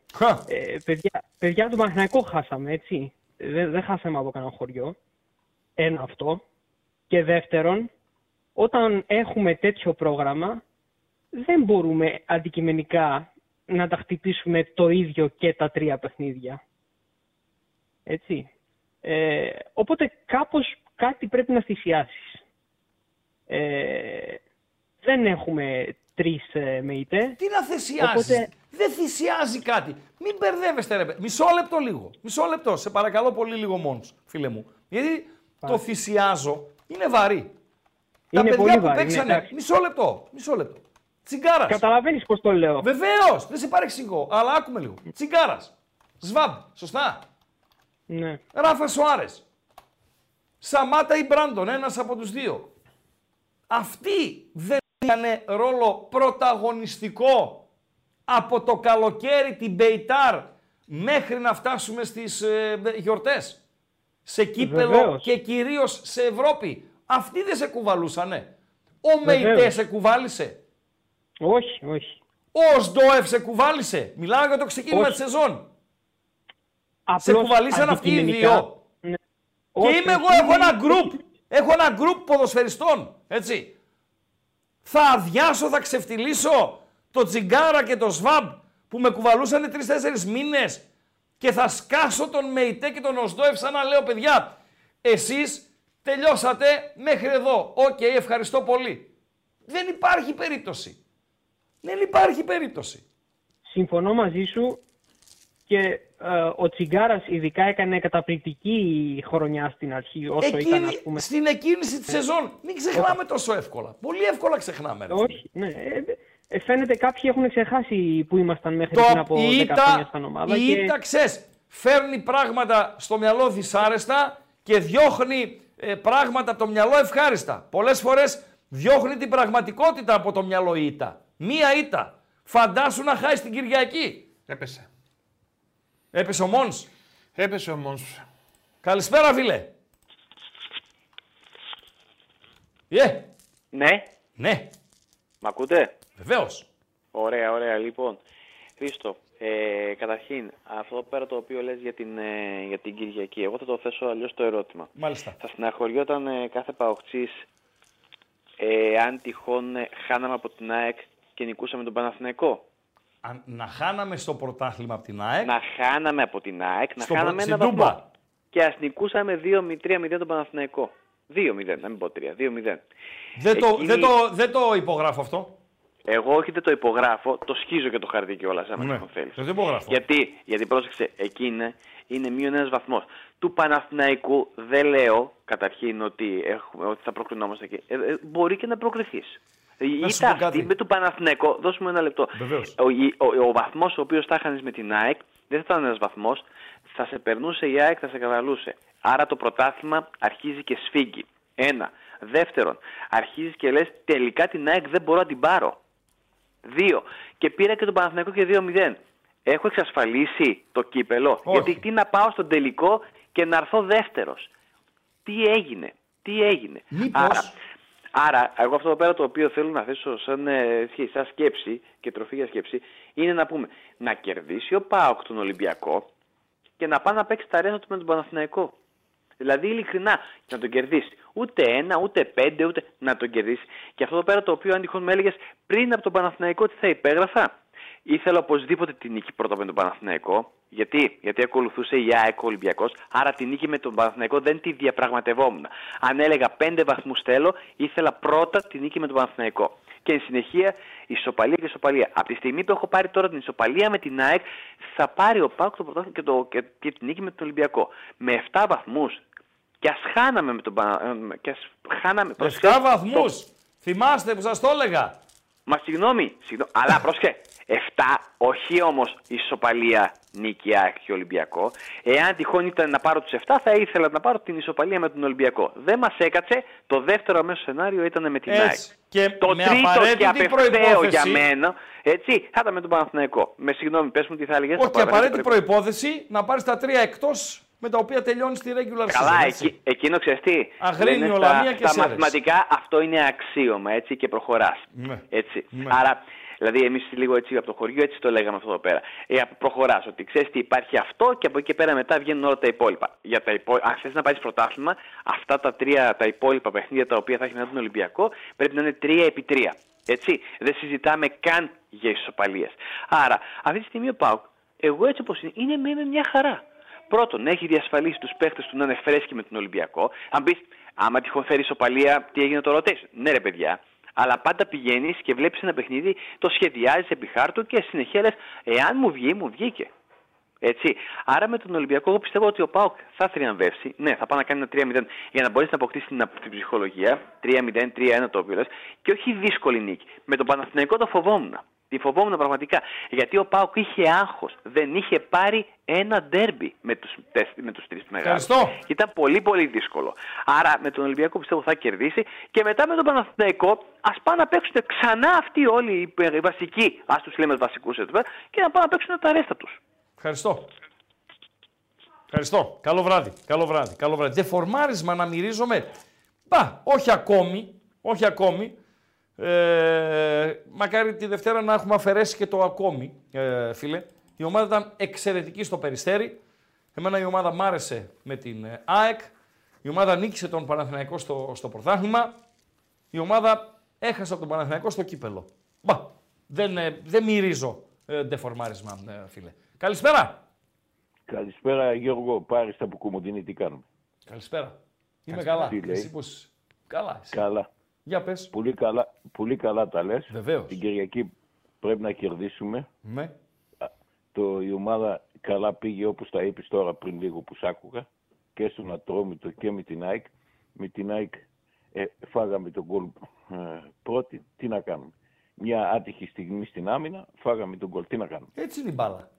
Ε, παιδιά, παιδιά του Παναθηναϊκού χάσαμε, έτσι. Δεν, δεν χάσαμε από κανένα χωριό. Ένα αυτό. Και δεύτερον, όταν έχουμε τέτοιο πρόγραμμα, δεν μπορούμε αντικειμενικά να τα χτυπήσουμε το ίδιο και τα τρία παιχνίδια. Έτσι. Ε, οπότε κάπως κάτι πρέπει να θυσιάσεις. Ε, δεν έχουμε τρεις ε, ΜΕΙΤΕ. Τι να θυσιάζεις; Οπότε- Δεν θυσιάζει κάτι. Μην μπερδεύεστε, ρε. παιδί. Μισό λεπτό λίγο. Μισό λεπτό. Σε παρακαλώ πολύ λίγο μόνος, φίλε μου. Γιατί το θυσιάζω είναι βαρύ. Τα Είναι παιδιά πολύ που βαρύ, ναι, παίξανε. εντάξει. μισό λεπτό. Μισό λεπτό. Τσιγκάρας. Καταλαβαίνεις πώς το λέω. Βεβαίως. Δεν σε παρεξηγώ. Αλλά άκουμε λίγο. Τσιγκάρας. Σβάμπ. Σωστά. Ναι. Ράφα Σοάρε. Σαμάτα ή Μπράντον, ένας από τους δύο. Αυτοί δεν είχαν ρόλο πρωταγωνιστικό από το καλοκαίρι την Μπεϊτάρ μέχρι να φτάσουμε στις ε, γιορτές. Σε κύπελο Βεβαίως. και κυρίως σε Ευρώπη. Αυτοί δεν σε κουβαλούσανε. Ο Βεβαίως. Μεϊτέ σε κουβάλισε. Όχι, όχι. Ο Σντόεφ σε κουβάλισε. Μιλάω για το ξεκίνημα Όχι. της σεζόν. σε Απλώς κουβαλήσαν αυτοί οι αντικειμενικά- δύο. Ναι. Και Όχι, είμαι εγώ, όχι, έχω ένα όχι. γκρουπ. Έχω ένα γκρουπ ποδοσφαιριστών. Έτσι. Θα αδειάσω, θα ξεφτυλίσω τον Τσιγκάρα και τον Σβαμπ που με κουβαλούσαν τρεις-τέσσερις μήνες και θα σκάσω τον Μεϊτέ και τον Οζντόεφ σαν να λέω παιδιά, εσείς τελειώσατε μέχρι εδώ. Οκ, ευχαριστώ πολύ. Δεν υπάρχει περίπτωση. Δεν υπάρχει περίπτωση. Συμφωνώ μαζί σου και ε, ο Τσιγκάρας ειδικά έκανε καταπληκτική χρονιά στην αρχή όσο ήταν Εκείνη, ας πούμε... στην εκκίνηση της σεζόν. Μην ξεχνάμε τόσο εύκολα. Πολύ εύκολα ξεχνάμε. ρε. Όχι, ναι. Ε, ε, φαίνεται κάποιοι έχουν ξεχάσει που ήμασταν μέχρι Το πριν από 10 η χρόνια ήττα, στην ομάδα. η και... ήττα, ξέρεις, φέρνει πράγματα στο μυαλό δυσάρεστα και διώχνει ε, πράγματα από το μυαλό ευχάριστα. Πολλές φορές διώχνει την πραγματικότητα από το μυαλό η ήττα. Μία ήττα. Φαντάσου να χάσει την Κυριακή. Έπεσε. Έπεσε ο Μόνς. Έπεσε ο Μόνς. Καλησπέρα φίλε. Ε, Ναι, ναι, μ' ακούτε; βεβαίως. Ωραία, ωραία. Λοιπόν, Χρήστο, ε, καταρχήν, αυτό πέρα το οποίο λες για την, ε, για την Κυριακή, εγώ θα το θέσω αλλιώς το ερώτημα. Μάλιστα. Θα στεναχωριόταν ε, κάθε παοχτσής ε, αν τυχόν ε, χάναμε από την ΑΕΚ και νικούσαμε τον Παναθηναϊκό; Αν- Να χάναμε στο πρωτάθλημα από την ΑΕΚ. Να χάναμε από την ΑΕΚ, να Στο χάναμε προ- ένα στην Τούμπα. βαθμό. Και ας νικούσαμε 2-3-0 τον Παναθηναϊκό. 2-0, να μην πω 3, 2-0. Δεν, το, Εκείνη- δεν, το, δεν το υπογράφω αυτό. Εγώ όχι δεν το υπογράφω, το σκίζω και το χαρτί κιόλα, άμα Ναι, τυχόν θέλεις. δεν το υπογράφω. Γιατί, γιατί πρόσεξε, εκεί είναι, είναι μείον ένας βαθμός. Του Παναθηναϊκού δεν λέω καταρχήν ότι, έχουμε, ότι θα προκρινόμαστε εκεί. Ε, ε, μπορεί και να προκριθείς. Να σου Είτε πω κάτι. αυτή με του Παναθηναϊκό, δώσ' μου ένα λεπτό. Βεβαίως. Ο, η- ο, ο βαθμός ο οποίος θα χάνει με την ΑΕΚ δεν θα ήταν ένας βαθμός. Θα σε περνούσε η ΑΕΚ, θα σε καταλούσε. Άρα το πρωτάθλημα αρχίζει και σφίγγει. Ένα. Δεύτερον, αρχίζεις και λες τελικά την ΑΕΚ δεν μπορώ να την πάρω. Δύο. Και πήρα και τον Παναθηναϊκό και 2-0. Έχω εξασφαλίσει το κύπελο; Όχι. Γιατί τι να πάω στον τελικό και να έρθω δεύτερος; Τι έγινε; Τι έγινε; Μήπως- Άρα, άρα, εγώ αυτό εδώ πέρα το οποίο θέλω να θέσω σαν, ε, σχέ- σαν σκέψη και τροφή για σκέψη είναι να πούμε να κερδίσει ο Πάοκ τον Ολυμπιακό και να πάει να παίξει τα ρέστα του με τον Παναθηναϊκό. Δηλαδή, ειλικρινά, να τον κερδίσει. Ούτε ένα, ούτε πέντε, ούτε να τον κερδίσει. Και αυτό εδώ πέρα το οποίο αν τυχόν με έλεγες πριν από τον Παναθηναϊκό τι θα υπέγραφα; Ήθελα οπωσδήποτε την νίκη πρώτα με τον Παναθηναϊκό. Γιατί, Γιατί ακολουθούσε η ΑΕΚ ο Ολυμπιακός. Άρα τη νίκη με τον Παναθηναϊκό δεν τη διαπραγματευόμουν. Αν έλεγα πέντε βαθμούς θέλω, ήθελα πρώτα τη νίκη με τον Παναθηναϊκό. Και εν συνεχεία ισοπαλία και ισοπαλία. Από τη στιγμή που έχω πάρει τώρα την ισοπαλία με την ΑΕΚ, θα πάρει ο Πάουκ το πρωτάθλημα και, το, και, και τη νίκη με τον Ολυμπιακό. Με 7 βαθμούς. Και ας χάναμε με τον Παναθηναϊκό. Και ας χάναμε. 7 βαθμούς. Θυμάστε που σας το έλεγα. Μα συγγνώμη, συγγνώμη αλλά πρόσεχε. 7, όχι όμως ισοπαλία νίκη ΑΕΚ και Ολυμπιακό. Εάν τυχόν ήταν να πάρω τους 7, θα ήθελα να πάρω την ισοπαλία με τον Ολυμπιακό. Δεν μας έκατσε. Το δεύτερο αμέσως σενάριο ήταν με την ΑΕΚ. Έτσι. Και το με τρίτο και απαραίτητη απευθέω για προϋπόθεση- μένα, έτσι, θα ήταν με τον Παναθηναϊκό. Με συγγνώμη, πες μου τι θα έλεγες. Όχι, και απαραίτητη προπόθεση να πάρεις τα τρία εκτός με τα οποία τελειώνει τη regular Καλά, season. έτσι. εκεί, εκείνο ξέρεις τι. Αγρίνιο, Λένε Λαμία στα, και στα Σέρες. μαθηματικά αυτό είναι αξίωμα έτσι και προχωράς. Ναι. Έτσι. Ναι. Άρα, δηλαδή, εμείς λίγο έτσι από το χωριό έτσι το λέγαμε αυτό εδώ πέρα. Ε, προχωράς, ότι ξέρεις τι υπάρχει αυτό και από εκεί και πέρα μετά βγαίνουν όλα τα υπόλοιπα. Για τα υπό... Αν θες να πάρεις πρωτάθλημα, αυτά τα τρία τα υπόλοιπα παιχνίδια τα οποία θα έχει μετά τον Ολυμπιακό πρέπει να είναι 3 επί 3. Έτσι. Δεν συζητάμε καν για ισοπαλίες. Άρα, αυτή τη στιγμή ο Πάουκ, εγώ έτσι όπως είναι, είναι με, με μια χαρά. Πρώτον, έχει διασφαλίσει τους παίχτες του να είναι φρέσκοι με τον Ολυμπιακό. Αν πεις, άμα τυχόν φέρει ισοπαλία, τι έγινε το ρωτήσει. Ναι, ρε παιδιά. Αλλά πάντα πηγαίνεις και βλέπεις ένα παιχνίδι, το σχεδιάζεις επί χάρτου και συνεχεία λες, εάν μου βγει, μου βγήκε. Έτσι. Άρα με τον Ολυμπιακό, εγώ πιστεύω ότι ο Πάοκ θα θριαμβεύσει. Ναι, θα πάει να κάνει ένα 3-0 για να μπορέσει να αποκτήσει την, την ψυχολογία. 3-0, 3-1 το οποίο λες, Και όχι δύσκολη νίκη. Με τον Παναθηναϊκό το φοβόμουν. Τη φοβόμουν πραγματικά. Γιατί ο Πάοκ είχε άγχος. Δεν είχε πάρει ένα ντέρμπι με τους με τους τρεις μεγάλους. Ευχαριστώ. Ήταν πολύ πολύ δύσκολο. Άρα με τον Ολυμπιακό πιστεύω θα κερδίσει και μετά με τον Παναθηναϊκό ας πάνε να παίξουν ξανά αυτοί όλοι οι, οι βασικοί, ας τους λέμε βασικούς εδώ πέρα, και να πάνε να παίξουν τα ρέστα τους. Ευχαριστώ. Ευχαριστώ. Καλό βράδυ. Καλό βράδυ. Καλό βράδυ. Δεφορμάρισμα να μυρίζομαι. Πα, όχι ακόμη. Όχι ακόμη. Ε, μακάρι τη Δευτέρα να έχουμε αφαιρέσει και το ακόμη, ε, φίλε. Η ομάδα ήταν εξαιρετική στο Περιστέρι. Εμένα η ομάδα μ' άρεσε με την ε, ΑΕΚ. Η ομάδα νίκησε τον Παναθηναϊκό στο, στο πρωτάθλημα. Η ομάδα έχασε από τον Παναθηναϊκό στο κύπελο. Μπα, δεν, ε, δεν μυρίζω ε, ντεφορμάρισμα, ε, φίλε. Καλησπέρα. Καλησπέρα Γιώργο, πάρει από Κομωτινή, τι κάνουμε. Καλησπέρα. Είμαι Καλησπέρα. καλά. Τι λέει; Εσύ πώς είσαι; Καλά εσύ. Καλά. Για πες. Πολύ καλά, πολύ καλά τα λες. Βεβαίως. Την Κυριακή πρέπει να κερδίσουμε. Ναι. Το, η ομάδα καλά πήγε όπως τα είπες τώρα πριν λίγο που σ' άκουγα και στον Ατρόμητο και με την ΑΕΚ. Με την ΑΕΚ ε, φάγαμε τον γκολ ε, πρώτη. Τι να κάνουμε. Μια άτυχη στιγμή στην άμυνα, φάγαμε τον γκολ. Τι να κάνουμε. Έτσι είναι η μπάλα.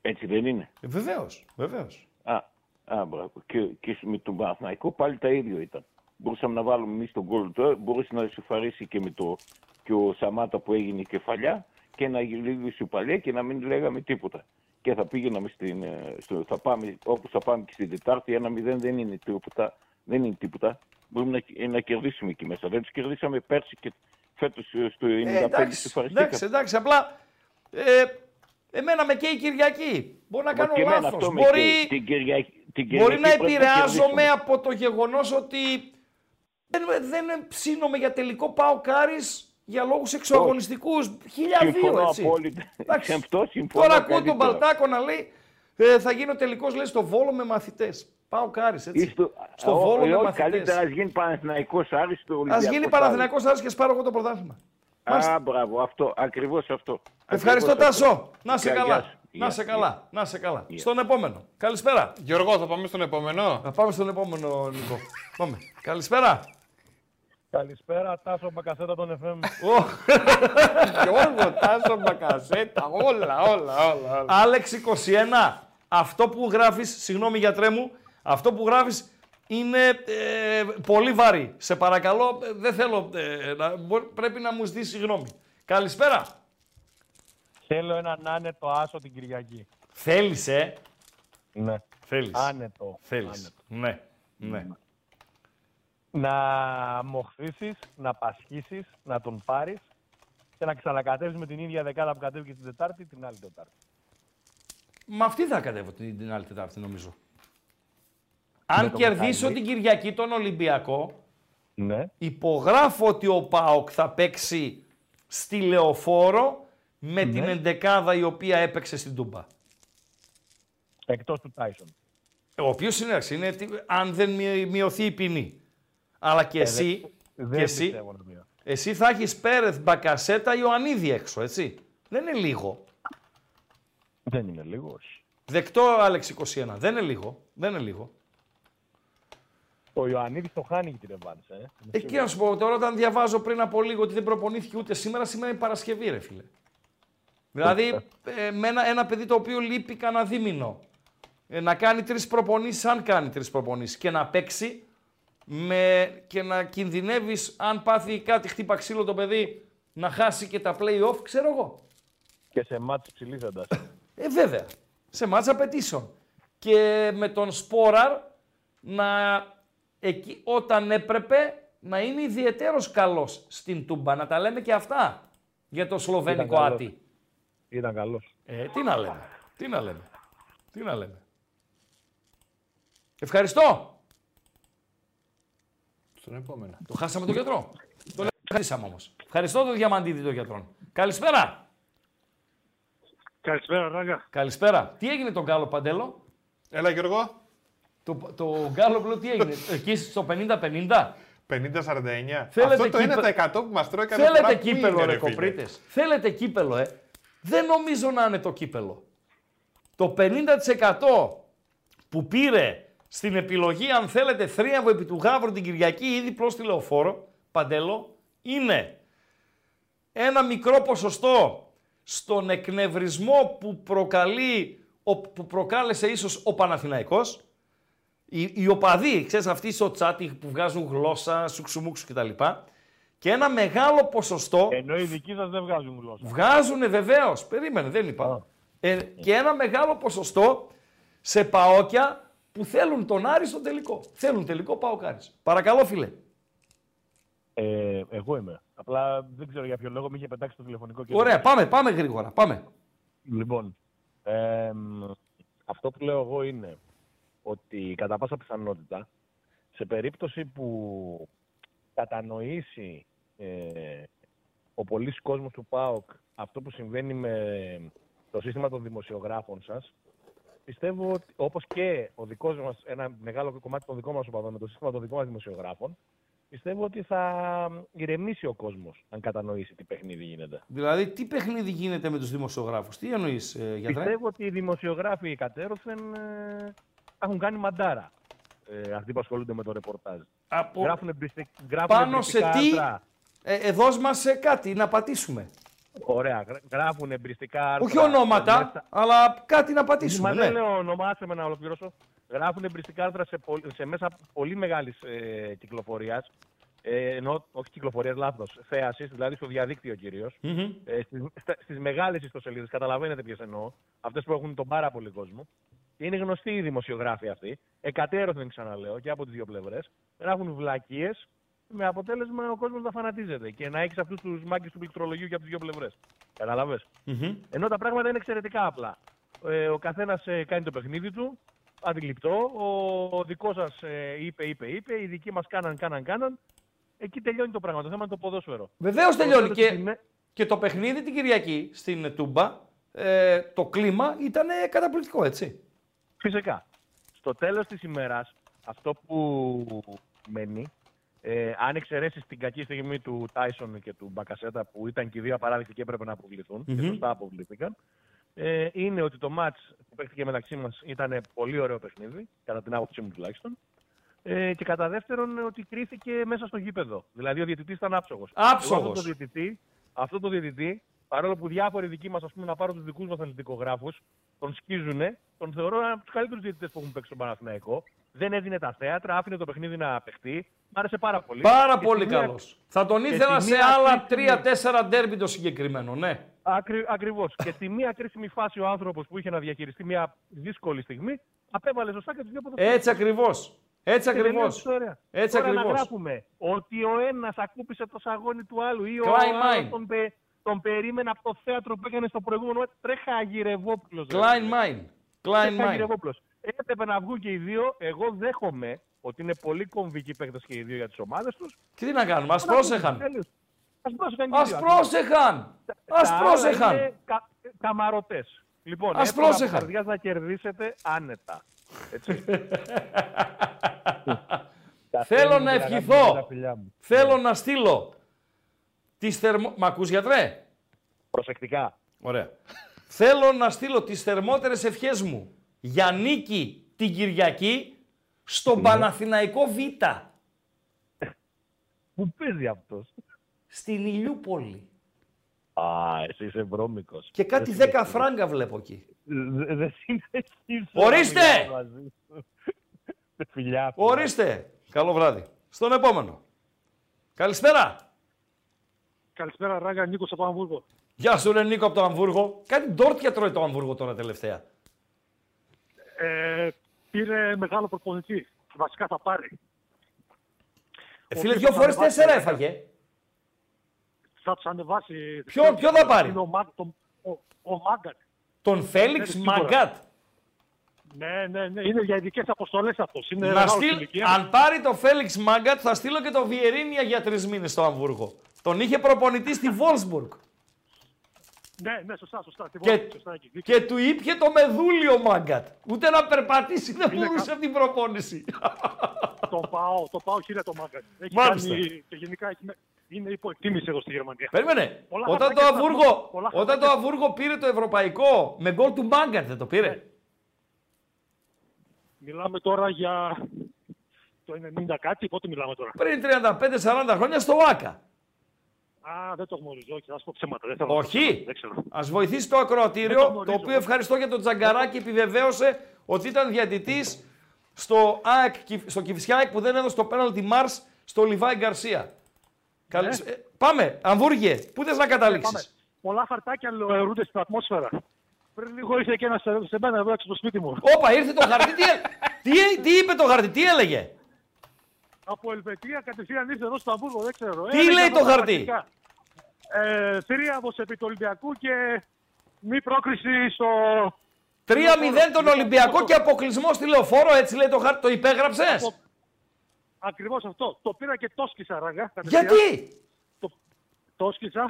Έτσι δεν είναι. Ε, βεβαίως, βεβαίως. Α, α μπράβο. Και, και με τον Παναθηναϊκό πάλι τα ίδια ήταν. Μπορούσαμε να βάλουμε εμείς τον γκολ τώρα, μπορούσε να ισοφαρίσει και με το και ο Σαμάτα που έγινε κεφαλιά και να γίνει λίγο ισοπαλία και να μην λέγαμε τίποτα. Και θα πήγαιναμε στην, ε, στο, θα πάμε, όπως θα πάμε και στην Τετάρτη, ένα μηδέν δεν είναι τίποτα. Δεν είναι τίποτα. Μπορούμε να, ε, να κερδίσουμε εκεί μέσα. Δεν τους κερδίσαμε πέρσι και φέτος ε, στο 95 Ε, εντάξει, ισοφαριστήκαμε. εντάξει, εντάξει, απλά ε, εμένα με καίει η Κυριακή. Μπορεί να Μα κάνω και εμένα λάθος. αυτό με Μπορεί, καίει. Την Κυριακή- την μπορεί Κυριακή να πρέπει να επηρεάζομαι κερδίσουμε. από το γεγονός ότι Δεν, δεν ψήνομαι για τελικό πάω Κάρις για λόγους εξωαγωνιστικούς. Χίλια δύο, Συμφωνώ έτσι. απόλυτα. Εντάξει. Σε αυτό συμφωνώ Τώρα ακούω τον καλύτερα. Μπαλτάκο να λέει ε, θα γίνω τελικός λέει στο Βόλο με μαθητές. Πάω Κάρις, έτσι. Ή στο, στο Ω, Βόλο ε, με όχι, μαθητές. Καλύτερα ας γίνει Παναθηναϊκός Άρης στο Ας Ολυμπιακός. γίνει Παναθηναϊκός Άρης και σπάρω εγώ το πρωτάθλημα. Α, μπράβο, αυτό, ακριβώς αυτό. Ευχαριστώ Ακριβώς αυτό. Τάσο. Να σε Γεια, καλά. γεια σου. Να Γεια, σε γεια. καλά. Να σε καλά. Στον επόμενο. Καλησπέρα. Γιώργο, θα πάμε στον επόμενο; Θα πάμε στον επόμενο, Νικό. πάμε. Καλησπέρα. Καλησπέρα, Τάσο Μπακασέτα των FM. Γιώργο, Τάσο, Μπακασέτα, όλα, όλα, όλα. όλα. Άλεξ 21. Αυτό που γράφεις, συγγνώμη γιατρέ μου, αυτό που γράφεις είναι ε, πολύ βαρύ. Σε παρακαλώ, ε, δεν θέλω, ε, να, μπο- πρέπει να μου ζητήσεις συγγνώμη. Καλησπέρα. Θέλω έναν άνετο άσο την Κυριακή. Θέλεις, ε; Ναι. Θέλεις. Άνετο. Θέλεις. Ναι. Ναι. Να μοχθήσεις, να πασχίσεις, να τον πάρεις και να ξανακατεύεις με την ίδια δεκάδα που κατέβηκε την Τετάρτη την άλλη Τετάρτη. Μα αυτή θα κατέβω την, την άλλη Τετάρτη, νομίζω. Αν το κερδίσω Μιχάλη. την Κυριακή τον Ολυμπιακό, Ναι. υπογράφω ότι ο ΠΑΟΚ θα παίξει στη Λεωφόρο με Ναι. την εντεκάδα η οποία έπαιξε στην Τούμπα. Εκτός του Τάισον. Ο οποίος είναι, εντάξει, είναι τι- αν δεν μει- μειωθεί η ποινή. Αλλά και Ε, εσύ, δεν- και δεν εσύ, πιστεύω να μειωθεί. εσύ θα έχεις Πέρεθ, Μπακασέτα, Ιωαννίδη έξω, έτσι. Δεν είναι λίγο. Δεν είναι λίγο, όχι. Δεκτό, Άλεξ 21. Δεν είναι λίγο. Δεν είναι λίγο. Ο Ιωαννίδης το χάνει και την ρεβάνς, ε. Εκεί να σου πω τώρα, όταν διαβάζω πριν από λίγο ότι δεν προπονήθηκε ούτε σήμερα, σήμερα είναι Παρασκευή, ρε φίλε. Δηλαδή, ε, με ένα, ένα παιδί το οποίο λείπει κανένα δίμηνο, ε, να κάνει τρεις προπονήσεις, αν κάνει τρεις προπονήσεις, και να παίξει με, και να κινδυνεύεις, αν πάθει κάτι, χτύπα ξύλο το παιδί, να χάσει και τα play-off, ξέρω εγώ. Και σε μάτς ψηλής έντασης. Ε, βέβαια. Σε μάτσα απαιτήσεων. Και με τον Σπόραρ να εκεί, όταν έπρεπε να είναι ιδιαιτέρως καλός στην Τούμπα. Να τα λέμε και αυτά για το Σλοβένικο Ήταν καλός. Άτι. Ήταν καλός. Ε, τι να λέμε. Τι να λέμε. Τι να λέμε. Ευχαριστώ. Στον επόμενο. Το χάσαμε τον γιατρό. το χάσαμε όμως. Ευχαριστώ τον Διαμαντίδη τον γιατρό. Καλησπέρα. Καλησπέρα, Ράγκα. Καλησπέρα. Τι έγινε τον Γκάλο Παντέλο; Έλα Γιώργο. Το, το Γκάλο λέω τι έγινε; Εκεί στο 50-50. 50-49. Θέλετε Αυτό το κύπε- 1% που μας τρώει κάθε Θέλετε φορά που κύπελο, είναι, ρε φίλε. κοπρίτες. Θέλετε κύπελο, ε. Δεν νομίζω να είναι το κύπελο. Το 50% που πήρε στην επιλογή, αν θέλετε, θρίαμβο επί του Γάβρου την Κυριακή ή διπλό στη Λεωφόρο, Παντέλο, είναι ένα μικρό ποσοστό στον εκνευρισμό που προκαλεί, ο- που προκάλεσε ίσως ο Παναθηναϊκός, οι, οι οπαδοί, ξέρεις, αυτοί στο τσάτι που βγάζουν γλώσσα, σουξουμούξου κτλ. Και ένα μεγάλο ποσοστό Ενώ οι δικοί σας δεν βγάζουν γλώσσα. βγάζουν βεβαίως. Περίμενε, δεν είπα. Ε, και ένα μεγάλο ποσοστό σε παόκια που θέλουν τον Άρη στο τελικό. Θέλουν τελικό παοκάρις. Παρακαλώ, φίλε. Ε, εγώ είμαι. Απλά δεν ξέρω για ποιο λόγο με είχε πετάξει το τηλεφωνικό κέντρο. Ωραία, πάμε, πάμε γρήγορα. Πάμε. Λοιπόν, εμ, αυτό που λέω εγώ είναι ότι κατά πάσα πιθανότητα σε περίπτωση που κατανοήσει ε, ο πολλής κόσμος του ΠΑΟΚ αυτό που συμβαίνει με το σύστημα των δημοσιογράφων σας, πιστεύω ότι όπως και ο δικός μας, ένα μεγάλο κομμάτι των δικών μας οπαδών με το σύστημα των δικών μας δημοσιογράφων, πιστεύω ότι θα ηρεμήσει ο κόσμος αν κατανοήσει τι παιχνίδι γίνεται. Δηλαδή, τι παιχνίδι γίνεται με τους δημοσιογράφους. Τι εννοείς, ε, γιατρέ; Πιστεύω ότι οι δημοσιογράφοι κατέρωθεν ε, έχουν κάνει μαντάρα. Ε, αυτοί που ασχολούνται με το ρεπορτάζ. Από... Γράφουν εμπριστη... γράφουν Πάνω σε εμπριστικά τι, άρθρα. ε, ε, δώσ' μας σε κάτι, να πατήσουμε. Ωραία. γρα- Γράφουν εμπριστικά άρθρα. Όχι ονόματα, μέσα- αλλά κάτι να πατήσουμε. Μα ναι. δεν λέω όνομα, άσε με να ολοκληρώσω. Γράφουν εμπριστικά άρθρα σε, πολ- σε μέσα πολύ μεγάλης ε, κυκλοφορίας. Ε, ενώ όχι κυκλοφορίας, λάθος. Θέασης, δηλαδή στο διαδίκτυο κυρίως. Μμμ. Ε, στις, στα- στις μεγάλες ιστοσελίδες, καταλαβαίνετε ποιες εννοώ, αυτές που έχουν τον πάρα πολύ κόσμο. Και είναι γνωστοί οι δημοσιογράφοι αυτοί, εκατέρωθεν ξαναλέω και από τις δύο πλευρές, γράφουν βλακίες με αποτέλεσμα ο κόσμος να φανατίζεται και να έχεις αυτούς τους μάγκες του πληκτρολογίου και από τις δύο πλευρές. Καταλαβες. Μμμ. Ενώ τα πράγματα είναι εξαιρετικά απλά. Ε, ο καθένας ε, κάνει το παιχνίδι του, αντιληπτό. Ο, ο δικός σας ε, είπε, είπε, είπε. Οι δικοί μας κάναν, κάναν, κάναν. εκεί τελειώνει το πράγμα. Το θέμα είναι το ποδόσφαιρο. Βεβαίως Το τελειώνει. τέλος της Και, ημέ- και το παιχνίδι την Κυριακή στην Τούμπα, ε, το κλίμα ήταν καταπληκτικό, έτσι. Φυσικά. Στο τέλος της ημέρας, αυτό που μένει, ε, αν εξαιρέσεις την κακή στιγμή του Τάισον και του Μπακασέτα, που ήταν και οι δύο απαράδεκτοι και έπρεπε να αποβληθούν, Μμμ. και σωστά αποβλήθηκαν, ε, είναι ότι το μάτς που παίχτηκε μεταξύ μας ήταν πολύ ωραίο παιχνίδι, κατά την άποψή μου τουλάχιστον. Ε, και κατά δεύτερον, ότι κρίθηκε μέσα στο γήπεδο. Δηλαδή, ο διαιτητής ήταν άψογος. Άψογος. Αυτό το διαιτητή, αυτό το διαιτητή, παρόλο που διάφοροι δικοί μας, να πάρουν τους δικούς μας αθλητικογράφους, τον σκίζουνε, τον θεωρώ ένα από τους καλύτερους διαιτητές που έχουν παίξει στον Παναθηναϊκό. Δεν έδινε τα θέατρα, άφηνε το παιχνίδι να παιχτεί. Μ' άρεσε πάρα πολύ. Πάρα Και πολύ στη μία- καλός. Θα τον και ήθελα στη σε μία άλλα κρίσιμη- τρία-τέσσερα ντέρμπι το συγκεκριμένο, ναι. Ακρι, Ακριβώς. και στη μία κρίσιμη φάση ο άνθρωπος που είχε να διαχειριστεί μια δύσκολη στιγμή, απέβαλε σωστά και τους δύο ποδοσφαιριστές. Έτσι ακριβώς. Έτσι Και τελείωσε ακριβώς. η ιστορία. Έτσι Τώρα να ακριβώς. γράφουμε ότι ο ένας ακούπησε το σαγόνι του άλλου ή ο Klein άλλος Mine. τον, πε- τον περίμενε από το θέατρο που έκανε στο προηγούμενο. Τρέχα Αγιρευόπουλο. Klein Mine. Klein Mine. Έπρεπε να βγουν και οι δύο. Εγώ δέχομαι ότι είναι πολύ κομβικοί παίκτες και οι δύο για τις ομάδες τους. Και τι να κάνουμε, ας πρόσεχαν. Α πρόσεχαν. και οι Ας δύο. πρόσεχαν. Ας Τα άλλα πρόσεχαν. είναι κα, καμαρωτές. Λοιπόν, Ας εύκολα από πρόσεχαν. καρδιάς να κερδίσετε άνετα. Έτσι. Θέλω να Τα ευχηθώ. φιλιά μου. Θέλω να στείλω τις θερμο... Μ' ακούς γιατρέ; Προσεκτικά. Ωραία. Θέλω να στείλω τις θερμότερες ευχές μου για νίκη την Κυριακή στον Παναθηναϊκό Β. Πού παίζει αυτός; Στην Ηλιούπολη. Α, εσύ είσαι βρώμικος. Και κάτι 10 φράγκα βλέπω εκεί. Δε- Δεν συνεχίζω. Ορίστε! να μιλάω μαζί σου. Φιλιά. φιλιά. Ορίστε. Καλό βράδυ. Στον επόμενο. Καλησπέρα. Καλησπέρα, Ράγκα, Νίκος από Αμβούργο. Γεια σου ρε Νίκο από το Αμβούργο. Κάτι ντόρτια τρώει το Αμβούργο τώρα τελευταία. Ε, πήρε μεγάλο προπονητή. Βασικά θα πάρει. Ε, φίλε, δυο φορές τέσσερα έφαγε. Θα τους ανεβάσει. Ποιο- ποιος θα πάρει; Είναι ο, Μάγ, το- ο, ο Μάγκατ. Τον Φέλιξ σίγουρα. Μαγκάτ. Ναι, ναι, ναι. Είναι για ειδικές αποστολές αυτός. Είναι Να μεγάλος στείλ... ηλικίας. Αν πάρει το Φέλιξ Μάγκατ, θα στείλω και το Βιερίνια για τρεις μήνες στο Αμβούργο. Τον είχε προπονητή στη Βόλσμπουργκ. Ναι, ναι, σωστά, σωστά. Τι Και, βόλτα, σωστά εκεί. και του ήπια το μεδούλιο Μάγκατ. Ούτε να περπατήσει δεν Είναι μπορούσε κα- από την προπόνηση. το πάω, το πάω χίλια το Μάγκατ. Έχει Μάλιστα. κάνει και γενικά έχει, με- είναι υποεκτίμηση εδώ στη Γερμανία. Περίμενε. Πολλά Όταν το, χαρτάκια στα- Αμβούργο, πολλά όταν το χαρτάκια- Αμβούργο πήρε το ευρωπαϊκό με γκολ του Μάγκατ, δεν το πήρε; Μιλάμε τώρα για το 90 κάτι, πότε μιλάμε τώρα; Πριν 35-40 χρόνια στο ΆΚΑ. Α, δεν το γνωρίζω, όχι, θα σου πω ψέματα. Δεν θέλω να πω Όχι. ψέματα, Δεν ξέρω. Α βοηθήσει το Δεν ακροατήριο, το το, γνωρίζω. οποίο ευχαριστώ για τον Τζαγκαράκη, επιβεβαίωσε ότι ήταν διαιτητής στο, ΑΕΚ, Κυ- στο Κυφσιάικ που δεν έδωσε το πέναλτι Μάρς στο Λιβάη Γκαρσία. Καλή- ε, πάμε, Αμβούργε, πού θες να Πάμε. καταλήξεις; Πολλά χαρτάκια λεωρούνται στην ατμόσφαιρα. Πριν λίγο ήρθε και ένας σε, σε μένα εδώ έξω στο σπίτι μου. Όπα, ήρθε το χαρτί, τι, έ- τι, τι είπε το χαρτί, τι έλεγε; Από Ελβετία κατευθείαν ήρθε εδώ στο Αμβούργο, δεν ξέρω. Τι Έλεγε λέει εδώ το τα χαρτί; πρακτικά. Ε, θρίαμβος επί του Ολυμπιακού και μη πρόκριση στο... 3-0 τον Ολυμπιακό και αποκλεισμό στη λεωφόρο, έτσι λέει το χαρτί, το υπέγραψες; Ακριβώς αυτό. Το πήρα και το σκίσα, ράγκα. κατευθείαν. Γιατί; Το, το σκίσα.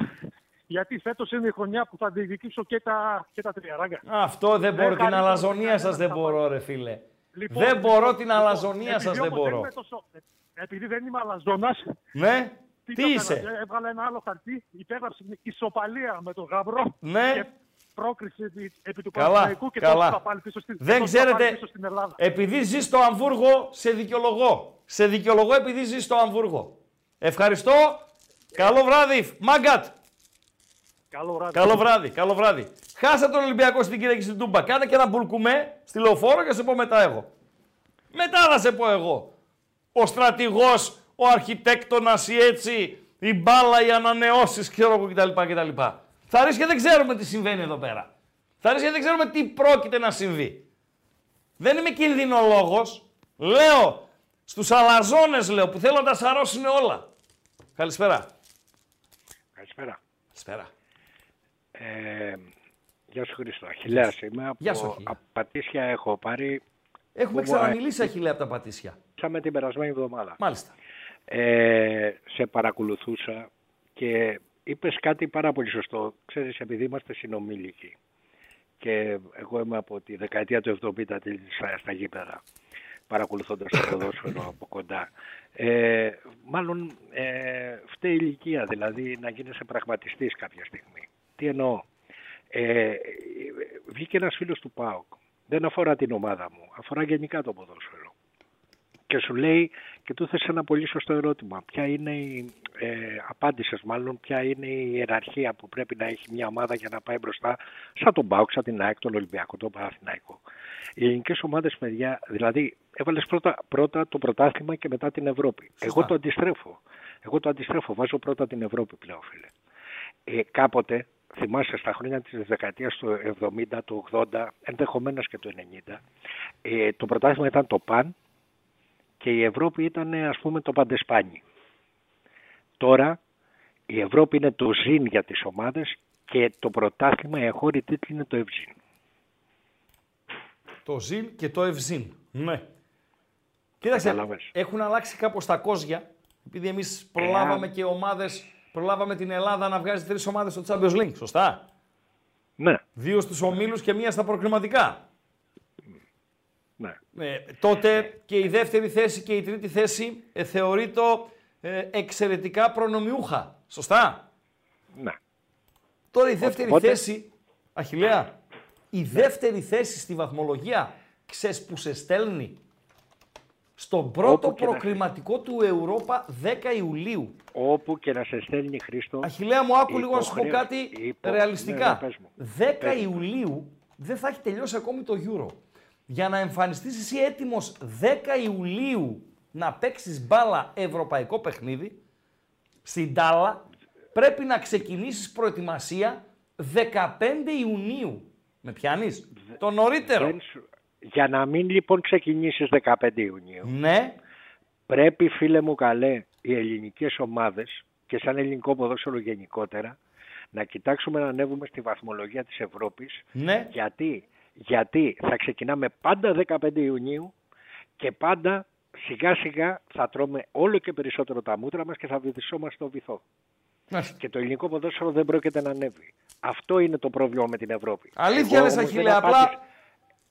Γιατί φέτος είναι η χρονιά που θα διεκδικήσω και τα, και τα τρία, ράγκα. Αυτό δεν Δεν μπορώ, την χαρίζω αλαζονία κανένα σας δεν στα μπορώ ρε φίλε. Λοιπόν, δεν μπορώ την λοιπόν, αλαζονία επειδή σας δεν όμως μπορώ. είμαι τόσο- ε, επειδή δεν είμαι αλαζόνας, Ναι, τι, το έκανα, είσαι; ε, Έβγαλα ένα άλλο χαρτί, υπέγραψε μια ισοπαλία με τον Γαμπρό Ναι. και πρόκριση επί, επί του Καλά, Παναθηναϊκού και καλά. το είπα πάλι πίσω στην, Δεν το είπα πάλι ξέρετε, πίσω στην Ελλάδα. επειδή ζει στο Αμβούργο, σε δικαιολογώ. Σε δικαιολογώ επειδή ζει στο Αμβούργο. Ευχαριστώ. Καλό βράδυ, Μάγκατ. Καλό βράδυ. Καλό βράδυ, καλό βράδυ. Χάσα τον Ολυμπιακό στην Κυριακή στην Τούμπα. Κάνε και ένα μπουλκουμέ στη λεωφόρο και σε πω μετά εγώ. Μετά θα σε πω εγώ. Ο στρατηγός, ο αρχιτέκτονας, η έτσι, η μπάλα, οι ανανεώσεις, ξέρω εγώ κτλ. κτλ. Θα ρίξει και δεν ξέρουμε τι συμβαίνει εδώ πέρα. Θα ρίξει και δεν ξέρουμε τι πρόκειται να συμβεί. Δεν είμαι κινδυνολόγος. Λέω στους αλαζόνες λέω που θέλουν να τα σαρώσουν όλα. Καλησπέρα. Καλησπέρα. Καλησπέρα. Ε, γεια σου Χρήστο. Αχιλέας είμαι. Γεια σου, από Αχιλλέα. από Πατήσια έχω πάρει. Έχουμε Που- ξαναμιλήσει, Αχιλέα, από τα Πατήσια. Ήρθαμε την περασμένη εβδομάδα. Μάλιστα. Ε, σε παρακολουθούσα και είπες κάτι πάρα πολύ σωστό. Ξέρεις, επειδή είμαστε συνομήλικοι και εγώ είμαι από τη δεκαετία του 70 στα, στα γήπεδα παρακολουθώντας το ποδόσφαιρο από κοντά. Ε, μάλλον ε, φταίει η ηλικία, δηλαδή να γίνεσαι πραγματιστής κάποια στιγμή. Τι εννοώ; Ε, βγήκε ένας φίλος του ΠΑΟΚ. Δεν αφορά την ομάδα μου, αφορά γενικά το ποδόσφαιρο. Και σου λέει και του θες ένα πολύ σωστό ερώτημα. Ποια είναι η, ε, απάντησες μάλλον, ποια είναι η ιεραρχία που πρέπει να έχει μια ομάδα για να πάει μπροστά σαν τον ΠΑΟΚ, σαν την ΑΕΚ, τον Ολυμπιακό, τον Παναθηναϊκό. Οι ελληνικές ομάδες, παιδιά, δηλαδή έβαλες πρώτα, πρώτα το πρωτάθλημα και μετά την Ευρώπη. Εγώ το αντιστρέφω. Εγώ το αντιστρέφω. Βάζω πρώτα την Ευρώπη πλέον, φίλε. Ε, κάποτε, θυμάσαι στα χρόνια της δεκαετίας του 70, του 80, ενδεχομένως και του 90, ε, το πρωτάθλημα ήταν το ΠΑΝ και η Ευρώπη ήταν ας πούμε το παντεσπάνι. Τώρα η Ευρώπη είναι το ζήν για τις ομάδες και το πρωτάθλημα, η εγχώρη τίτλη είναι το ευζήν. Το ζιν και το ευζιν. Ναι. Κοίταξε, έχουν αλλάξει κάπως τα κόζια, επειδή εμείς προλάβαμε και ομάδες, προλάβαμε την Ελλάδα να βγάζει τρεις ομάδες στο Champions League, σωστά; Ναι. Δύο στους ομίλους και μία στα προκριματικά. Ναι. Ε, τότε και η δεύτερη θέση και η τρίτη θέση ε, θεωρείται ε, εξαιρετικά προνομιούχα. Σωστά; Ναι. Τώρα η δεύτερη Οπότε- θέση, Αχιλέα, η δεύτερη θέση στη βαθμολογία, ξέρεις που σε στέλνει στον πρώτο Όπου και να- προκριματικό του Ευρώπα 10 Ιουλίου. Όπου και να σε στέλνει Χρήστο. Αχιλέα μου, άκου λίγο να σου πω υποχρέω- κάτι υπο- ρεαλιστικά. Ναι, ναι, πες μου. 10 Πες μου. Ιουλίου δεν θα έχει τελειώσει ακόμη το Euro. Για να εμφανιστείς εσύ έτοιμος 10 Ιουλίου να παίξεις μπάλα ευρωπαϊκό παιχνίδι, στην Τάλα, πρέπει να ξεκινήσεις προετοιμασία 15 Ιουνίου. Με πιάνεις; Το νωρίτερο. Δεν σου- Για να μην λοιπόν ξεκινήσεις 15 Ιουνίου, Ναι. πρέπει φίλε μου καλέ οι ελληνικές ομάδες και σαν ελληνικό ποδόσφαιρο γενικότερα να κοιτάξουμε να ανέβουμε στη βαθμολογία της Ευρώπης Ναι. γιατί, γιατί θα ξεκινάμε πάντα 15 Ιουνίου και πάντα σιγά σιγά θα τρώμε όλο και περισσότερο τα μούτρα μας και θα βυθισόμαστε στο βυθό. Και το ελληνικό ποδόσφαιρο δεν πρόκειται να ανέβει. Αυτό είναι το πρόβλημα με την Ευρώπη. Αλήθεια Εγώ λες, όμως δεν Αχίλε, απλά- απάντησα-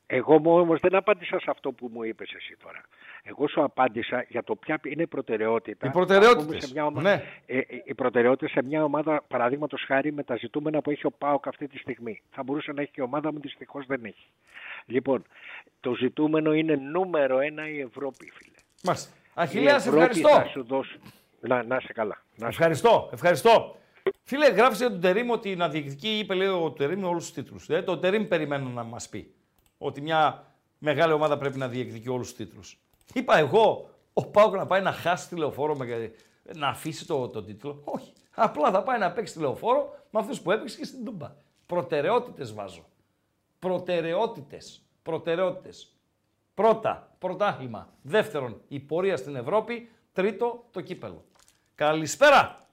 Εγώ μου όμως δεν απάντησα σε αυτό που μου είπες εσύ τώρα. Εγώ σου απάντησα για το ποια είναι η προτεραιότητα. Οι προτεραιότητες, Ας πούμε, σε μια ομα- ναι. ε, ε, οι προτεραιότητες σε μια ομάδα, παραδείγματος χάρη, με τα ζητούμενα που έχει ο ΠΑΟΚ αυτή τη στιγμή. Θα μπορούσε να έχει και η ομάδα μου, δυστυχώς δεν έχει. Λοιπόν, το ζητούμενο είναι νούμερο ένα η Ευρώπη, φίλε. Μάλιστα. Η Αχιλέα, σε Ευρώπη ευχαριστώ. Θα σου δώσει... να, να είσαι καλά. Να είσαι Ευχαριστώ, ευχαριστώ. Φίλε, γράφεις για τον Τερήμ ότι να διεκδικεί, είπε λέει ο Τερήμ όλους τους τίτλους. Ε, το Τερήμ περιμένω να μας πει ότι μια μεγάλη ομάδα πρέπει να διεκδικεί όλους τους τίτλους. Είπα εγώ, ο Πάουκ να πάει να χάσει τη λεωφόρο, με, να αφήσει το, το τίτλο. Όχι. Απλά θα πάει να παίξει τη λεωφόρο με αυτούς που έπαιξε και στην Τούμπα. Προτεραιότητες βάζω. Προτεραιότητες. Προτεραιότητες. Πρώτα, πρωτάθλημα. Δεύτερον, η πορεία στην Ευρώπη. Τρίτο, το κύπελο. Καλησπέρα.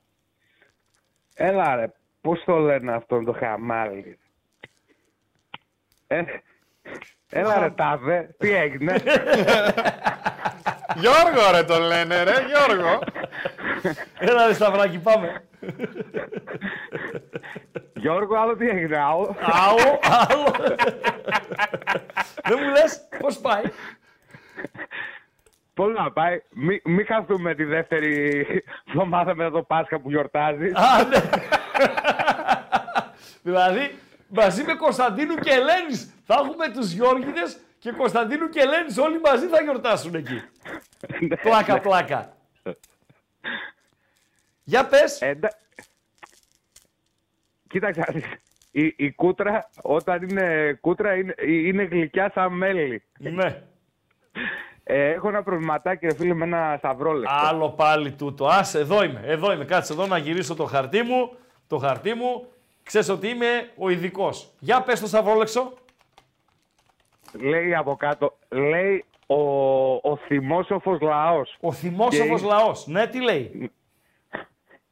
Έλα ρε, πώς το λένε αυτόν το χαμάλι; Ε, έλα ρε τάδε, τι έγινε; Γιώργο ρε τον λένε ρε, Γιώργο. Έλα ρε Σταυράκι, πάμε. Γιώργο, άλλο τι έγινε, άλλο. Άλλο, άλλο. Δεν μου λες πώς πάει. Πώς να πάει, μην μη χαθούμε τη δεύτερη εβδομάδα μετά το Πάσχα που γιορτάζεις. Α, ναι. δηλαδή, μαζί με Κωνσταντίνου και Ελένης θα έχουμε τους Γιώργιδες και Κωνσταντίνου και Ελένης όλοι μαζί θα γιορτάσουν εκεί. πλάκα, πλάκα. Για πες. Κοίταξε, να δεις, η, η κούτρα όταν είναι κούτρα είναι, είναι γλυκιά σαν μέλι. Ναι. Ε, έχω ένα προβληματάκι, ρε φίλε, με ένα σταυρόλεπτο. Άλλο πάλι τούτο. Άσε, εδώ είμαι, εδώ είμαι. Κάτσε εδώ να γυρίσω το χαρτί μου. Το χαρτί μου. Ξέρεις ότι είμαι ο ειδικός. Για πες το Σταυρόλεξο. Λέει από κάτω, λέει ο, ο θυμόσοφος λαός. Ο θυμόσοφος Και- λαός. Ναι, τι λέει.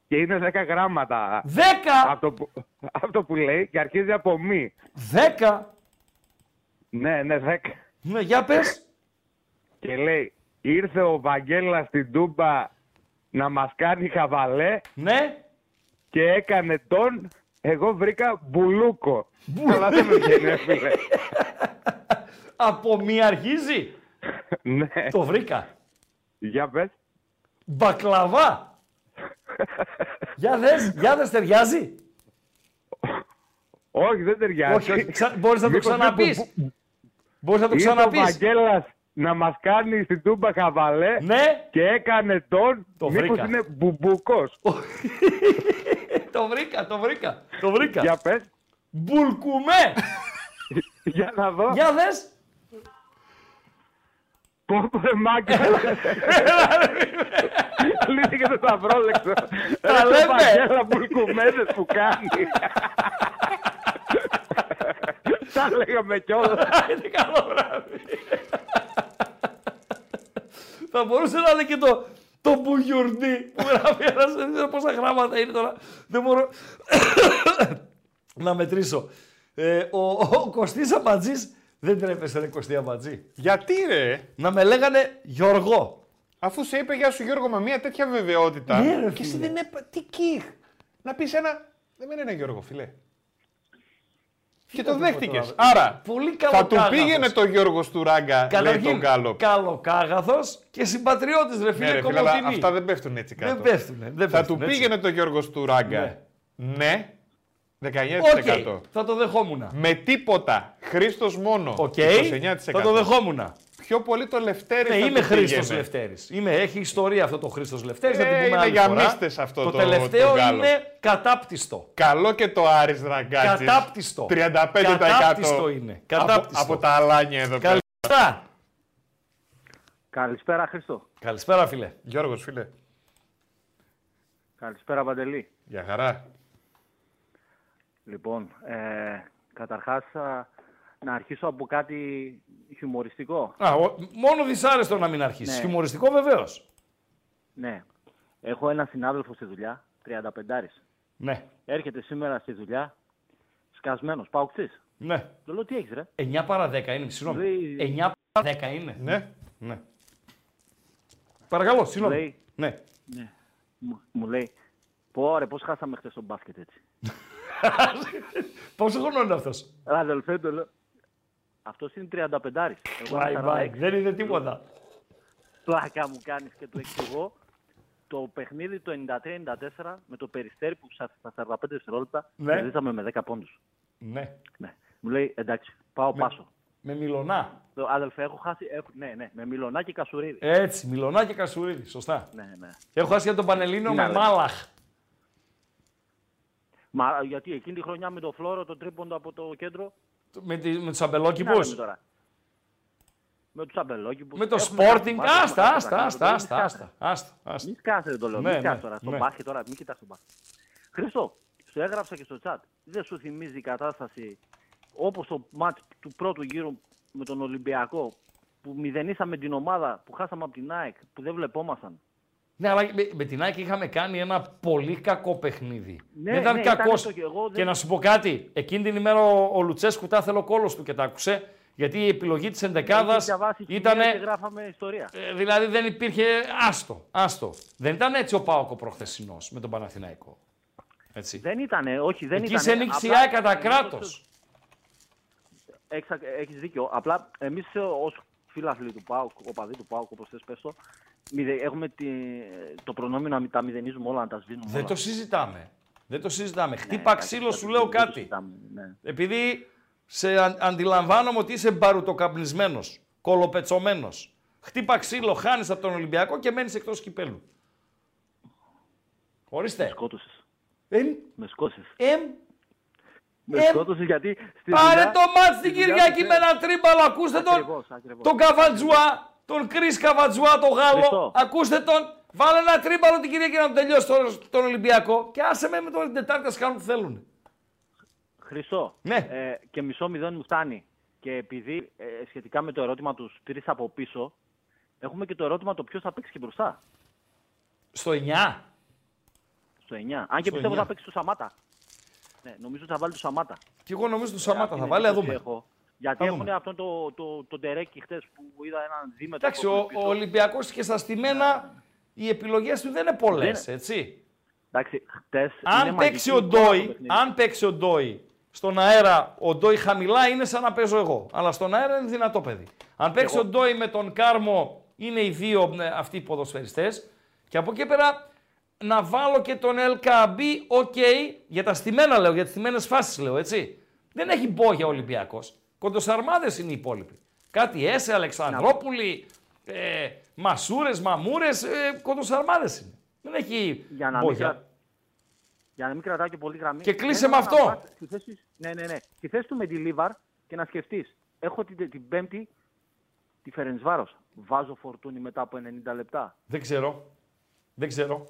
Και είναι 10 γράμματα. 10! Αυτό που, αυτό που λέει και αρχίζει από μη. 10! Ναι, ναι, 10. Ναι, για πες. Και λέει, ήρθε ο Βαγγέλας στην Τούμπα να μας κάνει χαβαλέ. Ναι. Και έκανε τον, εγώ βρήκα μπουλούκο. Αλλά δεν με βγαίνει, ρε φίλε. Από μία αρχίζει. ναι. Το βρήκα. Για πες. Μπακλαβά. για δες, για δες, ταιριάζει. Όχι, δεν ταιριάζει. Όχι, ξα- μπορείς να το Μήπως είναι ξαναπείς. μπου- Μπορείς να το Ήρθε ξαναπείς. ο Βαγγέλας να μας κάνει στην Τούμπα χαβαλέ Ναι. και έκανε τον, Το μήπως βρήκα. είναι μπουμπουκός. το βρήκα, το βρήκα. Το βρήκα. Για πες. Μπουλκουμέ. Για να δω. Για δες. Πω πω ρε μάγκα. Λύθηκε το σταυρόλεξο. Τα Ρε, το λέμε. Βαγγέλα μπουλκουμέδες που κάνει. Τα λέγαμε κιόλας. Είναι καλό βράδυ. Θα μπορούσε να είναι και το, το μπουγιουρντί που γράφει ένας, δεν ξέρω πόσα γράμματα είναι τώρα. Δεν μπορώ να μετρήσω. Ε, ο, ο Κωστής Αμπατζής δεν τρέπεσαι ρε Κωστή Αμπατζή. Γιατί ρε; Να με λέγανε Γιώργο. Αφού σε είπε γεια σου Γιώργο με μια τέτοια βεβαιότητα. Ναι, ρε, και εσύ φίλε. δεν έπα... Τι κιχ. Να πεις ένα... Δεν με λένε Γιώργο φίλε. Και το να πω δέχτηκες. τώρα; Άρα Πολύ θα του καλοκάγαθος. πήγαινε το Γιώργο του Ράγκα, λέει Καταρχήν, τον Γκάλοπ. καλοκάγαθος και συμπατριώτης ρε φίλε Ναι, ρε, φίλε, αλλά κομμωτινή. αυτά δεν πέφτουν έτσι κάτω. Δεν πέφτουνε, δεν θα πέφτουν, του έτσι. πήγαινε το Γιώργο του Ράγκα. Ναι. Ναι. 19%. Οκ, θα το δεχόμουν. Με τίποτα. Χρήστος μόνο. Οκ, 29%. θα το δεχόμουν. Πιο πολύ το Λευτέρης Ναι, θα είμαι του Χρήστος πήγαινε. Λευτέρης. Είμαι, έχει ιστορία αυτό το Χρήστος Λευτέρης. θα Ε, την πούμε είναι άλλη για φορά. μίστες αυτό το- τελευταίο το Γκάλο. είναι κατάπτυστο. Καλό και το Άρης Ραγκάτσης. Κατάπτυστο. 35% Κατάπτυστο είναι. Από, Κατάπτυστο. από τα αλάνια εδώ πέρα. Καλησπέρα. Καλησπέρα Χρήστο. Καλησπέρα, φίλε. Γιώργος, φίλε. Καλησπέρα Παντελή. Για χαρά. Λοιπόν, ε, καταρχάς α, να αρχίσω από κάτι χιουμοριστικό. Α, ο- μόνο δυσάρεστο να μην αρχίσεις. Ναι. Χιουμοριστικό βεβαίως. Ναι. Έχω ένα συνάδελφο στη δουλειά, 35 Ναι. Έρχεται σήμερα στη δουλειά, σκασμένος, παουξής. Ναι. Του λέω τι έχεις ρε. 9 παρά 10 είναι, συγγνώμη. Λέει- 9 παρά 10 είναι. Ναι. ναι. Παρακαλώ, συγγνώμη. Λέει- Ναι. Ναι. Μου, μου λέει, πω ρε, πώς χάσαμε χθες τον μπάσκετ έτσι. Πόσο χρόνο είναι αυτός; Αδελφέ, το λέω. Αυτός είναι 35 Εγώ Πάει, είμαι πάει. 46. Δεν είναι τίποτα. Πλάκα μου κάνεις και του εξηγώ. Το παιχνίδι το 93-94 με το περιστέρι που στα στα 45 δευτερόλεπτα Ναι. κερδίσαμε με 10 πόντους. Ναι. Ναι. Μου λέει εντάξει, πάω πάσο. Με μιλονά. Το αδελφέ, έχω χάσει. Έχω, ναι, ναι, με μιλονά και κασουρίδι. Έτσι, μιλονά και κασουρίδι. Σωστά. Ναι, ναι. Έχω χάσει για τον Πανελλήνιο Τι με να λέμε. μάλαχ. Μα γιατί εκείνη τη χρονιά με το φλόρο, το τρίποντο από το κέντρο. Με, τη, με τους Τι να αμπελόκηπους. λέμε τώρα. Με τους αμπελόκηπους. Με το Έχουμε Sporting. κάνει μπάσκετ, Άστα, μπάσκετ, άστα, μπάσκετ, άστα, μη άστα, σκάσε. άστα, άστα, άστα. Μη σκάσε δεν το λέω. Ναι, μη ναι, σκάσε τώρα. Στον ναι. μπάσκετ τώρα, μην κοιτάς τον μπάσκετ. Χρήστο, σου έγραψα και στο chat. Δεν σου θυμίζει η κατάσταση όπως το μάτς του πρώτου γύρου με τον Ολυμπιακό που μηδενίσαμε την ομάδα που χάσαμε από την ΑΕΚ που δεν βλεπόμασταν. Ναι, αλλά με, με την Άκη είχαμε κάνει ένα πολύ κακό παιχνίδι. Ναι, δεν ήταν ναι, κακός. ήταν το και εγώ δεν- Και να σου πω κάτι. Εκείνη την ημέρα ο, ο Λουτσέσκου τα ήθελε ο κόλος του και τα άκουσε. Γιατί η επιλογή της εντεκάδας Είχε διαβάσει ήταν. χημεία και γράφαμε ιστορία. Ε, δηλαδή δεν υπήρχε. Άστο, άστο. Δεν ήταν έτσι ο Πάοκο προχθεσινός με τον Παναθηναϊκό. Έτσι. Δεν ήτανε, όχι, δεν Εκεί ήτανε. σε νίκησε η Απλά- ΑΕΚ κατά κράτος. Έχεις, έχεις δίκιο. Απλά εμείς ε, ως φίλαθλοι του ΠΑΟΚ, οπαδοί του ΠΑΟΚ, όπως θες πες το, μηδε- έχουμε τη, το προνόμιο να μην τα μηδενίζουμε όλα, να τα σβήνουμε Δεν όλα. το συζητάμε. Δεν το συζητάμε. Χτύπα Ναι, εντάξει, ξύλο, δεν σου το- λέω δεν το κάτι. συζητάμε, ναι. Επειδή σε αν- αντιλαμβάνομαι ότι είσαι μπαρουτοκαπνισμένο, κολοπετσωμένος. Χτύπα ξύλο, χάνεις από τον Ολυμπιακό και μένεις εκτός κυπέλου. Ορίστε. Με σκότωσες. Εμ, Με σκότωσες. εμ, Με εμ. σκότωσες γιατί στη Πάρε δουλειά- το μάτς στη την δουλειά Κυριακή του με ένα τρίμπαλο. Ακούστε τον, Ακριβώς, ακριβώς. τον Καβατζουά, τον Κρι Καβατζουά, τον Γάλλο. Χριστό. Ακούστε τον. Βάλε ένα τρίμπαλο την Κυριακή να τον τελειώσει τον, τον Ολυμπιακό και άσε με με τον Τετάρτη να κάνουν που θέλουν. Χρυσό. Ναι. Ε, και μισό μηδέν μου φτάνει. Και επειδή ε, σχετικά με το ερώτημα τους πήρες από πίσω, έχουμε και το ερώτημα το ποιος θα παίξει και μπροστά. Στο 9. Στο 9. Αν και Στο πιστεύω 9. θα παίξει το Σαμάτα. Ναι, νομίζω ότι θα βάλει το Σαμάτα. Και εγώ νομίζω του Σαμάτα Αυτή θα είναι βάλει, να εντύπωση δούμε. Έχω. Γιατί Θα έχουν δούμε. αυτό το, το, το, Τερέκι χτες που είδα έναν δίμετρο. Εντάξει, ο, ο Ολυμπιακός και στα στημένα οι επιλογές του δεν είναι πολλές, Δεν- έτσι. Εντάξει, χτες Αν είναι παίξει, μαγική ο εικόνα το Ντόι, παιχνίδι. αν παίξει ο Ντόι στον αέρα, ο Ντόι χαμηλά είναι σαν να παίζω εγώ. Αλλά στον αέρα είναι δυνατό παιδί. Αν παίξει Εγώ. ο Ντόι με τον Κάρμο, είναι οι δύο ε, αυτοί οι ποδοσφαιριστές. Και από εκεί πέρα να βάλω και τον LKB, οκ, για τα στημένα λέω, για τις στημένες φάσεις λέω, έτσι. Δεν έχει μπόγια ο Ολυμπιακός. Κοντοσαρμάδες είναι οι υπόλοιποι. Κάτι Έσε, Αλεξανδρόπουλοι, ε, Μασούρες, Μαμούρες, ε, κοντοσαρμάδες είναι. Δεν έχει Για να μην, μπόγια. κρα... για να μην κρατάω και πολύ γραμμή. Και κλείσε Θέλω με να αυτό. πας στη θέση... Ναι, ναι, ναι. Στη θέση του με τη Λίβαρ και να σκεφτείς. Έχω την, την Πέμπτη τη Φερενσβάρος. Βάζω φορτούνι μετά από 90 λεπτά. Δεν ξέρω. Δεν ξέρω.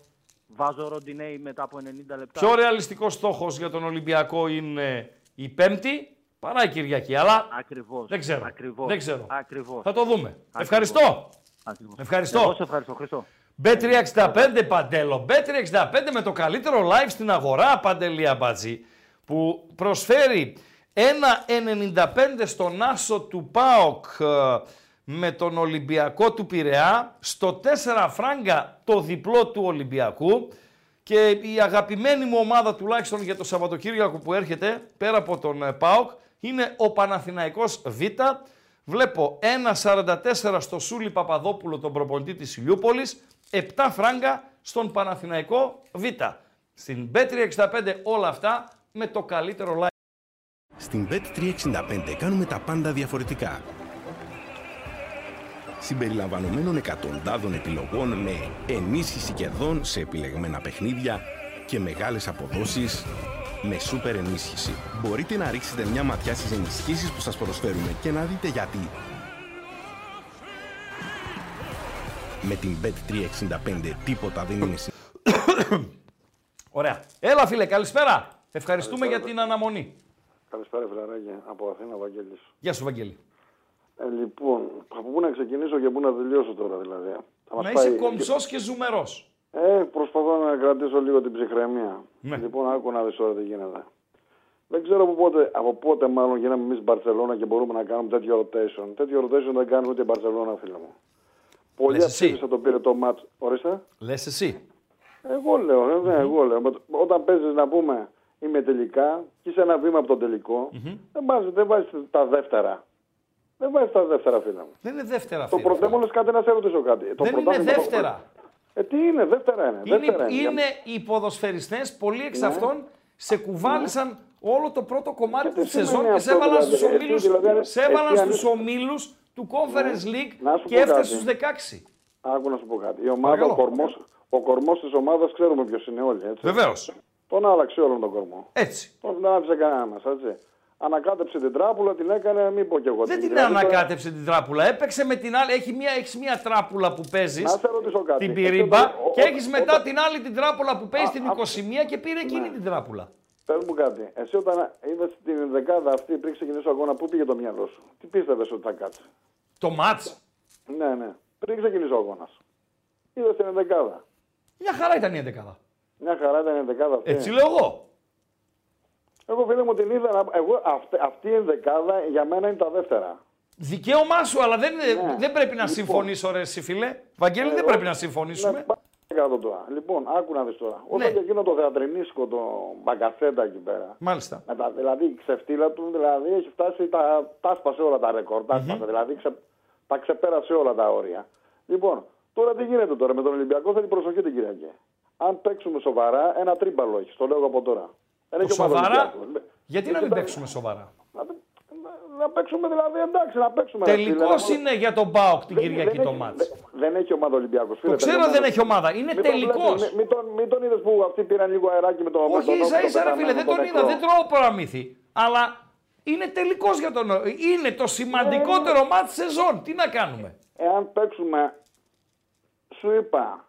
Βάζω Ροντινέη μετά από 90 λεπτά. Πιο ρεαλιστικός στόχος για τον Ολυμπιακό είναι η Πέμπτη παρά η Κυριακή. Αλλά Ακριβώς. δεν ξέρω. Ακριβώς. Δεν ξέρω. Ακριβώς. Θα το δούμε. Ακριβώς. Ευχαριστώ. Ακριβώς. Ευχαριστώ. Εγώ σε ευχαριστώ, Χριστό. Bet365 Παντέλο. Bet365 με το καλύτερο live στην αγορά, Παντελή Αμπατζή, που προσφέρει 1,95 στον άσο του ΠΑΟΚ ε, με τον Ολυμπιακό του Πειραιά, στο 4 φράγκα το διπλό του Ολυμπιακού και η αγαπημένη μου ομάδα τουλάχιστον για το Σαββατοκύριακο που έρχεται, πέρα από τον ε, ΠΑΟΚ, είναι ο Παναθηναϊκός Β. Βλέπω 1,44 στο Σούλη Παπαδόπουλο, τον προπονητή της Ηλιούπολης, 7 φράγκα στον Παναθηναϊκό Β. Στην Bet365 όλα αυτά με το καλύτερο live. Στην Bet365 κάνουμε τα πάντα διαφορετικά. Συμπεριλαμβανομένων εκατοντάδων επιλογών με ενίσχυση κερδών σε επιλεγμένα παιχνίδια και μεγάλες αποδόσεις με σούπερ ενίσχυση. Μπορείτε να ρίξετε μια ματιά στις ενισχύσεις που σας προσφέρουμε και να δείτε γιατί. Με την Bet365 τίποτα δεν είναι συ- Ωραία. Έλα φίλε, καλησπέρα. Ευχαριστούμε για την αναμονή. Καλησπέρα, Φιλαράκη. Από Αθήνα, Βαγγέλης. Γεια σου Βαγγέλη. Ε, λοιπόν, από πού να ξεκινήσω και πού να τελειώσω τώρα, δηλαδή. Θα μας Να πάει- είσαι κομψός και ζουμερός. Ε, προσπαθώ να κρατήσω λίγο την ψυχραιμία. Ναι. Λοιπόν, άκου να δεις τώρα τι γίνεται. Δεν ξέρω από πότε, από πότε μάλλον γίναμε εμείς Μπαρσελόνα και μπορούμε να κάνουμε τέτοιο rotation. Τέτοιο rotation δεν κάνουμε ούτε η Μπαρσελόνα, φίλε μου. Πολλοί Λες εσύ. ψήφισαν το πήρε το μάτς. Ορίστε. Λες εσύ. Εγώ λέω, ε, ναι, εγώ λέω. Με το- Όταν παίζεις να πούμε είμαι τελικά και είσαι ένα βήμα από τον τελικο δεν, βάζεις, δεν βάζεις τα δεύτερα. Δεν βάζεις τα δεύτερα, φίλε μου. Δεν είναι δεύτερα Το φίλε. πρωτέμονο κάτι να σε ρωτήσω κάτι. Το Δεν είναι πρωτάθλημα- δεύτερα. Ε, τι είναι, δεύτερα είναι. Είναι, δεύτερα είναι. είναι οι ποδοσφαιριστές, πολλοί εξ Ναι. αυτών σε κουβάλισαν όλο το πρώτο κομμάτι Και τι της σεζόν σημαίνει και αυτό, σε έβαλαν δηλαδή, στους εσύ ομίλους, δηλαδή, σε έβαλαν εσύ στους αν- ομίλους του Conference League Να σου και πω έφτασε κάτι. στους 16. Άκου να σου πω κάτι. Η ομάδα, Παρακαλώ. ο κορμός, ο κορμός της ομάδας ξέρουμε ποιος είναι όλοι, έτσι. Βεβαίως. Τον άλλαξε όλον τον κορμό. Έτσι. Τον δεν άφησε κανένας, έτσι. Ανακάτεψε την τράπουλα, την έκανε, μην πω κι εγώ. Δεν την Δηλαδή, τώρα- ανακάτεψε την τράπουλα. Έπαιξε με την άλλη. Έχει μια, έχεις μια τράπουλα που παίζεις. Να σε ρωτήσω κάτι. Την Εσύ πυρίμπα. όταν- ο- Και ο- έχεις μετά όταν- την άλλη την τράπουλα που παίζει Α, την α, 21 και πήρε εκείνη Ναι. την τράπουλα. Πες μου κάτι. Εσύ όταν είδες την δεκάδα αυτή πριν ξεκινήσει ο αγώνα, πού πήγε το μυαλό σου; Τι πίστευες ότι θα κάτσει; Το μάτς. Ναι, ναι. Πριν ξεκινήσει ο αγώνας. Είδες την δεκάδα. Μια χαρά ήταν η 11. Μια χαρά ήταν η δεκάδα αυτή. Έτσι λέω εγώ. Εγώ φίλε μου την είδα. να- Εγώ, αυτή, αυτή η δεκάδα για μένα είναι τα δεύτερα. Δικαίωμά σου, αλλά δεν, Ναι. δεν πρέπει να Λοιπόν. συμφωνήσω, ρε εσύ φίλε. Βαγγέλη, δεν Εγώ- πρέπει να συμφωνήσουμε. Ναι, πάμε κάτω τώρα. Λοιπόν, άκου να δεις τώρα. Όταν Ναι. και εκείνο το θεατρινίσκο, το μπαγκασέτα εκεί πέρα. Μάλιστα. Με τα, δηλαδή η ξεφτύλα του δηλαδή έχει φτάσει, τα, τα σπάσε όλα τα ρεκόρ. Τα, σπάσε, δηλαδή ξε, τα ξεπέρασε όλα τα όρια. Λοιπόν, τώρα τι γίνεται τώρα με τον Ολυμπιακό, θέλει προσοχή την Κυριακή. Αν παίξουμε σοβαρά, ένα τρίμπαλο έχει. Το λέω από τώρα. Δεν Το έχει ομάδα σοβαρά, Ολυμπιακού. γιατί να μην κοιτάξτε, παίξουμε σοβαρά; Να, να παίξουμε δηλαδή, εντάξει, να παίξουμε. ρε φίλε, Τελικός να- είναι για τον Μπάουκ την Δεν- Κυριακή δεν το έχει- μάτς. δεν- Δεν έχει ομάδα Ολυμπιακός. Το ξέρω δεν έχει ομάδα. Είναι τελικός. Μην, μην τον, μην τον είδες που αυτοί πήραν λίγο αεράκι με το με Όχι, τον ίσα Όφη, ίσα το ρε φίλε, δεν πεταμένο, τον είδα, νεκρό. δεν τρώω παραμύθι. Αλλά είναι τελικός για τον... Είναι το σημαντικότερο μάτς σεζόν. Τι να κάνουμε; Εάν παίξουμε, σου είπα,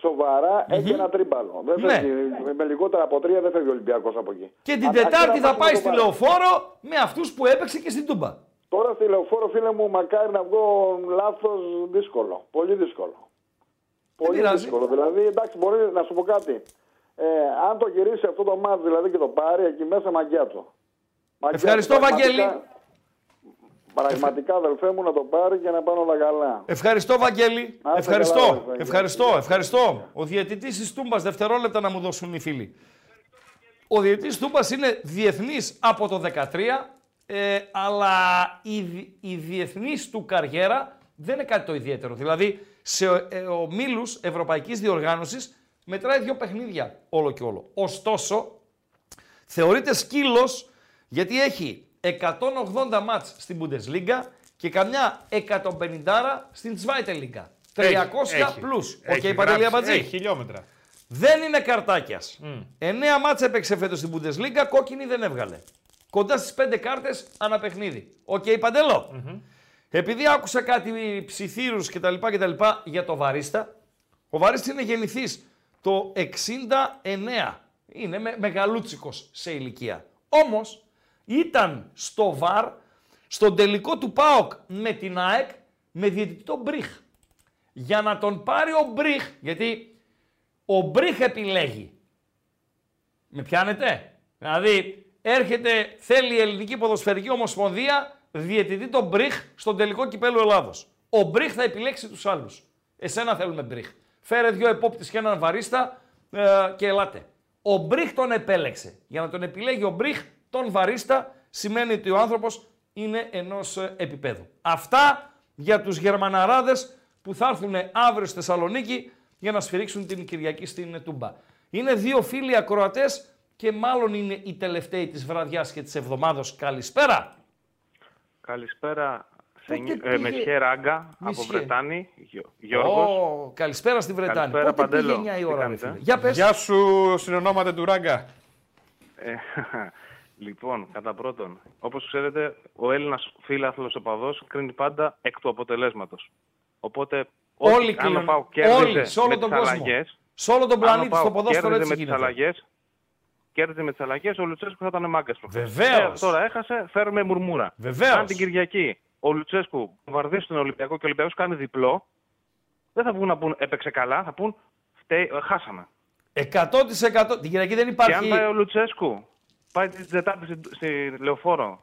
σοβαρά, έχει ένα τρίμπαλο. Δεν Ναι. φεύγει, με λιγότερα από τρία δεν φεύγει ο Ολυμπιακός από εκεί. Και την Αν- Τετάρτη αντί να θα παίξουμε πάει στη σοβαρά. Λεωφόρο με αυτούς που έπαιξε και στην Τούμπα. Τώρα στη λεωφόρο, φίλε μου, μακάρι να βγω λάθος δύσκολο. Πολύ δύσκολο. Πολύ πειράζει. δύσκολο. Δηλαδή, εντάξει, μπορεί να σου πω κάτι. Ε, αν το γυρίσει αυτό το μάτς δηλαδή και το πάρει, εκεί μέσα μαγκιά του. Μαγκιά Ευχαριστώ, του, Βαγγέλη. Πραγματικά- Πραγματικά, αδελφέ μου, να το πάρει και να πάνε όλα καλά. Ευχαριστώ, Βαγγέλη. καλά, Ευχαριστώ. Βαγγέλη. Ευχαριστώ. Ευχαριστώ. Ο διαιτητής της Τούμπας, δευτερόλεπτα να μου δώσουν οι φίλοι. Ο διαιτητής της Τούμπας είναι διεθνής από το 13, ε, αλλά η, δι- η διεθνής του καριέρα δεν είναι κάτι το ιδιαίτερο. Δηλαδή, σε ε, ομίλου Ευρωπαϊκής Διοργάνωσης μετράει δύο παιχνίδια όλο και όλο. Ωστόσο, θεωρείται σκύλος γιατί έχει 180 μάτς στην Bundesliga και καμιά 150 στην Zweite Liga. 300 Έχει, plus. OK, έχει Παντελή γράψει- Αμπατζή. Έχει χιλιόμετρα. Δεν είναι καρτάκιας. Μμ. 9 μάτς έπαιξε φέτος στην Bundesliga, κόκκινη δεν έβγαλε. Κοντά στις 5 κάρτες ανά παιχνίδι. Οκ, παντελο Επειδή άκουσα κάτι ψιθύρους κτλ, κτλ για το Βαρίστα, ο Βαρίστα είναι γεννηθής το 69. Είναι με, μεγαλούτσικος σε ηλικία. Όμως ήταν στο ΒΑΡ, στον τελικό του ΠΑΟΚ με την ΑΕΚ, με διαιτητή τον Μπριχ. Για να τον πάρει ο Μπριχ, γιατί ο Μπριχ επιλέγει. Με πιάνετε; Δηλαδή, έρχεται, θέλει η Ελληνική Ποδοσφαιρική Ομοσπονδία διαιτητή τον Μπριχ στον τελικό κυπέλο Ελλάδος. Ο Μπριχ θα επιλέξει τους άλλους. Εσένα θέλουμε Μπριχ. Φέρε δύο επόπτες και έναν βαρίστα ε, και ελάτε. Ο Μπριχ τον επέλεξε. Για να τον επιλέγει ο Μπριχ, τον βαρίστα, σημαίνει ότι ο άνθρωπος είναι ενός ε, επίπεδου. Αυτά για τους Γερμαναράδες που θα έρθουν αύριο στη Θεσσαλονίκη για να σφυρίξουν την Κυριακή στην Τούμπα. Είναι δύο φίλοι ακροατές και μάλλον είναι οι τελευταίοι της βραδιάς και της εβδομάδος. Καλησπέρα. Καλησπέρα σε Πότε νι- ε, πήγε- Μεσχέ Ράγκα από Μεσχέ. Βρετάνη, Γιο- Γιώργος. Ω, καλησπέρα στη Βρετάνη. Καλησπέρα, Πότε Παντέλο. πήγε 9 η Τι ώρα, ρε κάνετε; φίλε; Για πες. Γεια σου, συνονόματε του Ράγκα. Ε, λοιπόν, κατά πρώτον, όπως ξέρετε, ο Έλληνας φίλαθλος οπαδός κρίνει πάντα εκ του αποτελέσματος. Οπότε, Όλοι ό,τι- αν ο κρίνουν. ΠΑΟΚ κέρδιζε Όλοι, σε όλο με τον τις κόσμο. αλλαγές, Σε όλο τον αν ο πλανήτη ΠΑΟΚ στο ποδόσφαιρο κέρδιζε έτσι με τις γίνεται. αλλαγές, κέρδιζε με τις αλλαγές, ο Λουτσέσκου θα ήταν μάγκας προχθές. Βεβαίως. Ε, τώρα έχασε, φέρουμε μουρμούρα. Βεβαίως. Αν την Κυριακή ο Λουτσέσκου βαρδίσει τον Ολυμπιακό και ο Ολυμπιακός κάνει διπλό, δεν θα βγουν να πούν έπαιξε καλά, θα πούν φταίει, ε, χάσαμε. 100% την Κυριακή δεν Και αν υπάρχει. πάει ο Λουτσέσκου, πάει την Τετάρτη στη, στη Λεωφόρο,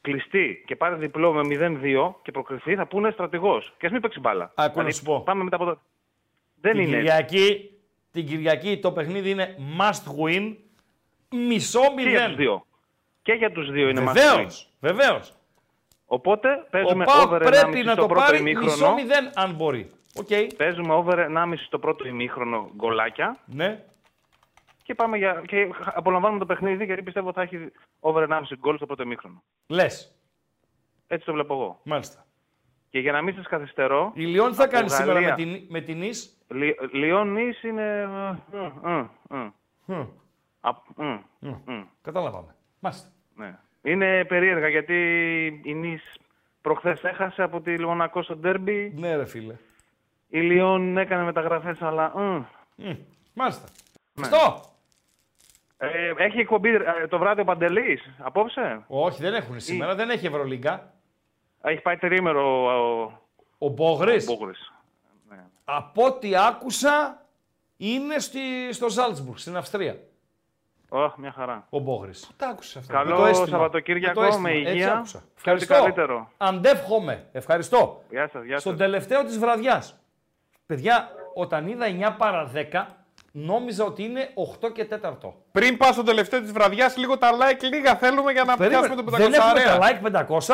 κλειστεί και πάρει διπλό με 0-2 και προκριθεί, θα πούνε στρατηγός. Και ας μην παίξει μπάλα. Άκου να σου πω. Πάμε μετά από το. Δεν την, είναι. έτσι. Κυριακή, την Κυριακή το παιχνίδι είναι must win. Μισό Και για τους μηδέν. δύο. Και για τους δύο είναι Βεβαίως. μαθητή. Βεβαίως. Οπότε Ο παίζουμε ΠΑΟΚ over 1,5 πρέπει να στο το πρώτο πάρει μισό ημίχρονο. μηδέν αν μπορεί. Οκ. Παίζουμε over 1,5 στο πρώτο ημίχρονο γκολάκια. Ναι. Και, πάμε για... και απολαμβάνουμε το παιχνίδι γιατί πιστεύω θα έχει over 1,5 γκολ στο πρώτο ημίχρονο. Λες. Έτσι το βλέπω εγώ. Μάλιστα. Και για να μην σας καθυστερώ. Η Λιόν τι θα από κάνει σήμερα με Γαλλία- την, με την Ις; Λι- Λιόν Νης είναι... ε, ε, ε, ε. Μμ. Α, μ, Μμ. μ. Καταλάβαμε. Μάλιστα. Ναι. Είναι περίεργα γιατί η Νης προχθές έχασε από τη Λιονακό στο ντέρμπι. Ναι, ρε φίλε. Η Λιόν έκανε μεταγραφές, αλλά... μ. Μμ. Μάλιστα. Ναι. Στο. Ε, έχει εκπομπή ε, το βράδυ ο Παντελής, απόψε; Όχι, δεν έχουν σήμερα. Δεν έχει Ευρωλίγκα. Έχει πάει τρίμερο ο, Ο Μπόγρης. ο Μπόγρης. Από ό,τι άκουσα είναι στη, στο Ζάλτσμπουργκ, στην Αυστρία. Ωχ, μια χαρά. Ο Μπόγρης. Τα άκουσα αυτά. Καλό Με το αίσθημα. Σαββατοκύριακο, Με το αίσθημα. με Έτσι υγεία. άκουσα. Και ό,τι Ευχαριστώ. καλύτερο. Αντεύχομαι. Ευχαριστώ. Γεια σας, γεια Στον σας. τελευταίο της βραδιάς. Παιδιά, όταν είδα 9 παρα 10, νόμιζα ότι είναι 8 και 4. Πριν πα στο τελευταίο της βραδιάς, λίγο τα like λίγα θέλουμε για να Περίμενε, πιάσουμε το 500. δεν έχουμε τα like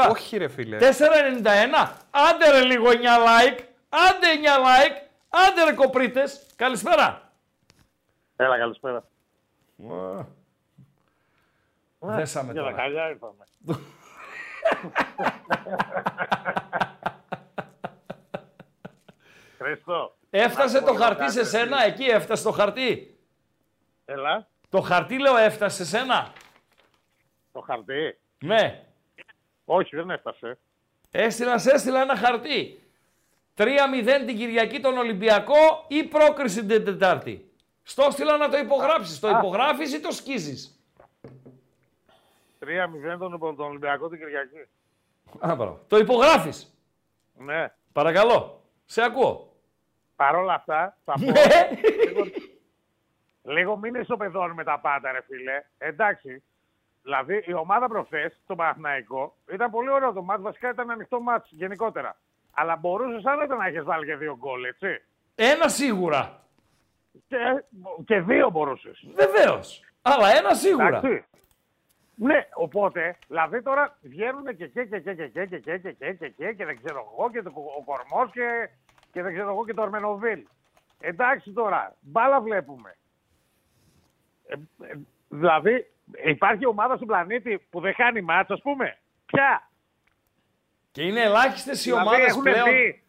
500. Όχι, ρε φίλε. 4,91. Άντε ρε λίγο 9 like. Άντε 9 like. Άντε ρε κοπρίτες. Καλησπέρα. Έλα, καλησπέρα. Δέσαμε Για τα τώρα. καλιά ήρθαμε. Χριστό. Έφτασε Να το πω χαρτί κάτι, σε σένα, εκεί έφτασε το χαρτί. Έλα, Το χαρτί λέω έφτασε σε σένα. το χαρτί. Ναι. Όχι, δεν έφτασε. Έστειλα, σε έστειλα ένα χαρτί. 3-0 την Κυριακή τον Ολυμπιακό ή πρόκριση την Τετάρτη. Στο έστειλα να το υπογράψεις. Το Α. υπογράφεις ή το σκίζεις. 3-0 τον, τον Ολυμπιακό την Κυριακή. Α, μπράβο. Το υπογράφεις. Ναι. Παρακαλώ. Σε ακούω. Παρ' όλα αυτά, θα πω. Ναι. λίγο, λίγο μην ισοπεδώνουμε τα πάντα, ρε φίλε. Εντάξει. Δηλαδή η ομάδα προχθέ, το Παναθηναϊκό, ήταν πολύ ωραίο το μάτς. Βασικά ήταν ανοιχτό μάτς γενικότερα. Αλλά μπορούσε άνετα να έχει βάλει και δύο γκολ, έτσι. Ένα σίγουρα. Και, και δύο μπορούσε. Βεβαίω. Αλλά ένα σίγουρα. Εντάξει. Ναι, οπότε, δηλαδή τώρα βγαίνουν και και και και και και και και και και και και και δεν ξέρω εγώ και το, ο Κορμός και, και δεν ξέρω εγώ και το Ορμενοβίλ. Εντάξει τώρα, μπάλα βλέπουμε. Ε, ε, δηλαδή, υπάρχει ομάδα στον πλανήτη που δεν χάνει μάτς, ας πούμε. Ποια; Και είναι ελάχιστες οι Δηλαδή, ομάδες έχουν πλέον. δει.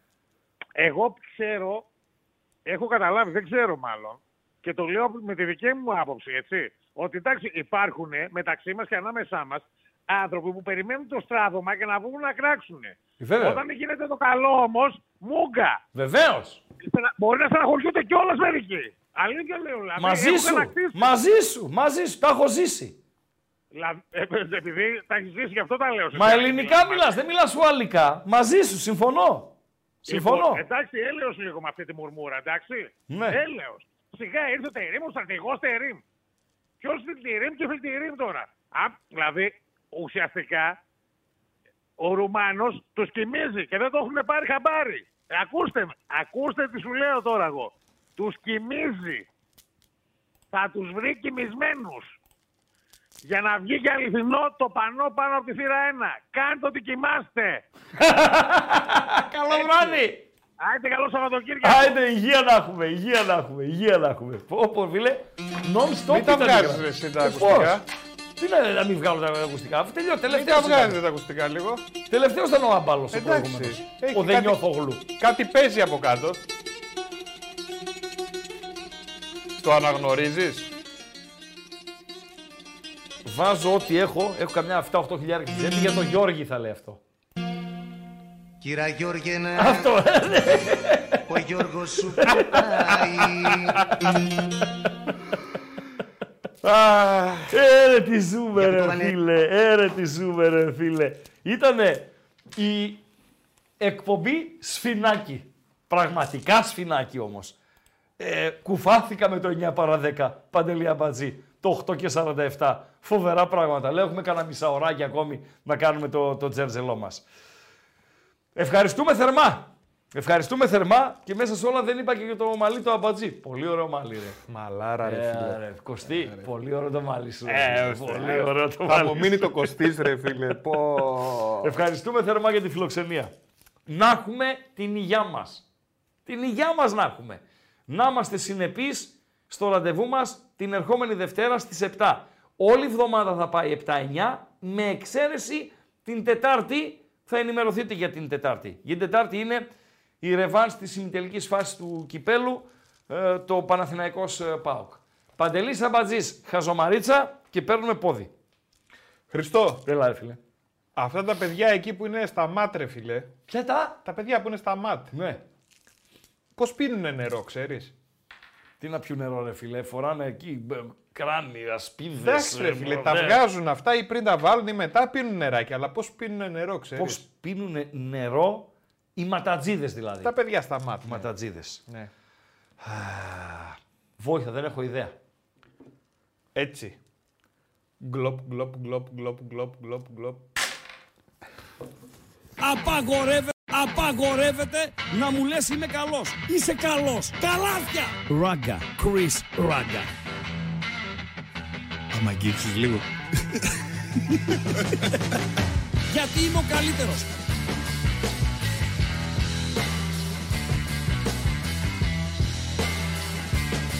Εγώ ξέρω, έχω καταλάβει, δεν ξέρω μάλλον, και το λέω με τη δική μου άποψη, έτσι, ότι εντάξει υπάρχουν μεταξύ μας και ανάμεσά μας άνθρωποι που περιμένουν το στράβωμα και να βγουν να κράξουν. Βέβαια. Όταν γίνεται το καλό όμως, μούγκα. Βεβαίως. Μπορεί να στεναχωριούνται κιόλας μερικοί. Αλήθεια λέω. Δηλαδή, Μαζί έχουν σου. ανακτήσει. Μαζί σου. Μαζί σου. Τα έχω ζήσει. Δηλαδή, ε, επειδή τα έχεις ζήσει, γι' αυτό τα λέω. σε Μα σένα. ελληνικά μιλάς, δεν μιλάς ουαλικά. Μαζί σου, συμφωνώ. Συμφωνώ. Λοιπόν, εντάξει, έλεος λίγο με αυτή τη μουρμούρα, εντάξει. Ναι. Έλεος. Σιγά ήρθε ο Τερίμ, ο στρατηγός Τερίμ. Ποιος είναι Τερίμ και Τερίμ τώρα. Α, δηλαδή, ουσιαστικά, ο Ρουμάνος τους κοιμίζει και δεν το έχουν πάρει χαμπάρι. Ε, ακούστε, με, ακούστε τι σου λέω τώρα εγώ. Τους κοιμίζει. Θα τους βρει κοιμισμένους. Για να βγει και αληθινό το πανό πάνω από τη θύρα 1. Κάντε ότι κοιμάστε. Καλό βράδυ. Άιτε καλό Σαββατοκύριακο. Άιντε, υγεία να έχουμε, υγεία να έχουμε, υγεία να έχουμε. Πω, πω, φίλε, non-stop Μην τα ήταν η βγάζεις, γραμμή. ρε, εσύ, τα Ε, ακουστικά. Πώς; Τι να, να μην βγάλω τα ακουστικά, αφού τελειώ, Μην τελευταίος τα ήταν. βγάζετε τα ακουστικά λίγο. Τελευταίος ήταν ο Αμπάλος ο Εντάξει. προηγούμενος. Έχει Ο κάτι- Δενιώθογλου. Κάτι παίζει από κάτω. Το αναγνωρίζεις; Βάζω ό,τι έχω, έχω καμιά 7-8 χιλιάρια τσέπη για τον Γιώργη θα λέει αυτό. Κύρα Γιώργε να Αυτό, ε, ναι. ο Γιώργος σου πετάει Έρε τι ζούμε Για το ρε βανε- φίλε, έρε τι ζούμε ρε φίλε. Ήτανε η εκπομπή σφινάκι. Πραγματικά σφινάκι όμως. Ε, κουφάθηκα με το 9 παρα 10, Παντελή Αμπατζή, το 8 και 47. Φοβερά πράγματα. Λέω έχουμε κανένα μισάωράκι ακόμη να κάνουμε το, το τζέρζελό μας. Ευχαριστούμε θερμά. Ευχαριστούμε θερμά και μέσα σε όλα δεν είπα και για το μαλλί το αμπατζή. Πολύ ωραίο μαλλί, ρε. Μαλάρα, ρε Ε, φίλε. ρε, Κωστή, πολύ ωραίο το μαλλί σου. Ε, ρε. ώστε, πολύ ε, ωραίο το Θα μαλλί μου μείνει σου. το κοστής, ρε φίλε. Πω. Ευχαριστούμε θερμά για τη φιλοξενία. Να έχουμε την υγειά μας. Την υγειά μας να έχουμε. Να είμαστε συνεπείς στο ραντεβού μας την ερχόμενη Δευτέρα στις 7. Όλη η εβδομάδα θα πάει 7-9 με εξαίρεση την Τετάρτη. Θα ενημερωθείτε για την Τετάρτη. Για την Τετάρτη είναι η ρεβάνς της ημιτελικής φάσης του Κυπέλου, ε, το Παναθηναϊκός ε, ΠΑΟΚ. Παντελής Αμπατζής, χαζομαρίτσα και παίρνουμε πόδι. Χριστό. Έλα, ρε φίλε. Αυτά τα παιδιά εκεί που είναι στα μάτ, ρε φίλε. Ποια τα; Τα παιδιά που είναι στα μάτ. Ναι. Πώς πίνουνε νερό, ξέρεις; Τι να πιούν νερό, ρε φίλε. Φοράνε εκεί ε, κράνια, σπίδες. Εντάξει, ρε φίλε, τα ναι. βγάζουν αυτά ή πριν τα βάλουν ή μετά πίνουν νεράκι. Αλλά πώς πίνουν νερό, ξέρεις; Πώς πίνουν νερό οι ματατζίδες δηλαδή. Τα παιδιά στα μάτ. Οι ματατζίδες. Ναι. Βόηθα, δεν έχω ιδέα. Έτσι. Γκλοπ, γκλοπ, γκλοπ, γκλοπ, γκλοπ, γκλοπ, γκλοπ. Απαγορεύεται, απαγορεύεται να μου λες είμαι καλός. Είσαι καλός. Καλάθια. Ράγκα. Chris Ράγκα. Άμα αγγίξεις λίγο. Γιατί είμαι ο καλύτερος.